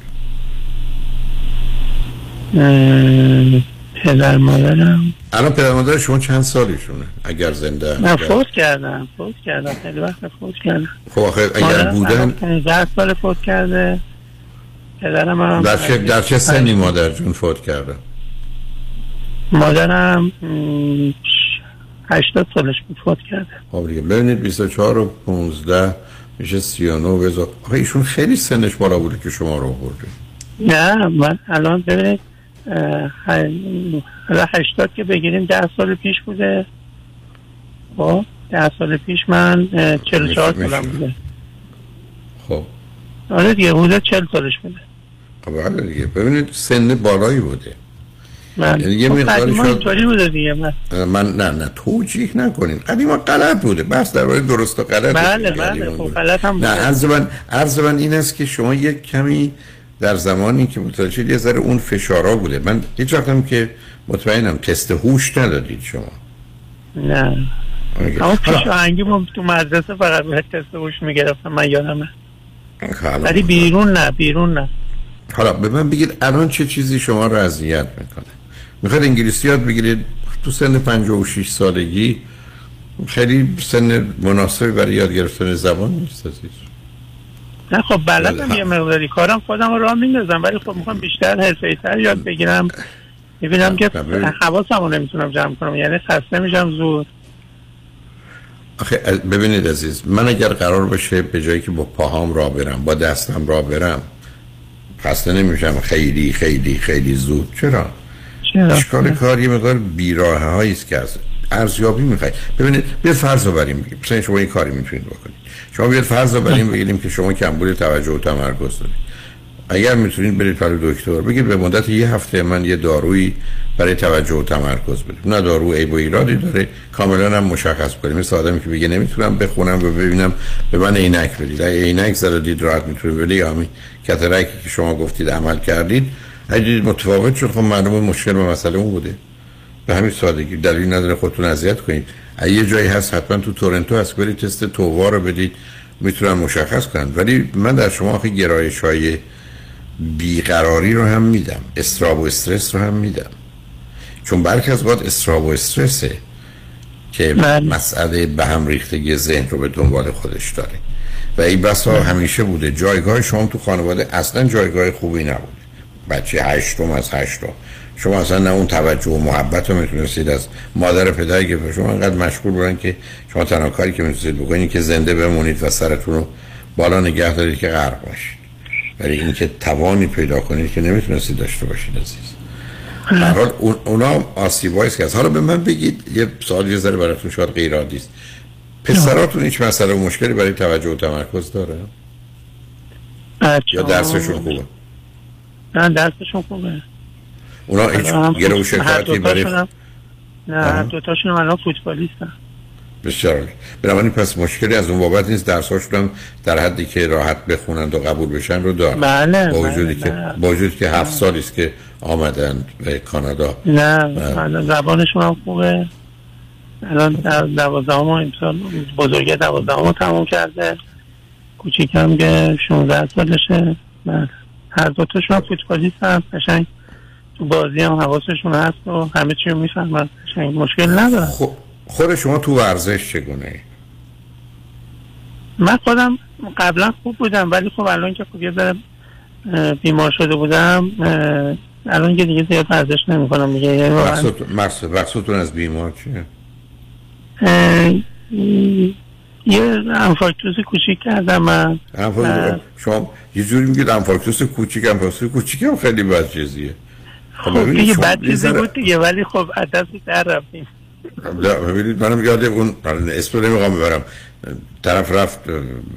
S24: پدر مادرم.
S5: الان پدر مادر شما چند سالشونه؟ اگر زنده
S24: نه فوت کردم فوت کردم خیلی وقت فوت کردم.
S5: خب آخه اگر بودن
S24: 15 سال فوت کرده. پدرم هم
S5: در چه, در چه سنی مادر جون فوت کرده؟
S24: مادرم 80 سالش بود فوت کرده.
S5: خب دیگه ببینید 24 و 15 میشه 39 بذار آخه ایشون خیلی سنش بالا بوده که شما رو برده
S24: نه من الان ببینید حالا 80 که بگیریم 10 سال پیش بوده. خب 10 سال پیش من 44 سالم بوده.
S5: خب.
S24: آره دیگه حدود 40 سالش بوده.
S5: خب بله دیگه. ببینید سن بالایی بوده.
S24: من
S5: یعنی یه
S24: خب
S5: مقداری
S24: قدیما
S5: شد
S24: بوده دیگه من
S5: من نه نه توجیه نکنین. قدیما غلط بوده. بس در درست و غلط
S24: بله بله خب غلط هم
S5: نه
S24: بوده.
S5: عرض من عرض من این است که شما یک کمی در زمانی که متوجه یه ذره اون فشارا بوده. من هیچ وقتم که مطمئنم تست هوش ندادید شما.
S24: نه. اما پیش آهنگی تو مدرسه فقط به تست هوش می‌گرفتم من یادمه ولی بیرون نه بیرون نه.
S5: حالا به من بگید الان چه چیزی شما رو اذیت می‌کنه؟ می‌خواد انگلیسی یاد بگیرید. تو سن 56 سالگی خیلی سن مناسبی برای یاد گرفتن زبان نیست عزیز.
S24: نه خب بلدم
S5: بله.
S24: یه مقداری. کارم خودم راه میندازم ولی خب می‌خوام بیشتر حرفه‌ای تر یاد بگیرم. می‌بینم که
S5: بله.
S24: حواسم رو نمی‌تونم جمع کنم یعنی خسته میشم زود.
S5: آخه ببینید عزیز من اگر قرار باشه به جایی که با پاهام را برم با دستم را برم خسته نمیشم. خیلی خیلی خیلی زود. چرا؟
S24: چرا؟
S5: اشکال کار یه مقدار بیراه هایی است که از ارزیابی می‌خواید. ببینید بیاد فرض رو بریم. بگیم مثلا شما این کاری می‌تونید بکنید. شما بیاد فرض رو بریم بگیریم که شما کمبود توجه و تمرکز دارید. اگر می‌تونید برید برای دکتر بگید به مدت یه هفته من یه دارویی برای توجه و تمرکز بدید نه دارو عیب و ایرادی داره. کاملا هم مشخص کنیم. مثل آدمی که بگه نمی‌تونم بخونم و ببینم به من عینک بدید. اگه عینک زده دید راحت می‌تونید بدید. یا همین کاتاراکتی که شما گفتید عمل کردید اگه متفاوت شد خب معلومه مشکل و مسئله اون بوده. به همین سادگی. دلیل نداره خودتون اذیت کنید. اگه یه جایی هست حتما تو تورنتو هست برید تست تووا رو بدید. می‌تونن مشخص کنن. ولی من در شما آخه گرایش های بیقراری رو هم میدم. استراب و استرس رو هم میدم. چون برخی از وقت استراب و استرسه که مسئله به هم ریختگی ذهن رو به دنبال خودش داره. و این بسا همیشه بوده. جایگاه شما تو خانواده اصلا جایگاه خوبی نبود بچه هشتم از هشتم شما اصلا نه اون توجه و محبت رو می‌تونستید از مادر پدری که شما انقدر مشغول بودن که شما تنها کاری که می‌تونستید بکنید که زنده بمونید و سرتون رو بالا نگه دارید که غرق باشید. ولی اینکه توانی پیدا کنید که نمی‌تونستید داشته باشید عزیز. حال اون اونا آسیبایی است که از حالا به من بگید یه سوال یه ذره براتون شاید غیر عادی است. پسراتون هیچ مسئله و مشکلی برای توجه و تمرکز داره؟ یا درسشون خوبه؟
S24: نه درسشون خوبه.
S5: اونا هیچ
S24: هر
S5: شکایتی برای
S24: نه هر دوتاشون هم الان فوتبالیستن.
S5: بسیار. بنابراین پس مشکلی از اون بابت نیست. درساشون هم در حدی که راحت بخونند و قبول بشن رو دارن.
S24: بله،
S5: با وجودی
S24: بله،
S5: که
S24: بله.
S5: با وجودی که هفت سالی است که آمدن به کانادا.
S24: نه
S5: بله.
S24: زبانشون هم خوبه. الان در دوازدهم امسال بزرگه دوازدهم رو تموم کرده. کوچیکم که 16 سالشه. بله. هر دوتاشون هم فوتبالیست هم قشنگ تو بازی هم حواسشون هست و همه چی رو می‌فهمن. قشنگ مشکل ندارن
S5: خود شما تو ورزش چگونه
S24: من خودم قبلا خوب بودم ولی خب الان که خب یه ذره بیمار شده بودم الان که دیگه زیاد ورزش نمی کنم دیگه. یعنی
S5: مقصودتون از بیمار چیه؟
S24: یه انفارکتوز کوچیک کردم من.
S5: انفارکتوس- شما یه جوری میگید انفارکتوس کوچیک انفارکتوس کوچیک هم خیلی بد چیزیه.
S24: خب
S5: ببینید
S24: دیگه بد چیزی بود دیگه ولی خب از دست در رفتیم.
S5: ببینید منم یاد اون اسم نمی‌خوام ببرم. طرف رفت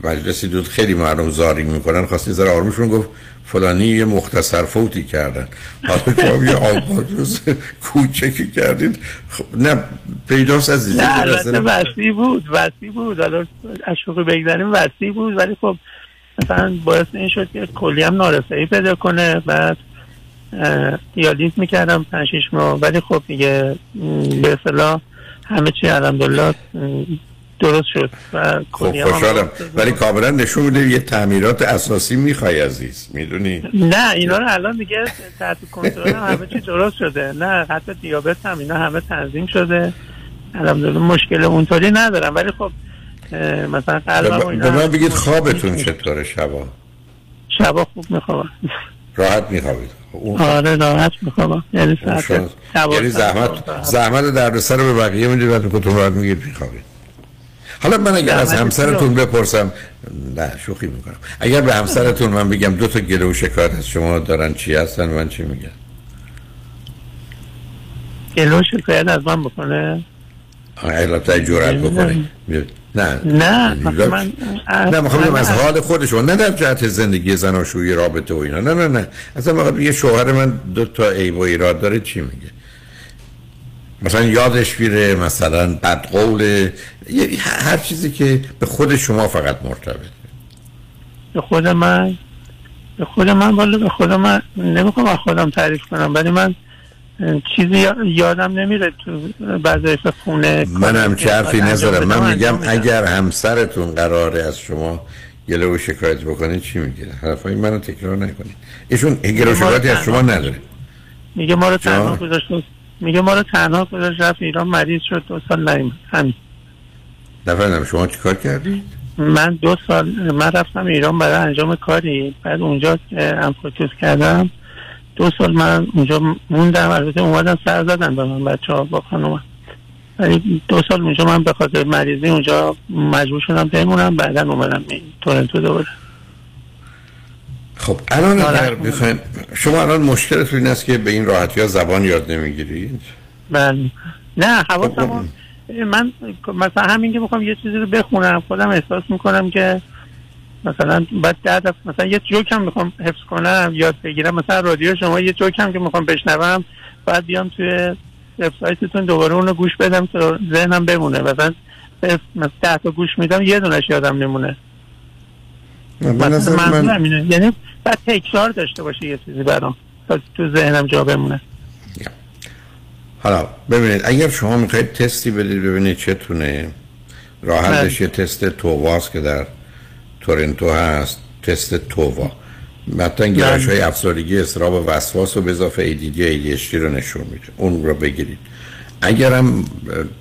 S5: مجلسی دود خیلی مردم زاری می‌کنن خواستی ذره آرومشون گفت فلانی یه مختصر فوتی کردن. حالا شما یه آبادوز کوچکی کردید خب نه پیداست از
S24: نه البته وسیع بود وسیع بود. حالا از شوخی بگذاریم وسیع بود ولی خب مثلا باعث این شد که کلی هم نارسایی پیدا کنه. بعد دیالیز می‌کردم پنج شیش ماه. ولی خب دیگه به اصطلاح همه چی الحمدلله درست شد. و
S5: خب خوشحالم. ولی کاملا نشون میده یه تعمیرات اساسی می‌خوای عزیز. می‌دونی؟
S24: نه اینا رو الان دیگه تحت کنترل هم همه چی درست شده. نه حتی دیابت هم اینا همه تنظیم شده. الحمدلله مشکل اونطوری ندارم. ولی خب مثلا قلبم اینا
S5: به من بگید خوابتون چطوره شبا؟
S24: شبا خوب میخوابم.
S5: راحت میخوابید. اون
S24: آره راحت میخوابم. یعنی ساعت
S5: یعنی زحمت زحمت دردسر رو به بقیه می‌دید بعد خودتون راحت میگید میخوابید. حالا من اگر از همسرتون؟ بپرسم نه شوخی می‌کنم. اگر به همسرتون من بگم دو تا گله و شکایت از شما دارن چی هستن؟ من چی میگم؟
S24: گلو شکایت از من بکنه؟
S5: البته جرأت بکنه نه.
S24: نه
S5: نه
S24: آخه من
S5: نه می‌خوام از حال خود شما نه در جهت زندگی زناشویی رابطه و اینا. نه نه نه. اصلا یه شوهر من دو تا عیب و ایراد داره چی میگه؟ مثلا یادش میره مثلا بدقول هر چیزی که به خود شما فقط مرتبط
S24: به خود من؟ به خود من والا به خود من نمی‌خوام از خودم تعریف کنم ولی من چیزی یا- یادم نمیره تو وظایف خونه
S5: من هم چه حرفی نذارم. من میگم. اگر همسرتون قراره از شما گله و شکایت بکنه چی میگه؟ حرفای منو تکرار نکنید. ایشون گله و شکایتی از شما نداره.
S24: میگه ما رو تنها؟ میگه ما رو تنها گذاشت رفت ایران مریض شد دو سال نیومد همین.
S5: نفهمیدم شما چیکار کردی؟
S24: من دو سال من رفتم ایران برای انجام کاری. بعد اونجا انفوتوس کردم. دو سال من اونجا موندم. البته اومدن سر زدن به من بچه ها با خانومم ولی دو سال اونجا من به خاطر مریضی اونجا مجبور شدم بمونم. بعدا اومدم تورنتو دوباره.
S5: خب الان
S24: آره.
S5: اگر بخوایم شما الان مشکلتون این است که به این راحتی ها زبان یاد نمی‌گیرید؟
S24: بله. نه حواسم من مثلا همین که می‌خوام یه چیزی رو بخونم خودم احساس می‌کنم که مثلا بعد ده دفعه مثلا یه جوک هم می‌خوام حفظ کنم یاد بگیرم. مثلا رادیو شما یه جوک هم که می‌خوام بشنوم بعد بیام توی وبسایتتون دوباره اونو گوش بدم تا ذهنم بمونه. مثلا مثلا ده تا گوش میدم یه دونش یادم نمونه.
S5: من
S24: اینه یعنی بعد تکرار داشته باشه یه چیزی برام. تا تو ذهنم جا بمونه.
S5: حالا ببینید اگر شما می‌خواید تستی بدید ببینید چتونه راه حلش یه تست توواست که در تورنتو هست. تست تووا. مثلا گرایش های افسردگی اضطراب و وسواس و به اضافه ADD ADHD رو نشون میده. اون رو بگیرید. اگرم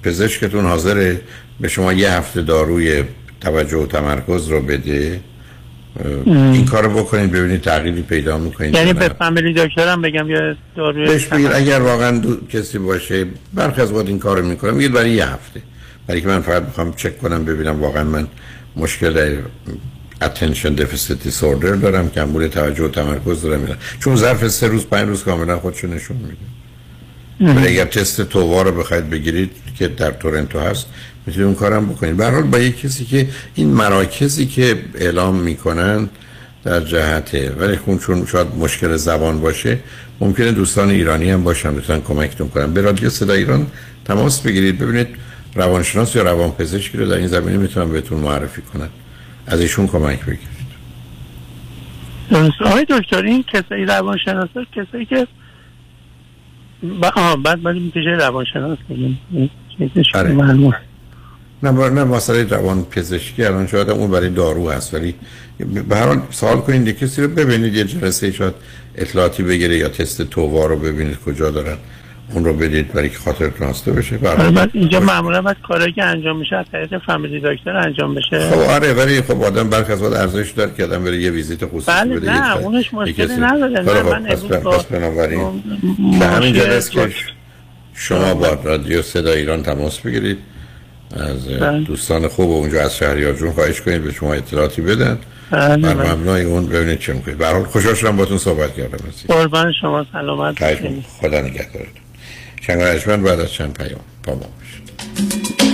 S5: پزشکتون حاضره به شما یه هفته داروی توجه و تمرکز رو بده. این کار رو بکنید ببینید تغییری پیدا می‌کنید
S24: یعنی به فامیلی دکترم بگم یا داروی
S5: بهش بگید اگر واقعا دو کسی باشه برخی از وقت این کار رو می‌کنم میگید برای یه هفته. برای که من فقط می‌خوام چک کنم ببینم واقعا من مشکل attention deficit disorder دارم کمبود توجه و تمرکز دارم میرم چون ظرف سه روز پنج روز کاملا خودشو نشون میده. ولی اگر تست تووا رو بخواید بگیرید که در تورنتو هست می‌تونید اون کارم بکنید به حال با یک کسی که این مراکزی که اعلام می‌کنن در جهته ولی خون چون شاید مشکل زبان باشه ممکنه دوستان ایرانی هم باشن بتونن کمکتون کنن. به رادیو صدا ایران تماس بگیرید ببینید روانشناس یا روانپزشکی رو در این زمینه می‌تونن بهتون معرفی کنن. از ایشون کمک بگیرید.
S24: آقای دکتر این کسایی روانشناسا کسایی که. آه بعد بعد پیش روانشناس. بگیم
S5: آره. نه با- نه مسئله روان پزشکی الان شاید اون برای دارو هست ولی به هر حال سوال کنید کسی رو ببینید یه جلسه شاید اطلاعاتی بگیره یا تست تووا رو ببینید کجا دارن اون رو بدید برای که خاطرتون هسته بشه. هر
S24: آره اینجا معمولا بعد کارهایی که انجام میشه از طریق فامیلی دکتر انجام بشه.
S5: خب آره ولی خب آدم برخ از وقت ارزش داره که آدم بره یه ویزیت خصوصی
S24: بله
S5: بده
S24: نه اونش مشکلی نداره
S5: خب،
S24: نه
S5: خب،
S24: من
S5: پس پس بنابراین
S24: م-
S5: به همین جلسه شما با رادیو صدا ایران تماس بگیرید. از
S24: بله.
S5: دوستان خوب اونجا از شهریار جون خواهش کنید به شما اطلاعاتی بدن
S24: بله،
S5: بر
S24: بله.
S5: مبنای اون ببینید چه می‌کنید به هر حال خوشحال شدم باتون صحبت کردم.
S24: قربان شما سلامت.
S5: خدا نگهدارتون شنگ بعد از چند پیام با ما باشید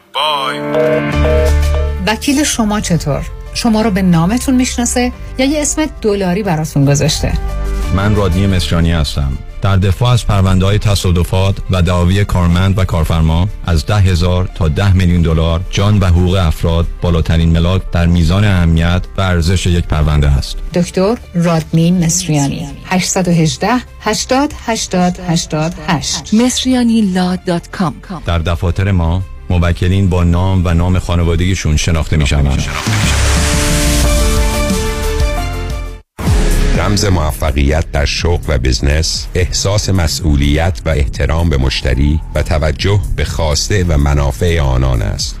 S28: بای
S15: وکیل شما چطور؟ شما رو به نامتون می‌شناسه یا یه اسم دلاری براتون گذاشته؟
S29: من رادنی مصریانی هستم. در دفاع از پرونده های تصادفات و دعاوی کارمند و کارفرما از ده هزار تا ده میلیون دلار جان و حقوق افراد بالاترین ملاک در میزان اهمیت و ارزش یک پرونده است
S15: دکتر رادمین مصریانی. 818 80 80 88 مصریانی
S29: در دفاتر ما موکلین با نام و نام خانوادگیشون شناخته می شوند.
S30: رمز موفقیت در شغل و بزنس احساس مسئولیت و احترام به مشتری و توجه به خواسته و منافع آنان است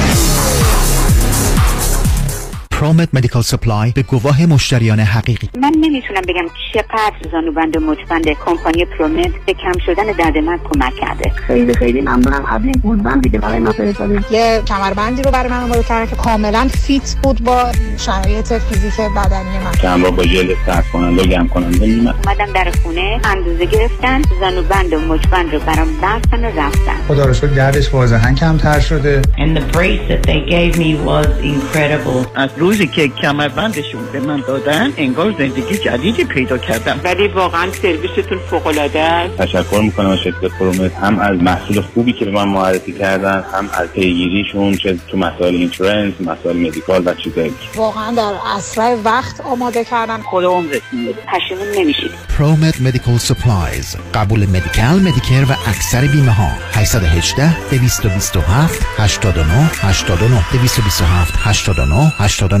S31: ProMed Medical Supply به گواه مشتریان حقیقی.
S32: من نمی‌تونم بگم چقدر زانوبند و مچبند کمپانی ProMed به کم شدن درد من کمک کرده.
S33: خیلی خیلی ممنونم. از این گردنبند دیگه برای ما فرستادید
S34: یه کمربندی رو برای من آماده کردن که کاملا fit بود با شرایط فیزیک بدنی من.
S35: چند با ژل سرد کننده و گرم کننده
S32: اومدم در خونه اندازه گرفتن زانوبند و مچبند رو برام بستن و رفتن.
S36: خدا رو شکر دردش واضحا کمتر شده.
S37: And the brace that they gave me was incredible.
S35: از
S38: روزی که کمربندشون به من دادن انگار زندگی جدیدی پیدا کردم.
S32: ولی واقعا سرویستون فوق العاده است.
S35: تشکر می‌کنم از شرکت ProMed هم از محصول خوبی که به من معرفی کردن هم از پیگیریشون چه تو مسائل insurance مسائل medical و چیزایی.
S34: واقعا در اسرع وقت آماده کردن.
S38: خود عمرتون
S32: پشیمون نمیشید.
S31: ProMed Medical Supplies قبول Medi-Cal Medicare و اکثر بیمه ها 818 227 89 89 227 89 89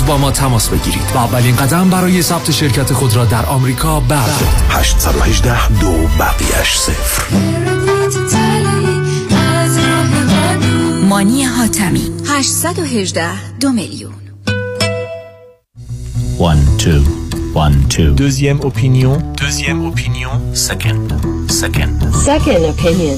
S39: با ما تماس بگیرید و اولین قدم برای ثبت شرکت خود را در آمریکا بردارید
S31: 818 دو بقیش صفر
S40: مانی حاتمی 818 دو میلیون
S41: One, two, one, two.
S42: Deuxième opinion.
S41: Deuxième opinion. Second, second.
S42: Second opinion.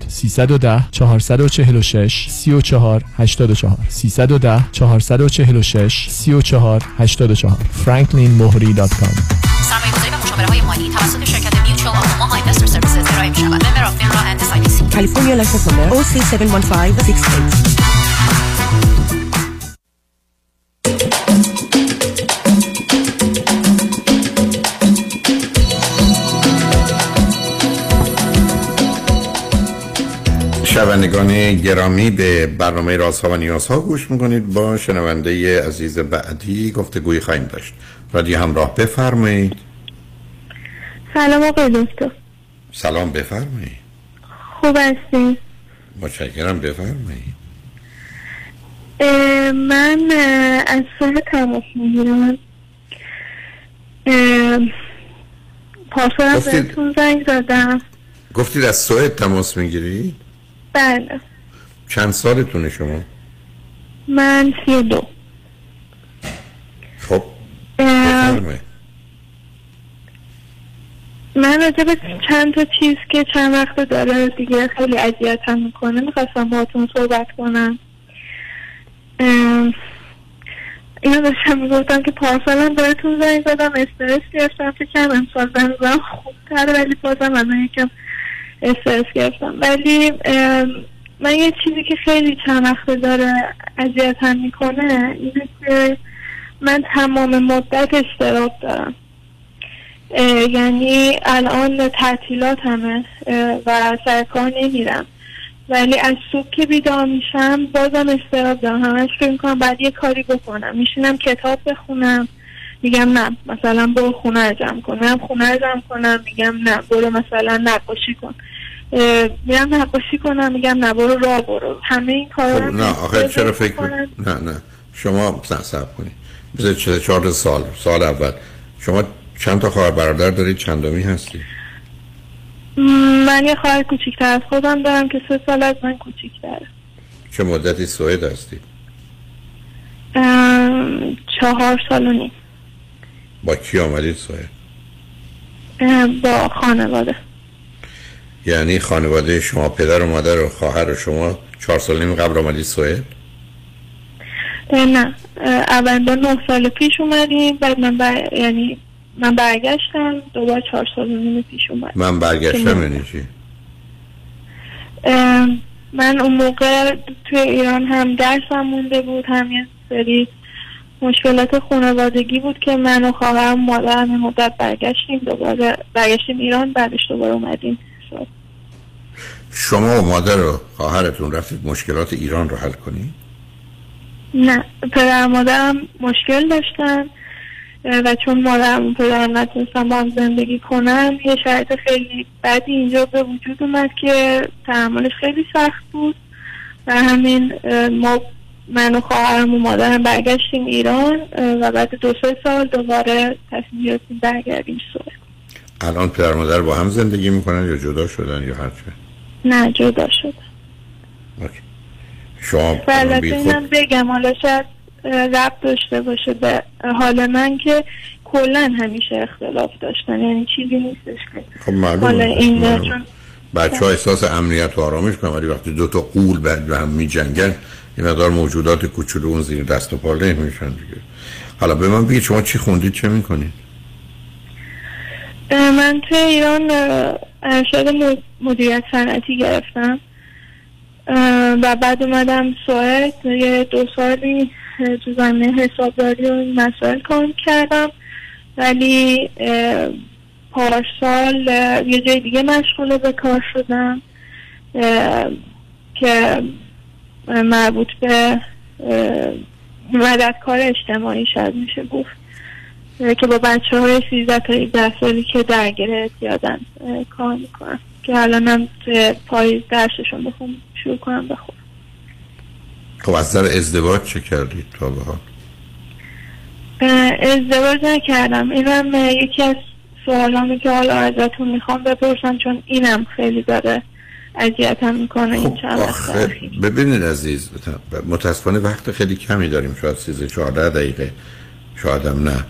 S42: 310 446 34 84 310 446 34 84 franklinmohri.com
S40: سرمایه‌گذاری و مشاوره های مالی توسط شرکت Mutual of Omaha Investor Services ارائه می شود. Member of FINRA and SIPC.
S43: California license number OC71568.
S5: شنوندگان گرامی به برنامه رازها و نیازها گوش می‌کنید. با شنونده عزیز بعدی گفتگوی خواهیم داشت. رادیو همراه بفرمایید.
S44: سلام آقای دکتر.
S5: سلام بفرمایید.
S44: خوب هستین؟
S5: متشکرم بفرمایید.
S44: من از سه تماس می‌گیرم. پاسورم بهتون زنگ زدم
S5: گفتید از سوئد تماس می‌گیرید
S44: بله.
S5: چند سالتونه شما؟
S44: من سی و دو.
S5: خب بفرمایید.
S44: من راجع به چند تا چیز که چند وقت داره دیگه خیلی اذیتم می‌کنه می‌خواستم باهاتون صحبت کنم. اینو داشتم می‌گفتم که پارسالم بهتون زنگ زدم استرس گرفتم فکر کردم امسال زنگم خوبتر ولی بازم الان یکم استرس گرفتم. ولی من یه چیزی که خیلی چند وقت داره اذیتم می‌کنه اینه که من تمام مدت استراب دارم. یعنی الان تعطیلات همه و سر کار نمیرم. ولی از صبح که بیدار میشم بازم استراب دارم. همش فکر می‌کنم بعد یه کاری بکنم. میشینم کتاب بخونم. میگم نه مثلا برو خونه جمع کن. میرم خونه جمع کنم. میگم نه برو مثلا نقاشی کن. میرم نقاشی کنم میگم نه برو راه برو. همه این کارا
S5: خب نه آخه چرا فکر. می- نه نه. شما نه صبر کنید. بذارید چه چهار سال سال اول. شما چند تا خواهر برادر دارید؟ چندمی هستی؟
S44: من یه خواهر کوچیکتر از خودم دارم که سه سال از من کوچیکتره.
S5: چه مدتی سوئد هستید
S44: ام، چهار سال و نیم.
S5: با کی آمدید سوئد؟
S44: با خانواده.
S5: یعنی خانواده شما پدر و مادر و خواهر و شما چهار سال نیم قبل آمدید سوئد؟
S44: نه. اول با نه سال پیش اومدیم بعد من بر... یعنی من برگشتم دوباره چهار سال نیم پیش اومد
S5: من برگشتم یعنی چی؟
S44: من اون موقع توی ایران هم درسم مونده بود هم یه سری مشکلات خانوادگی بود که من و خواهرم و مادرم مدت برگشتیم دوباره برگشتیم ایران بعدش دوباره اومدیم.
S5: شما و مادر و خواهرتون رفتید مشکلات ایران رو حل کنید
S44: نه پدر مادرم مشکل داشتن و چون مادرم و پدرم نتونستن با هم زندگی کنن یه شرایط خیلی بدی اینجا به وجود اومد که تحملش خیلی سخت بود و همین ما من و خواهرم و مادرم برگشتیم ایران و بعد دو سه سال دوباره تصمیم گرفتیم برگردیم سوئد.
S5: الان پدر مادر با هم زندگی می‌کنن یا جدا شدن یا هرچه
S44: نه جدا شد
S5: شما
S44: و البته
S5: بی خود-
S44: اینم بگم حالا شاید ربط داشته باشه به حال من که کلا همیشه اختلاف داشتن یعنی چیزی نیستش که
S5: خب معلومه.
S44: حالا این. چون
S5: بچه ها احساس امنیت و آرامش کنن ولی وقتی دو تا قول به هم می جنگن این مقدار موجودات کوچولو اون زیر دست و پا میشن دیگه. حالا به من بگید شما چی خوندید چه می‌کنید؟
S44: من توی ایران م- مدیریت صنعتی گرفتم. و بعد اومدم سوئد. یه دو سالی تو زمینه حسابداری و این مسائل کار کردم. ولی پارسال یه جای دیگه مشغول به کار شدم. که مربوط به مددکار اجتماعی شاید میشه گفت. که با بچه های 13 تا 17 سالی که درگیر اعتیادن کار می‌کنم. که الانم توی پاییز درسشون بخون شروع کنم بخون
S5: خب از نظر ازدواج چه کردید تا به حال؟
S44: ازدواج نکردم. اینم یکی از سوالامی که حالا ازتون می‌خوام بپرسم چون اینم خیلی داره اذیتم می‌کنه این چند
S5: ببینید عزیز متاسفانه وقت خیلی کمی داریم شاید 13 14 دقیقه شاید هم نه.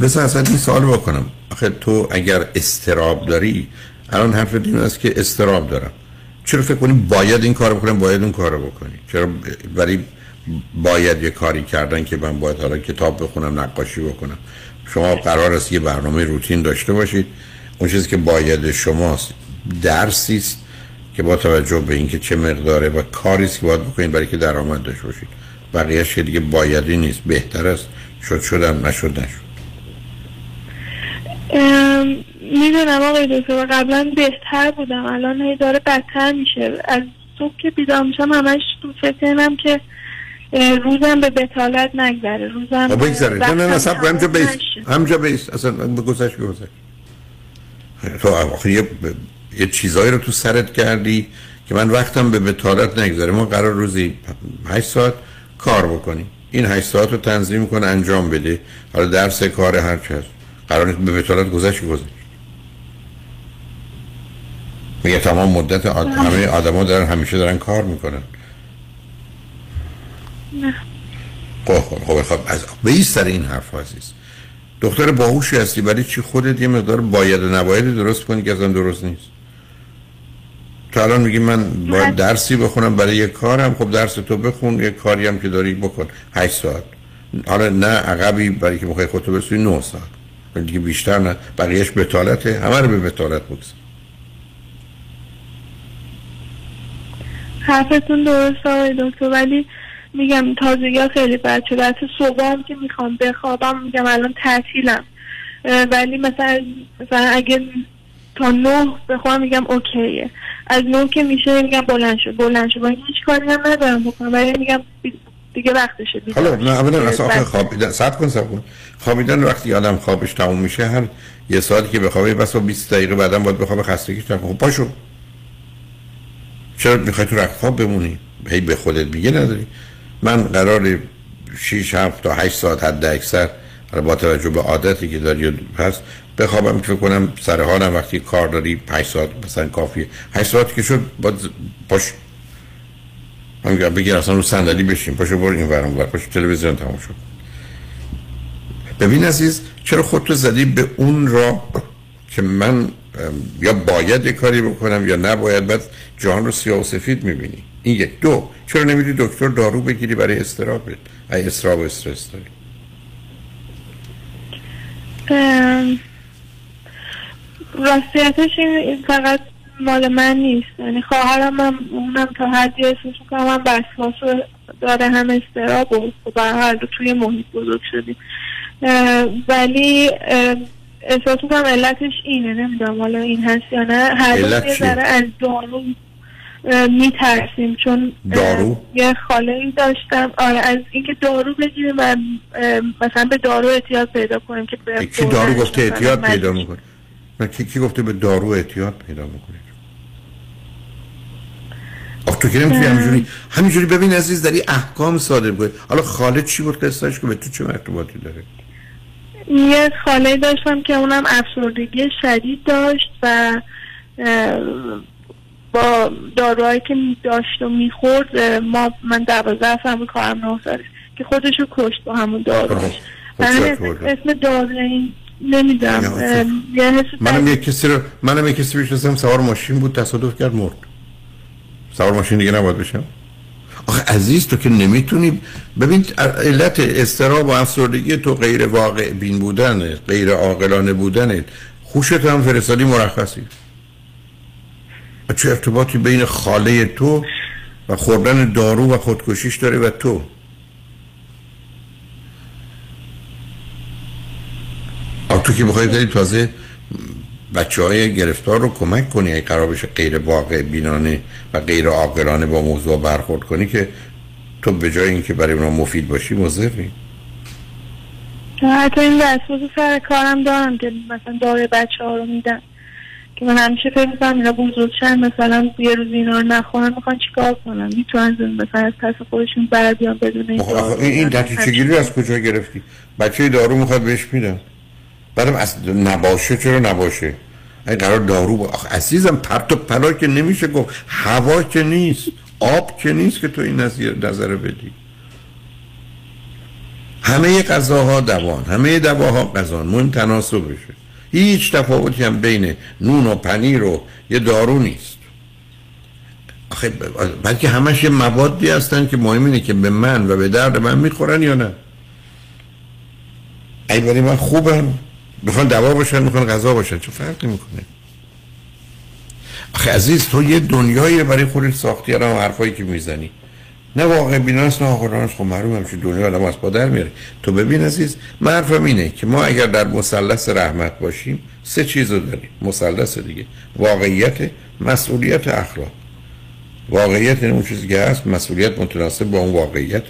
S5: بذار اصلا این سوال بکنم. آخه تو اگر استراب داری الان حرف این است که استراب دارم. چرا فکر کنی باید این کارو بکنم؟ باید اون کارو بکنی. چرا ولی باید یه کاری کردن که من باید حالا کتاب بخونم نقاشی بکنم؟ شما قرار است یه برنامه روتین داشته باشید. اون چیزی که باید شماست درسی است که با توجه به اینکه چه مقداره و کاری است که باید بکنید برای که درآمد داشته باشید. بقیه‌اش که دیگه بایدی نیست بهتر است. شد شدم نشد نشد.
S44: می‌دونم آقای دکتر قبلا بهتر بودم. الان هی داره بدتر میشه. از صبح که بیدار میشم همش تو فکرم که روزم به بتالت نگذره. روزم
S5: بگذاره نه نه نه سب همجا بیست. همجا بیست. اصلا به گذشت گذشت. تو آخه یه, یه چیزایی رو تو سرت کردی که من وقتم به بتالت نگذاره ما قرار روزی 8 ساعت کار بکنیم. این 8 ساعت رو تنظیم کنه انجام بده. حالا درس کار هر هست. قرار نیست به بتالت گذشت گذشت میگه تمام مدت آد... همه آدما دارن همیشه دارن کار می‌کنن.
S44: نه.
S5: خب خب خب از به این سر این حرف عزیز. دختر باهوشی هستی ولی چی خودت یه مقدار باید و نباید درست کنی که اصلا درست نیست. تو الان میگی من باید درسی بخونم برای یه کارم خب درس تو بخون یه کاری هم که داری بکن. 8 ساعت. حالا نه عقبی برای که بخوای خودتو برسونی 9 ساعت. دیگه بیشتر نه. بقیهش بتالته همه رو به بتالت بگذار.
S44: حرفتون درست آقای دکتر ولی میگم تازگی ها خیلی بد شده حتی صبح هم که می‌خوام بخوابم میگم الان تعطیلم. اه، ولی مثلا مثلا اگه تا نه بخوام میگم اوکیه. از نه که میشه میگم بلند شد بلند شد هیچ کاری هم ندارم بکنم ولی میگم دیگه وقتشه
S5: حالا نه اولا اصلا خوابیدن سب کن سب کن. خوابیدن وقتی آدم خوابش تموم میشه هر یه ساعتی که بخوابه بس 20 دقیقه بعدا باید بخوابه خستگیش تموم خب پاشو. چرا می‌خوای تو رخت خواب بمونی؟ هی به خودت میگه نداری. من قرار 6 7 تا 8 ساعت حد اکثر با توجه به عادتی که داری و هست بخوابم که فکر کنم سر حالم وقتی کار داری 5 ساعت مثلا کافیه. 8 ساعت که شد باید ز- باش من میگم بگیر اصلا رو صندلی بشین. پاشو برو این ورم ور. پاشو تلویزیون تموم شد. ببین عزیز چرا خودتو زدی به اون راه که من یا باید یه کاری بکنم یا نباید؟ بعد جهان رو سیاه و سفید می‌بینی. این یک. دو چرا نمیدی دکتر دارو بگیری برای استرابت ای استراب و استرس داری.
S44: راستیتش این فقط مال من نیست. یعنی خواهرم هم اونم تا حدی احساس می‌کنم هم وسواس داره هم استراب و خب به هر دو توی محیط بزرگ شدیم. ولی احساس می‌کنم علتش اینه نمی‌دونم حالا این هست یا نه. هر یه؟ ذره از دارو میترسیم چون
S5: دارو؟
S44: یه خاله ای داشتم. آره از اینکه دارو بگیریم و مثلا به دارو احتیاط پیدا کنیم که به
S5: کی دارو گفته
S44: مجبور
S5: پیدا می‌کنه؟ نه کی, کی گفته به دارو احتیاط پیدا می‌کنه آخ تو که نمی‌تونی همینجوری همینجوری ببین عزیز داری احکام صادر کنی حالا خالد چی بود قصهش که به تو چه مرتباطی داره؟
S44: یه خاله داشتم که اونم افسردگی شدید داشت و با داروهایی که می داشت و می‌خورد ما من دوازده سال بود کارم نه سالش که خودش رو کشت با همون داروهاش.
S5: خب
S44: من
S5: چه
S44: اسم,
S5: خورده؟
S44: نمی‌دونم یه
S5: منم یک کسی رو منم یک کسی می‌شناسم سوار ماشین بود تصادف کرد مرد. سوار ماشین دیگه نباید بشم آخه عزیز تو که نمی‌تونی ببین علت استراب و افسردگی تو غیر واقع بین بودن غیر عاقلانه بودن خوشت هم فرستادی مرخصی. چه ارتباطی بین خاله تو و خوردن دارو و خودکشیش داره و تو. تو که بخوای داری تازه بچه های گرفتار رو کمک کنی اگه قرار بشه غیر واقع بینانه و غیر عاقلانه با موضوع برخورد کنی که تو به جای اینکه برای اونا مفید باشی مضری.
S44: حتی این وسواس سر کارم دارم که مثلا داروی بچه ها رو میدن. که من همیشه فکر می‌کنم اینا بزرگشن مثلا یه روز اینا رو نخورن می‌خوان چیکار کنن؟ می‌تونن مثلا از پس خودشون بر بیان بدون این دارو.
S5: این, این نتیجه گیری از کجا گرفتی؟ بچه دارو می‌خواد بهش میدم بعدم از نباشه چرا نباشه؟ این قرار دارو با... عزیزم پرت و پلا که نمیشه گفت. هوا که نیست آب که نیست که تو این نظر, بدی. همه غذاها دوان همه دواها غذان مهم تناسبشه هیچ تفاوتی هم بین نون و پنیر و یه دارو نیست. آخه بلکه همش یه موادی هستن که مهم اینه که به من و به درد من می‌خورن یا نه. ای من خوبم. می‌خوان دوا باشن می‌خوان غذا باشن. چه فرقی می‌کنه؟ آخه عزیز تو یه دنیایی برای خودت ساختی الان حرفایی که می‌زنی. نه واقع بیناست نه آخرانست خب معلوم همشه دنیا آدم از پا در میاره. تو ببین عزیز من اینه که ما اگر در مثلث رحمت باشیم سه چیز رو داریم. مثلث دیگه. واقعیت مسئولیت اخلاق. واقعیت این اون چیزی که هست مسئولیت متناسب با اون واقعیت.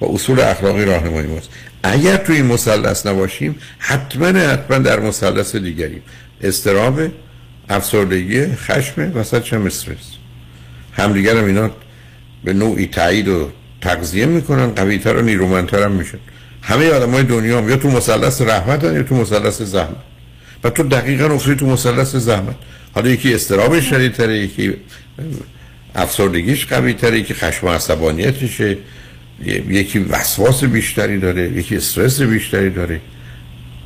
S5: و اصول اخلاقی راهنمایی ماست اگر توی این مثلث نباشیم حتما حتما در مثلث دیگریم. استراب افسردگی خشم وسط هم استرس همدیگر هم اینا به نوعی تایید و تغذیه می‌کنن قویتر و نیرومندتر هم میشن. همه آدم های دنیا هم یا تو مثلث رحمت یا تو مثلث زحمت. و تو دقیقا افتادی تو مثلث زحمت. حالا یکی استراب شدیدتره یکی افسردگیش قوی تره یکی خشم عصبانیتشه. یکی وسواس بیشتری داره یکی استرس بیشتری داره.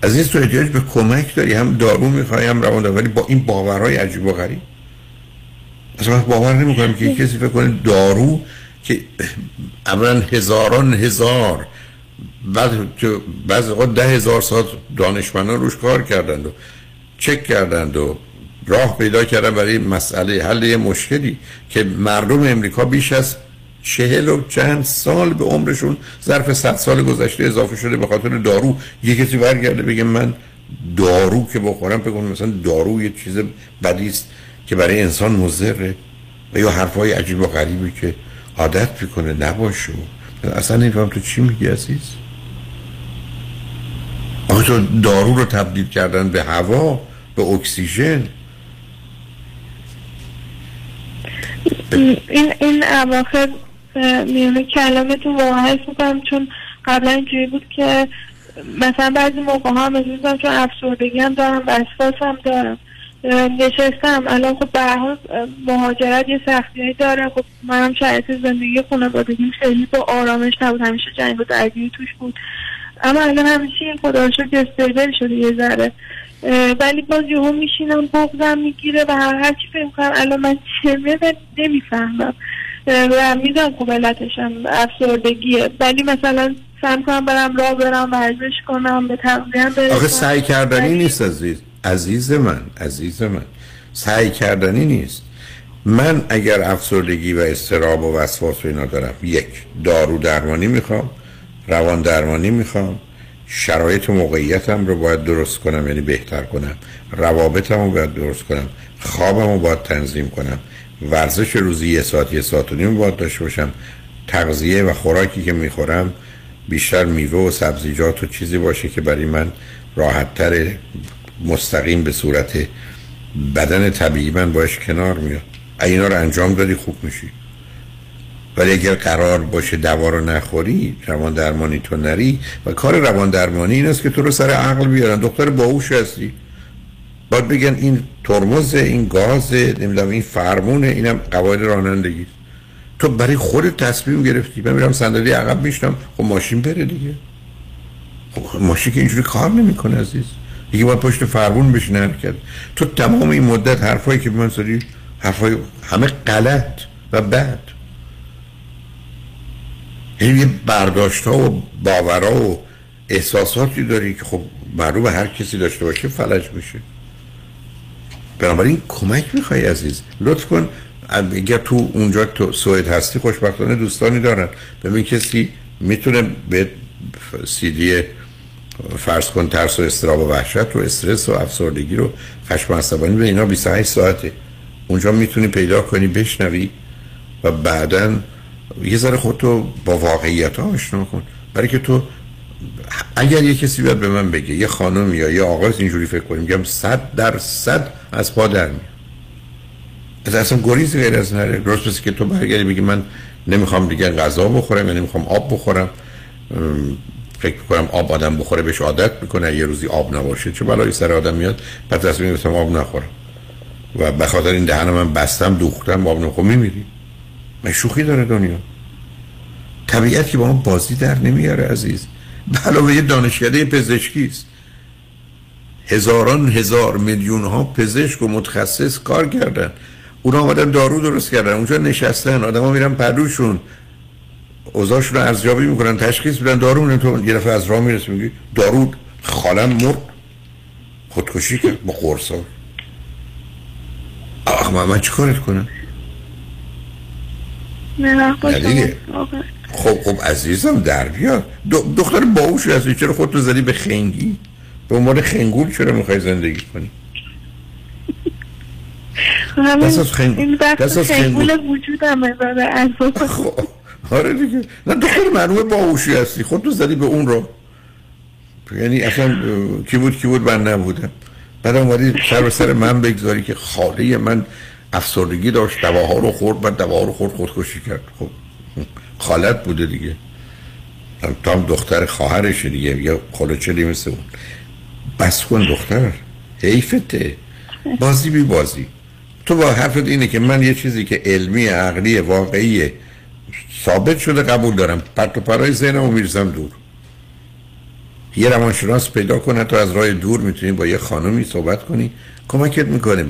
S5: از این تو احتیاج به کمک داری هم دارو می‌خوای هم روان ولی با این باورهای عجیب و غریب. اصلا باور نمی‌کنم که کسی فکر کنه دارو که اولا هزاران هزار بعد که بعضی اوقات ده هزار ساعت دانشمندان روش کار کردند و چک کردند و راه پیدا کردن برای مسئله حل یه مشکلی که مردم امریکا بیش از چهل و چند سال به عمرشون ظرف صد سال گذشته اضافه شده به خاطر دارو. یه کسی برگرده بگه من دارو که بخورم کنم مثلا دارو یه چیز بدی است که برای انسان مضره و یا حرفای عجیب و غریبی که عادت می‌کنه نباشه. اصلا نمیفهم تو چی میگی عزیز؟ آخه تو دارو رو تبدیل کردن به هوا به اکسیژن.
S44: این این اواخر میونه کلامتون واقعا می‌کنم چون قبلا اینجوری بود که مثلا بعضی موقع ها هم چون افسردگی هم دارم وسواس هم دارم نشستم. الان خب به مهاجرت یه سختی داره. خب منم شرایط زندگی خانوادگیم خیلی با آرامش نبود. همیشه جنگ و درگیری توش بود. اما الان همیشه خدا رو استیبل شده یه ذره. ولی باز یهو میشینم بغزم می‌گیره و هر هر چی فکر کنم الان من چمه و نمی‌فهمم. و می‌دونم خب علتشم افسردگیه. ولی مثلا سعی کنم برم راه برم ورزش کنم به تغذیه برسم.
S5: آخه سعی کردنی نیست عزیز. عزیز من عزیز من. سعی کردنی نیست. من اگر افسردگی و استراب و وسواس و اینا دارم یک دارو درمانی می‌خوام روان درمانی می‌خوام. شرایط موقعیتم رو باید درست کنم یعنی بهتر کنم. روابطم رو باید درست کنم. خوابم رو باید تنظیم کنم. ورزش روزی یه ساعت یه ساعت و نیم باید داشته باشم. تغذیه و خوراکی که می‌خورم بیشتر میوه و سبزیجات و چیزی باشه که برای من راحتتر مستقیم به صورت بدن طبیعی من باش کنار میاد. اینا رو انجام دادی خوب میشی. ولی اگر قرار باشه دوا رو نخوری روان درمانی تو نری و کار روان درمانی این است که تو رو سر عقل بیارن. دختر باهوش هستی. باید بگن این ترمز این گاز نمی‌دونم این فرمونه اینم قواعد رانندگی. تو برای خود تصمیم گرفتی. من میرم صندلی عقب میشتم خب ماشین بره دیگه. خب ماشین که اینجوری کار نمی‌کنه عزیز. دیگه باید پشت فرمون بشینه تو تمام این مدت حرفایی که به من زدی حرفای همه غلط و بد. یعنی برداشت ها و باورها و احساساتی داری که خب معلوم هر کسی داشته باشه فلج میشه. بنابراین کمک می‌خوای عزیز. لطف کن. اگر تو اونجا تو سوئد هستی خوشبختانه دوستانی دارن. ببین کسی می‌تونه به سیدی فرض کن ترس و استراب و وحشت و استرس و افسردگی رو خشم عصبانی به اینا 28 ساعته. اونجا می‌تونی پیدا کنی بشنوی و بعدا یه ذره خودتو با واقعیت ها آشنا کن. برای که تو اگر یه کسی بیاد به من بگه یه خانم یا یه آقای اینجوری فکر کنیم میگم صد در صد از پا در میاد اصلا گریز غیر از نره. درست بسی که تو برگردی بگی من نمی‌خوام دیگه غذا بخورم یا نمی‌خوام آب بخورم. فکر کنم آب آدم بخوره بهش عادت می‌کنه. یه روزی آب نباشه چه بلایی سر آدم میاد؟ پس تصمیم گرفتم آب نخورم و به خاطر این دهن من بستم دوختم آب نخورم میمیری. من شوخی داره دنیا. طبیعت که با ما بازی در نمیاره عزیز. علاوه یه دانشکده پزشکی است. هزاران هزار میلیون ها پزشک و متخصص کار کردن. اونا آمدن دارو درست کردن. اونجا نشستن. آدم ها میرن پدوشون اوضاعشون رو ارزیابی می‌کنن. تشخیص بدن دارو تو یه دفعه از راه می‌رسی. میگی دارو خالم مرد. خودکشی کرد. با قرصا. آخ من, من چی کارت کنم
S44: نه
S5: خب خب عزیزم در بیاد دختر باوش هستی. چرا خودتو زدی به خنگی؟ به عنوان خنگول چرا می‌خوای زندگی کنی؟
S44: دست از خنگول دست از خنگول. وجودم
S5: خب آره دیگه. نه دختر معلومه باهوشی هستی. خودتو زدی به اون رو. یعنی اصلا کی بود کی بود من نبودم. بعد اومدی سر سر من بگذاری که خاله من افسردگی داشت. دواها رو خورد بعد دواها رو خورد خودکشی کرد. خب. خالت بوده دیگه. تا هم دختر خواهرش دیگه. یا خلوچلی مثل اون؟ بس کن دختر. حیفته. بازی بی بازی. تو با حرفت اینه که من یه چیزی که علمی عقلی واقعی ثابت شده قبول دارم. پرت و پرای ذهنمو میرزم دور. یه روانشناس پیدا کنه تو از راه دور می‌تونی با یه خانمی صحبت کنی. کمکت می‌کنه.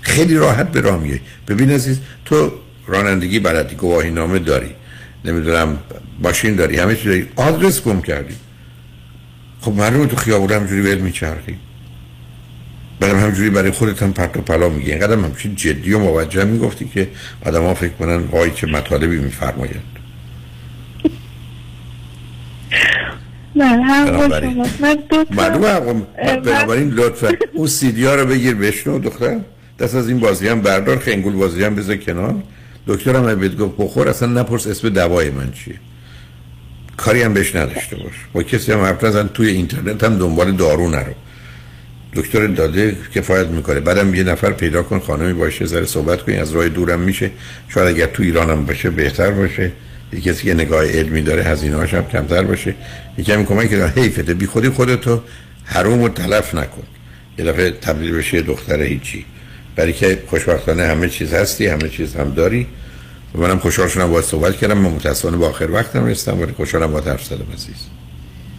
S5: خیلی راحت به راه میای. ببین عزیز تو رانندگی بلدی گواهی نامه داری نمی‌دونم ماشین داری همه چیز داری. آدرس گم کردی. خب معلومه تو خیابون همجوری ول میچرخی برام همجوری برای خودت هم پرت و پلا میگی. اینقدر همچین جدی و موجه می‌گفتی که آدم ها فکر کنن وای چه مطالبی میفرمایند. معلومه بنابراین لطفا اون سیدی ها رو بگیر بشنو دختر. دست از این بازی هم بردار خنگول بازی هم بذار کنار. دکتر هم بهت گفت بخور اصلا نپرس اسم دوای من چیه. کاری هم بهش نداشته باش. با کسی هم حرف نزن توی اینترنت هم دنبال دارو نرو. دکتر داده کفایت می‌کنه. بعدم یه نفر پیدا کن خانمی باشه ذره صحبت کنی از راه دورم میشه. شاید اگر تو ایران هم باشه بهتر باشه. یه کسی که نگاه علمی داره هزینه هم کمتر باشه. یکمی کمک که حیفته بی خودی خودتو حروم و تلف نکن. یه دفعه تبدیل بشه دختر هیچی. برای که خوشبختانه همه چیز هستی همه چیز هم داری. و منم خوشحال شدم باید صحبت کردم. من متاسفانه با آخر وقتم رسیدم ولی خوشحالم با حرف زدم عزیز.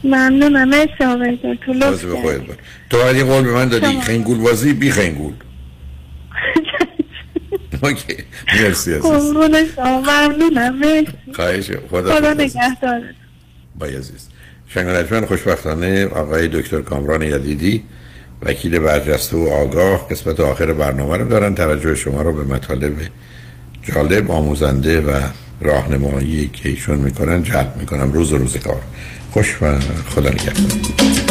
S44: ممنونم. مرسی آقای دکتر. لطف
S5: تو ولی قول به من دادی خنگول بازی بی خنگول. اوکی. مرسی عزیز.
S44: ممنونم. مرسی.
S5: خواهش.
S44: خدا خدا نگهدار.
S5: با عزیز. شنگانجمن خوشبختانه آقای دکتر کامران یدیدی وکیل برجسته و آگاه قسمت آخر برنامه رو دارن. توجه شما رو به مطالب جالب آموزنده و راهنمایی که ایشون می‌کنن جلب می‌کنم. روز و روز کار. خوش و خدا نگهدار.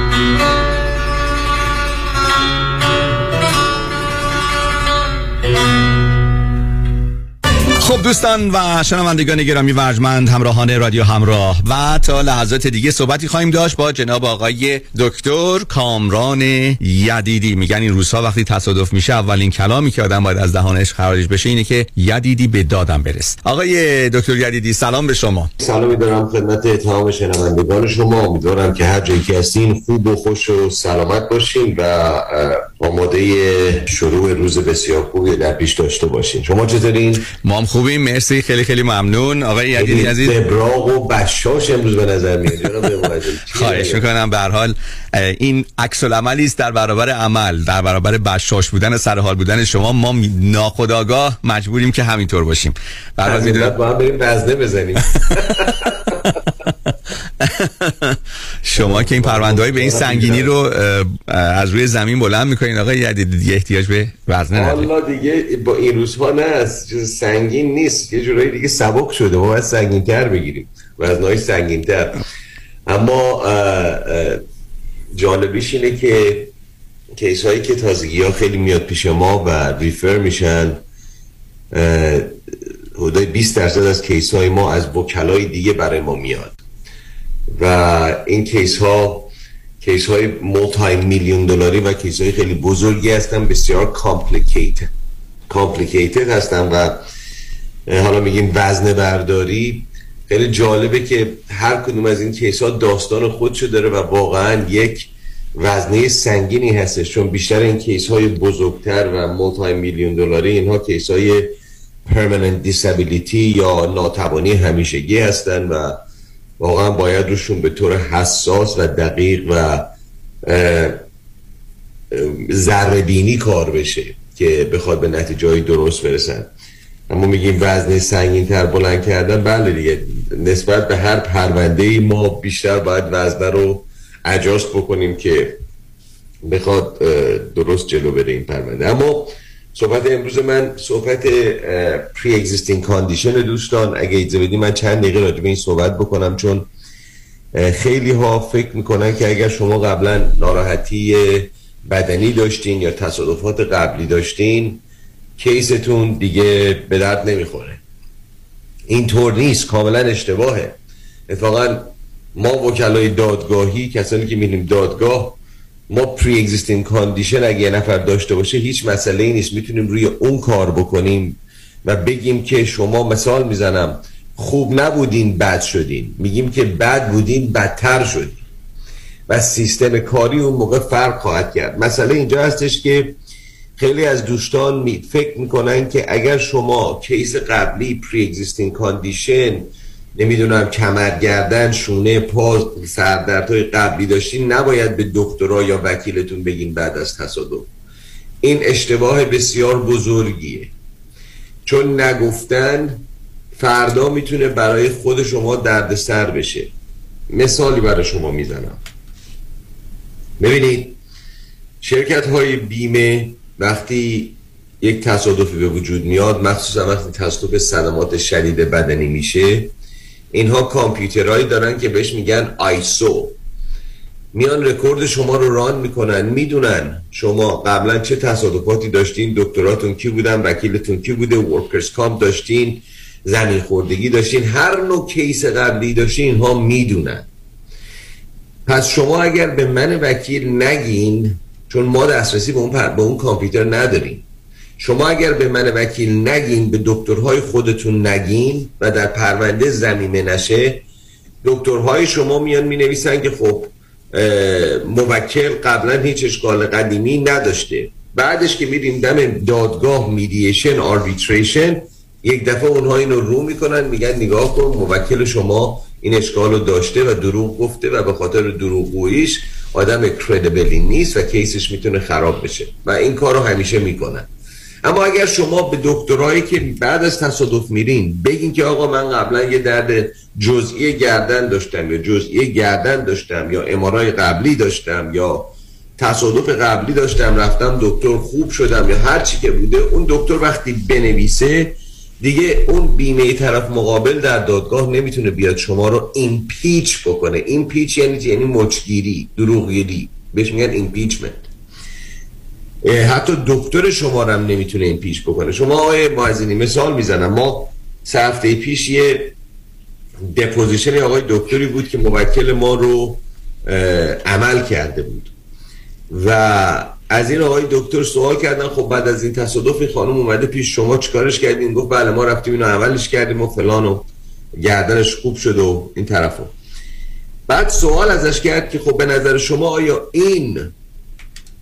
S29: خب دوستان و شنوندگان گرامی ورجمند همراهان رادیو همراه و تا لحظات دیگه صحبتی خواهیم داشت با جناب آقای دکتر کامران یدیدی. میگن این روزها وقتی تصادف میشه اولین کلامی که آدم باید از دهانش خارج بشه اینه که یدیدی به دادم برس آقای دکتر یدیدی سلام به شما.
S45: سلامی دارم خدمت تمام شنوندگان شما. امیدوارم که هر جایی که هستین خوب و خوش و سلامت باشین و آماده شروع روز بسیار خوبی در پیش داشته باشین. شما چطورین؟
S29: ما هم خوبیم مرسی خیلی خیلی ممنون. آقای یدیدی عزیز.
S45: ابراغ و بشاش امروز به نظر میاد.
S29: خواهش می‌کنم. به حال این عکس العملی است در برابر عمل در برابر بشاش بودن سر حال بودن شما. ما ناخداگاه مجبوریم که همینطور باشیم.
S45: به هر حال با هم بریم وزنه بزنیم.
S29: شما که این پرونده به این سنگینی رو از روی زمین بلند می‌کنین آقای یدیدی دیگه احتیاج به وزنه ندارید
S45: حالا دیگه با این روزها نه سنگین نیست. یه جورایی دیگه سبک شده. ما باید سنگین تر بگیریم. وزنهای سنگین تر اما جالبیش اینه که کیس هایی که تازگی ها خیلی میاد پیش ما و ریفر میشن حدود 20 درصد از case های ما از وکلای دیگه برای ما میاد. و این case ها case های multi میلیون دلاری و case های خیلی بزرگی هستن بسیار complicated complicated هستن و حالا میگیم وزن برداری خیلی جالبه که هر کدوم از این case ها داستان خودشو داره و واقعا یک وزنه سنگینی هستش چون بیشتر این case های بزرگتر و multi میلیون دلاری اینها case های permanent disability یا ناتوانی همیشگی هستن و واقعا باید روشون به طور حساس و دقیق و ذره کار بشه که بخواد به نتیجه درست برسن. اما میگیم وزن سنگین تر بلند کردن بله دیگه نسبت به هر پرونده ای ما بیشتر باید وزنه رو اجاست بکنیم که بخواد درست جلو بره این پرونده. اما صحبت امروز من صحبت pre-existing condition دوستان. اگه اجازه بدی من چند دقیقه راجع به این صحبت بکنم چون خیلی ها فکر می‌کنن که اگر شما قبلا ناراحتی بدنی داشتین یا تصادفات قبلی داشتین case تون دیگه به درد نمی‌خوره. اینطور نیست کاملا اشتباهه. اتفاقا ما وکلای دادگاهی کسانی که میریم دادگاه ما pre-existing condition اگه یه نفر داشته باشه هیچ مسئله ای نیست. می‌تونیم روی اون کار بکنیم و بگیم که شما مثال می‌زنم خوب نبودین بد شدین. میگیم که بد بودین بدتر شدین. و سیستم کاری اون موقع فرق خواهد کرد. مسئله اینجا هستش که خیلی از دوستان می فکر می‌کنن که اگر شما case قبلی pre-existing condition نمی‌دونم کمر گردن شونه پا سردردهای قبلی داشتین نباید به دکترا یا وکیلتون بگین بعد از تصادف. این اشتباه بسیار بزرگیه. چون نگفتن فردا می‌تونه برای خود شما دردسر بشه. مثالی برای شما می‌زنم. ببینید شرکت های بیمه وقتی یک تصادفی به وجود میاد مخصوصا وقتی تصادف صدمات شدید بدنی میشه اینها کامپیوترهایی دارن که بهش میگن آیسو. میان رکورد شما رو run می‌کنن می‌دونن شما قبلا چه تصادفاتی داشتین دکتراتون کی بودن وکیلتون کی بوده workers' comp داشتین زمین خوردگی داشتین هر نوع case قبلی داشتین اینها می‌دونن. پس شما اگر به من وکیل نگین چون ما دسترسی به اون, پر... به اون کامپیوتر نداریم. شما اگر به من وکیل نگین به دکترهای خودتون نگین و در پرونده زمینه نشه دکترهای شما میان می نویسن که خب موکل قبلا هیچ اشکال قدیمی نداشته. بعدش که میریم دم دادگاه میدیشن آربیتریشن یک دفعه اونها اینو رو می‌کنن میگن نگاه کن موکل شما این اشکال رو داشته و دروغ گفته و به خاطر دروغگوییش آدم کردبلی نیست و کیسش می‌تونه خراب بشه. و این کار رو همیشه می‌کنن. اما اگر شما به دکترایی که بعد از تصادف میرین بگین که آقا من قبلا یه درد جزئی گردن داشتم یا جزئی گردن داشتم یا MRI قبلی داشتم یا تصادف قبلی داشتم رفتم دکتر خوب شدم یا هر چی که بوده اون دکتر وقتی بنویسه دیگه اون بیمه طرف مقابل در دادگاه نمی‌تونه بیاد شما رو impeach بکنه. Impeach یعنی چی؟ یعنی مچگیری دروغگیری. بهش میگن impeachment حتی دکتر شما هم نمی‌تونه impeach بکنه. شما آقای معزینی مثال می‌زنم. ما سه هفته پیش یه دپوزیشن آقای دکتری بود که موکل ما رو عمل کرده بود. و از این آقای دکتر سوال کردن خب بعد از این تصادف این خانم اومده پیش شما چیکارش کردین؟ گفت بله ما رفتیم اینو عملش کردیم و فلان و گردنش خوب شد و این طرفو. بعد سوال ازش کرد که خب به نظر شما آیا این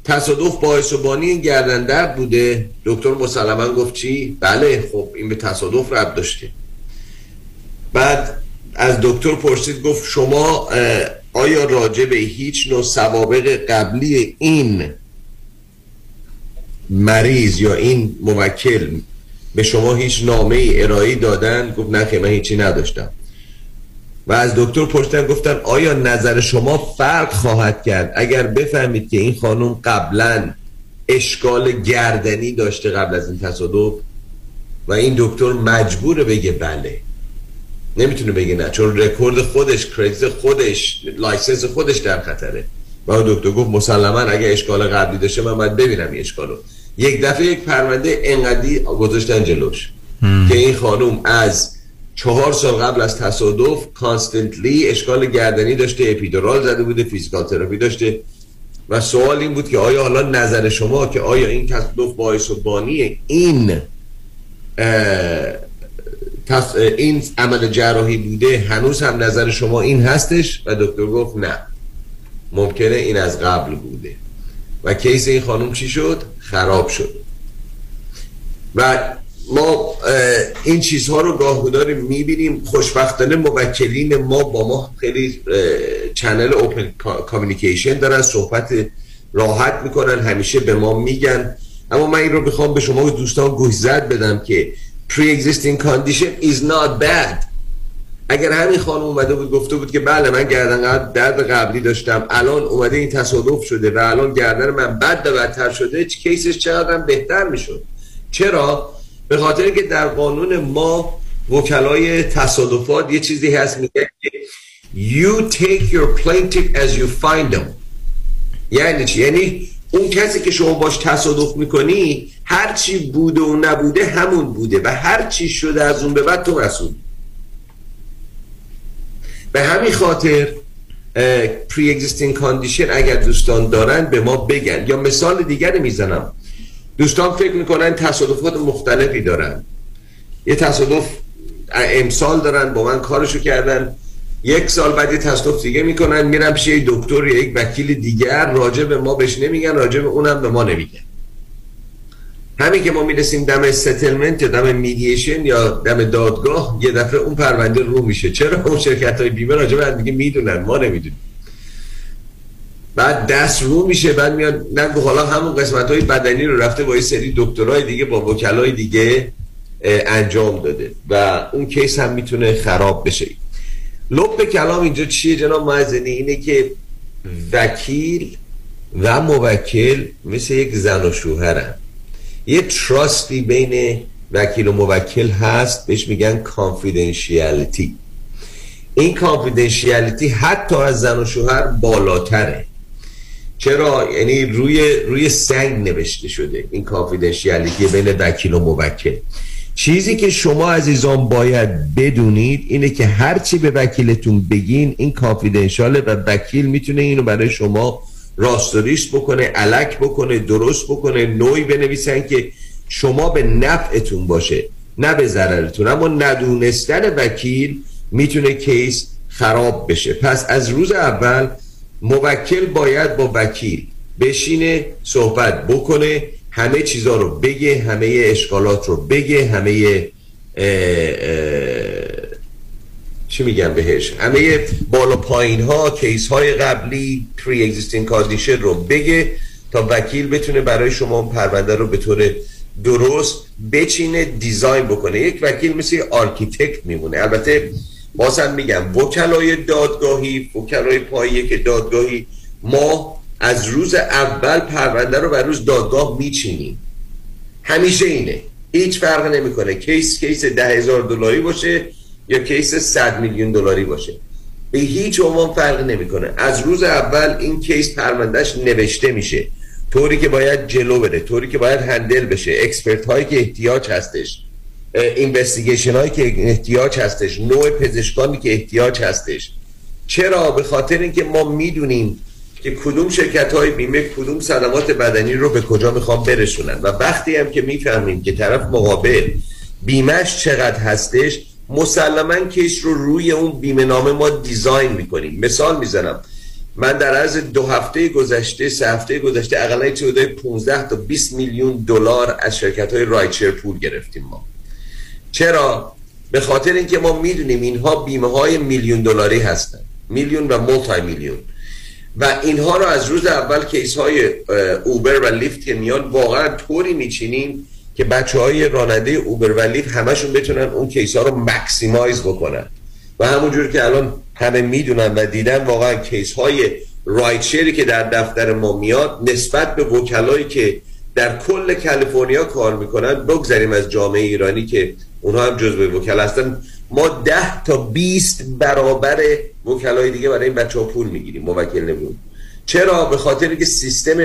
S45: تصادف باعث و بانی گردن درد بوده؟ دکتر مسلما گفت چی؟ بله خب این به تصادف رب داشته. بعد از دکتر پرسید گفت شما آیا راجع به هیچ نوع سوابق قبلی این مریض یا این موکل به شما هیچ نامه ای ارائه دادن؟ گفت نه من هیچی نداشتم. و از دکتر پرسیدن گفتن آیا نظر شما فرق خواهد کرد؟ اگر بفهمید که این خانم قبلا اشکال گردنی داشته قبل از این تصادف و این دکتر مجبور بگه بله. نمی‌تونه بگه نه چون رکورد خودش credit خودش license خودش در خطره. و اون دکتر گفت مسلما اگه اشکال قبلی داشته من باید ببینم این اشکالو. یک دفعه یک پرونده انقدی گذاشتن جلوش. که این خانوم از چهار سال قبل از تصادف constantly اشکال گردنی داشته epidural زده بوده physical therapy داشته. و سوال این بود که آیا حالا نظر شما که آیا این تصادف باعث و بانی این این عمل جراحی بوده هنوز هم نظر شما این هستش؟ و دکتر گفت نه. ممکنه این از قبل بوده. و case این خانم چی شد؟ خراب شد. و ما این چیزها رو گاه داریم می‌بینیم. خوشبختانه موکلین ما با ما خیلی channel open communication دارن صحبت راحت می‌کنن همیشه به ما میگن. اما من این رو بخوام به شما دوستان گوشزد بدم که pre-existing condition is not bad. اگر همین خانم اومده بود گفته بود که بله من گردن درد قبلی داشتم. الان اومده این تصادف شده و الان گردن من بد و بدتر شده کیسش چقدر بهتر می‌شد؟ چرا؟ به خاطر که در قانون ما وکلای تصادفات یه چیزی هست میگه که you take your plaintiff as you find them. یعنی چی؟ یعنی اون کسی که شما باش تصادف می‌کنی هر چی بوده و نبوده همون بوده و هر چی شده از اون به بعد تو مسئول. به همین خاطر pre-existing condition اگر دوستان دارن به ما بگن. یا مثال دیگر می‌زنم. دوستان فکر می‌کنن تصادفات مختلفی دارن. یه تصادف امسال دارن با من کارشو کردن. یک سال بعد یه تصادف دیگه می‌کنن میرن پیش یه دکتر یا یک وکیل دیگر راجع به ما بهش نمیگن راجع به اونم به ما نمیگن. همین که ما می‌رسیم دم settlement یا دم mediation یا دم دادگاه یه دفعه اون پرونده رو میشه. چرا اون شرکت های بیمه راجع به دیگه می‌دونن؟ ما نمی‌دونیم. بعد دست رو میشه بعد میاد میگو حالا همون قسمت های بدنی رو رفته با یه سری دکترای دیگه با وکلای دیگه انجام داده و اون case هم می‌تونه خراب بشه. لب کلام اینجا چیه جناب معزنی؟ اینه که وکیل و موکل مثل یک زن و شوهرن. یه trust ی بین وکیل و موکل هست بهش میگن confidentiality این کانفیدنشیالیتی حتی از زن و شوهر بالاتره. چرا؟ یعنی روی روی سنگ نوشته شده این کانفیدنشیالیتی بین وکیل و موکل. چیزی که شما عزیزان باید بدونید اینه که هرچی به وکیلتون بگین این کانفیدنشاله و وکیل می‌تونه اینو برای شما راستوریش بکنه علک بکنه درست بکنه نوعی بنویسن که شما به نفعتون باشه نه به ضررتون. اما ندونستن وکیل می‌تونه case خراب بشه. پس از روز اول موکل باید با وکیل بشینه صحبت بکنه همه چیزا رو بگه همه اشکالات رو بگه همه چی میگم بهش؟ همه بالا پایین ها case های قبلی pre-existing condition رو بگه تا وکیل بتونه برای شما پرونده رو به طور درست بچینه design بکنه. یک وکیل مثل architect میمونه. البته بازم میگم وکلای دادگاهی وکلای پایه که دادگاهی ما از روز اول پرونده رو برای روز دادگاه میچینیم. همیشه اینه. هیچ فرق نمی‌کنه. case case ده هزار دلاری باشه یا case 100 میلیون دلاری باشه. به هیچ عنوان فرق نمی‌کنه. از روز اول این case پروندهش نوشته میشه. طوری که باید جلو بره طوری که باید handle بشه. expert هایی که احتیاج هستش. investigation هایی که احتیاج هستش نوع پزشکانی که احتیاج هستش. چرا؟ به خاطر اینکه ما می‌دونیم که کدوم شرکت های بیمه کدوم صدمات بدنی رو به کجا می‌خوام برسونن. و وقتی هم که می‌فهمیم که طرف مقابل بیمهش چقدر هستش مسلما case رو روی اون بیمه نامه ما design می‌کنیم. مثال می‌زنم. من در عرض دو هفته گذشته سه هفته گذشته اقلا چه 15 تا 20 میلیون دلار از شرکت های rideshare پول گرفتیم ما. چرا؟ به خاطر اینکه ما می‌دونیم اینها بیمه های میلیون دلاری هستن. میلیون و multi-million و اینها رو از روز اول case های اوبر و لیفت که میان واقعا طوری میچینیم که بچه های راننده اوبر و لیفت همشون بتونن اون case ها رو maximize بکنن. و همونجور که الان همه می‌دونن و دیدن واقعا کیس های رایت که در دفتر ما میاد نسبت به وکلایی که در کل کالیفرنیا کار می‌کنن بگذاریم از جامعه ایرانی که اونها هم جزء وکلا هستن. ما ده تا 20 برابر وکلای دیگه برای این بچه ها پول می‌گیریم موکل نمی‌دونیم چرا؟ به خاطر که سیستم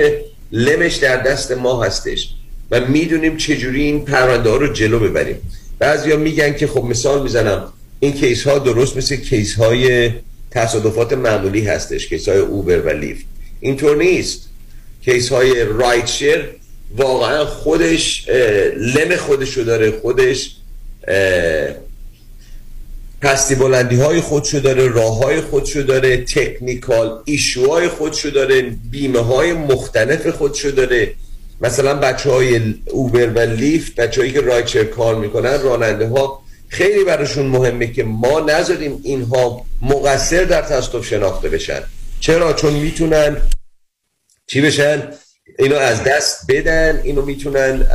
S45: لمش در دست ما هستش و می‌دونیم چجوری این پرونده رو جلو ببریم بعضیا میگن که خب مثال می‌زنم این case ها درست مثل case های تصادفات معمولی هستش case های اوبر و لیفت. اینطور نیست. case های rideshare واقعا خودش لم خودشو داره خودش پستی بلندی های خودشو داره راه های خودشو داره technical issue های خودشو داره بیمه های مختلف خودشو داره. مثلا بچه های اوبر و لیفت بچه هایی که rideshare کار می‌کنن راننده ها خیلی براشون مهمه که ما نذاریم اینها مقصر در تصادف شناخته بشن. چرا؟ چون می‌تونن چی بشن؟ اینو از دست بدن اینو می‌تونن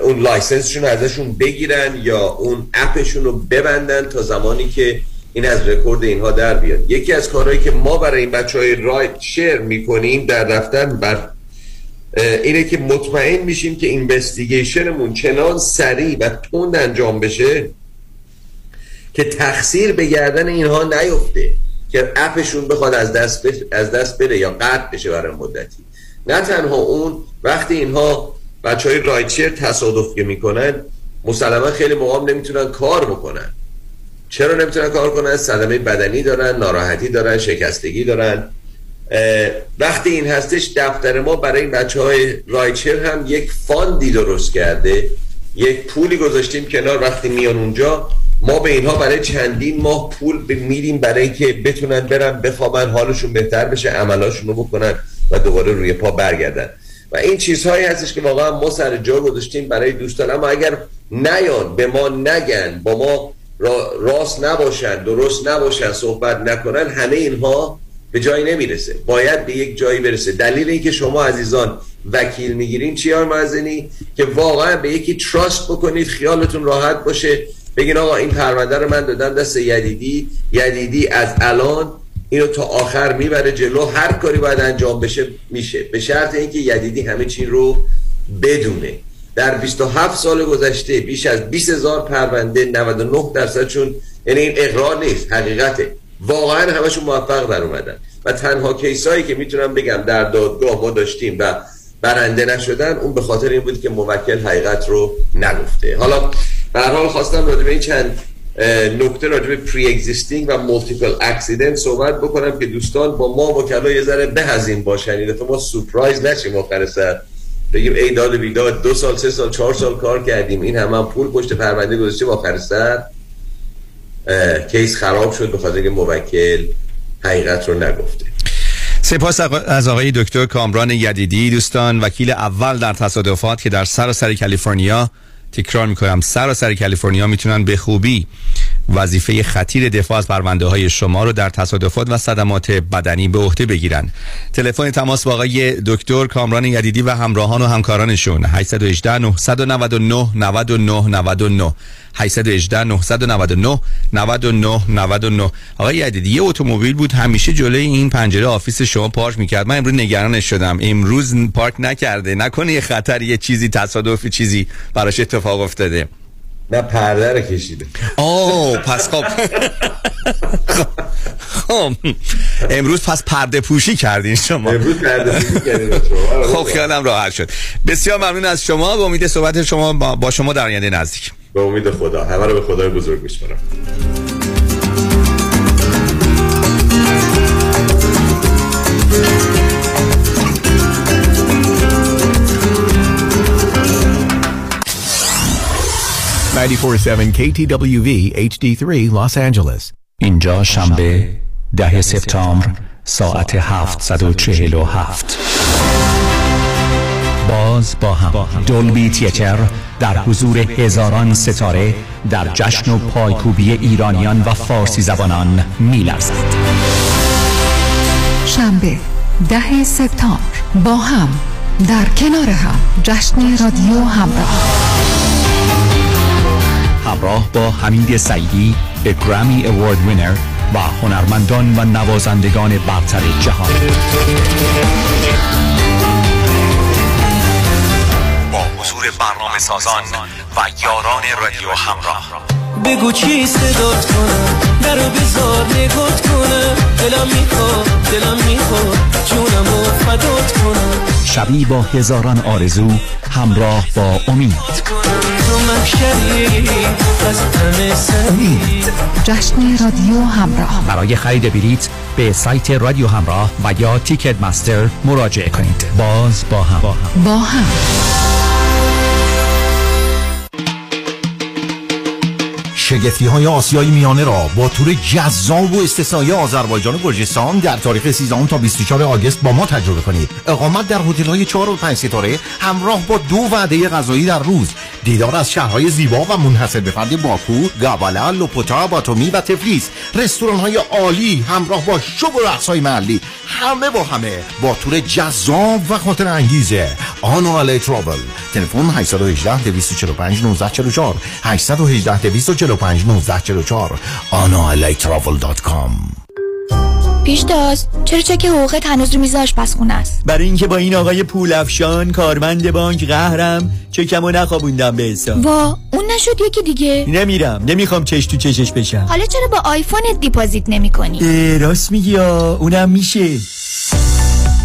S45: اون license شون ازشون بگیرن یا اون app شون رو ببندن تا زمانی که این از رکورد اینها در بیاد. یکی از کارهایی که ما برای این بچه های rideshare می‌کنیم در رفتن بر اینه که مطمئن میشیم که اینوستیگیشنمون چنان سریع و تند انجام بشه که تقصیر به گردن اینها نیفته که اپشون بخواد از دست, از دست بره یا قطع بشه برای مدتی. نه تنها اون وقتی اینها بچه های رایتشیر تصادف که می‌کنن مسلما خیلی مقام نمی‌تونن کار بکنن. چرا نمی‌تونن کار کنن؟ صدمه بدنی دارن ناراحتی دارن شکستگی دارن. وقتی این هستش دفتر ما برای این بچه های رایچر هم یک فاندی درست کرده. یک پولی گذاشتیم کنار وقتی میان اونجا. ما به اینها برای چندین ماه پول میدیم برای که بتونن برن بخوابن حالشون بهتر بشه عملاشون رو بکنن و دوباره روی پا برگردن. و این چیزهایی هستش که واقعا ما سر جا گذاشتیم برای دوستان. اما اگر نیان به ما نگن با ما راست نباشن درست نباشن صحبت نکنن همه اینها به جایی نمی‌رسه. باید به یک جایی برسه. دلیل اینکه شما عزیزان وکیل می‌گیرین چیار مازنی که واقعا به یکی تراست بکنید خیالتون راحت باشه. بگین آقا این پرونده رو من دادم دست یدیدی. یدیدی از الان اینو تا آخر می‌بره جلو. هر کاری باید انجام بشه میشه. به شرط اینکه یدیدی همه چی رو بدونه. در 27 سال گذشته بیش از 20 هزار پرونده 99 درصدشون یعنی این اقرار نیست حقیقته. واقعا همشون موفق در اومدن. و تنها case ایی که می‌تونم بگم در دادگاه ما داشتیم و برنده نشدن اون به خاطر این بود که موکل حقیقت رو نگفته. حالا به حال خواستم راجع به این چند نکته راجع به pre-existing و multiple accident صحبت بکنم که دوستان با ما وکلا یه ذره به از این باشن. این ما surprise نشیم آخر سر. بگیم ای داد بیداد دو سال سه سال چهار سال کار کردیم. این هم, هم پول پشت پرونده گذاشتیم آخر سر. کیس خراب شد به خاطر که موکل حقیقت رو نگفته.
S29: سپاس از آقای دکتر کامران یدیدی دوستان وکیل اول در تصادفات که در سراسر کالیفرنیا تکرار می‌کنم. سراسر کالیفرنیا می‌تونن به خوبی وظیفه خطیر دفاع از پرونده های شما رو در تصادفات و صدمات بدنی به عهده بگیرن تلفن تماس با آقای دکتر کامران یدیدی و همراهان و همکارانشون. 818 999 99 99 818 999 99 99 آقای یدیدی یه اتومبیل بود همیشه جلوی این پنجره office شما پارک می‌کرد. من امروز نگرانش شدم. امروز پارک نکرده. نکنه یه خطر یه چیزی تصادفی چیزی براش اتفاق افتاده.
S45: نه پرده رو کشیده.
S29: آه پس خب. خب امروز پس پرده پوشی کردین شما.
S45: امروز پرده پوشی کردین
S29: خب خیالم راحت شد. بسیار ممنون از شما. با امید صحبت شما با شما در آینده نزدیک.
S45: به امید خدا. همه رو به خدای بزرگ میسپارم
S41: KTWV HD3 Los Angeles.
S39: اینجا شنبه ده سپتامبر ساعت 747 باز با هم. دولبی تیتر در حضور هزاران ستاره در جشن و پایکوبی ایرانیان و فارسی زبانان میلرزد.
S15: شنبه ده سپتامبر با هم در کنار هم جشن رادیو همراه.
S39: همراه با حمید سعیدی گرامی اوارد وینر و هنرمندان و نوازندگان برتر جهان. با حضور برنامه سازان و یاران رادیو همراه.
S46: بگو چی صدات کنم درو بزار نگات کنم. دلم می‌خواد دلم می‌خواد جونم و فدات کنم.
S39: شبی با هزاران آرزو همراه با امید.
S15: امید. جشن رادیو همراه.
S39: برای خرید بلیت به سایت رادیو همراه و یا تیکت مستر مراجعه کنید. باز با هم.
S15: با هم.
S47: شگفتی های آسیای میانه را با تور جذاب و استثنایی آذربایجان و گرجستان در تاریخ 13 تا 24 آگوست با ما تجربه کنید. اقامت در هتل های 4 و 5 ستاره همراه با دو وعده غذایی در روز. دیدار از شهرهای زیبا و منحصر به فرد باکو، گابالا، لوپوتا، باتومی و تفلیس. رستوران های عالی همراه با شب و رقص های محلی. همه با همه با تور جذاب و خاطر انگیزه. آنو ترابل تلفن 818 245 1944 818 245 1944 آنالیترافل.com
S48: پیشتاز چرا چک حقوقت هنوز رو میز آشپزخونه است؟
S49: برای اینکه با این آقای پولافشان کارمند بانک قهرم چکمو نخوابوندم به حساب.
S48: وا اون نشد یکی دیگه.
S49: نمیرم. نمی‌خوام چش تو چشش بشم.
S48: حالا چرا با آیفونت deposit نمی کنی
S49: راست میگی اونم میشه.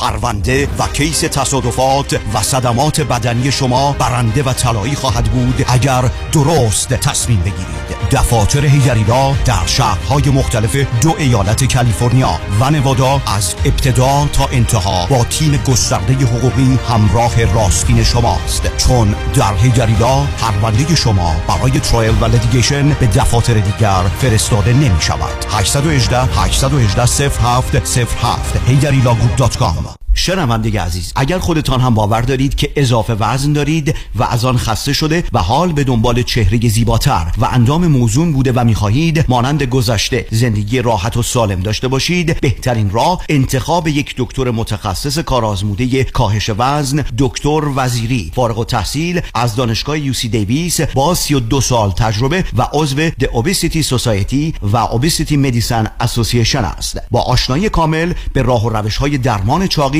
S10: پرونده و کیس تصادفات و صدمات بدنی شما برنده و طلایی خواهد بود اگر درست تصمیم بگیرید. دفاتر هیگریلا در شهرهای مختلف دو ایالت کالیفرنیا و نوادا از ابتدا تا انتها با تیم گسترده حقوقی همراه راستین شماست. چون در هیگریلا پرونده شما برای ترایل و لدیگیشن به دفاتر دیگر فرستاده نمی شود 818 818 07 07 Remember, شنونده عزیز اگر خودتان هم باور دارید که اضافه وزن دارید و از آن خسته شده و حال به دنبال چهره زیباتر و اندام موزون بوده و می‌خواهید مانند گذشته زندگی راحت و سالم داشته باشید بهترین راه انتخاب یک دکتر متخصص کارآزموده کاهش وزن دکتر وزیری. فارغ التحصیل از دانشگاه UC Davis با 32 سال تجربه و عضو The Obesity Society و Obesity Medicine Association است. با آشنایی کامل به راه و روش های درمان چاقی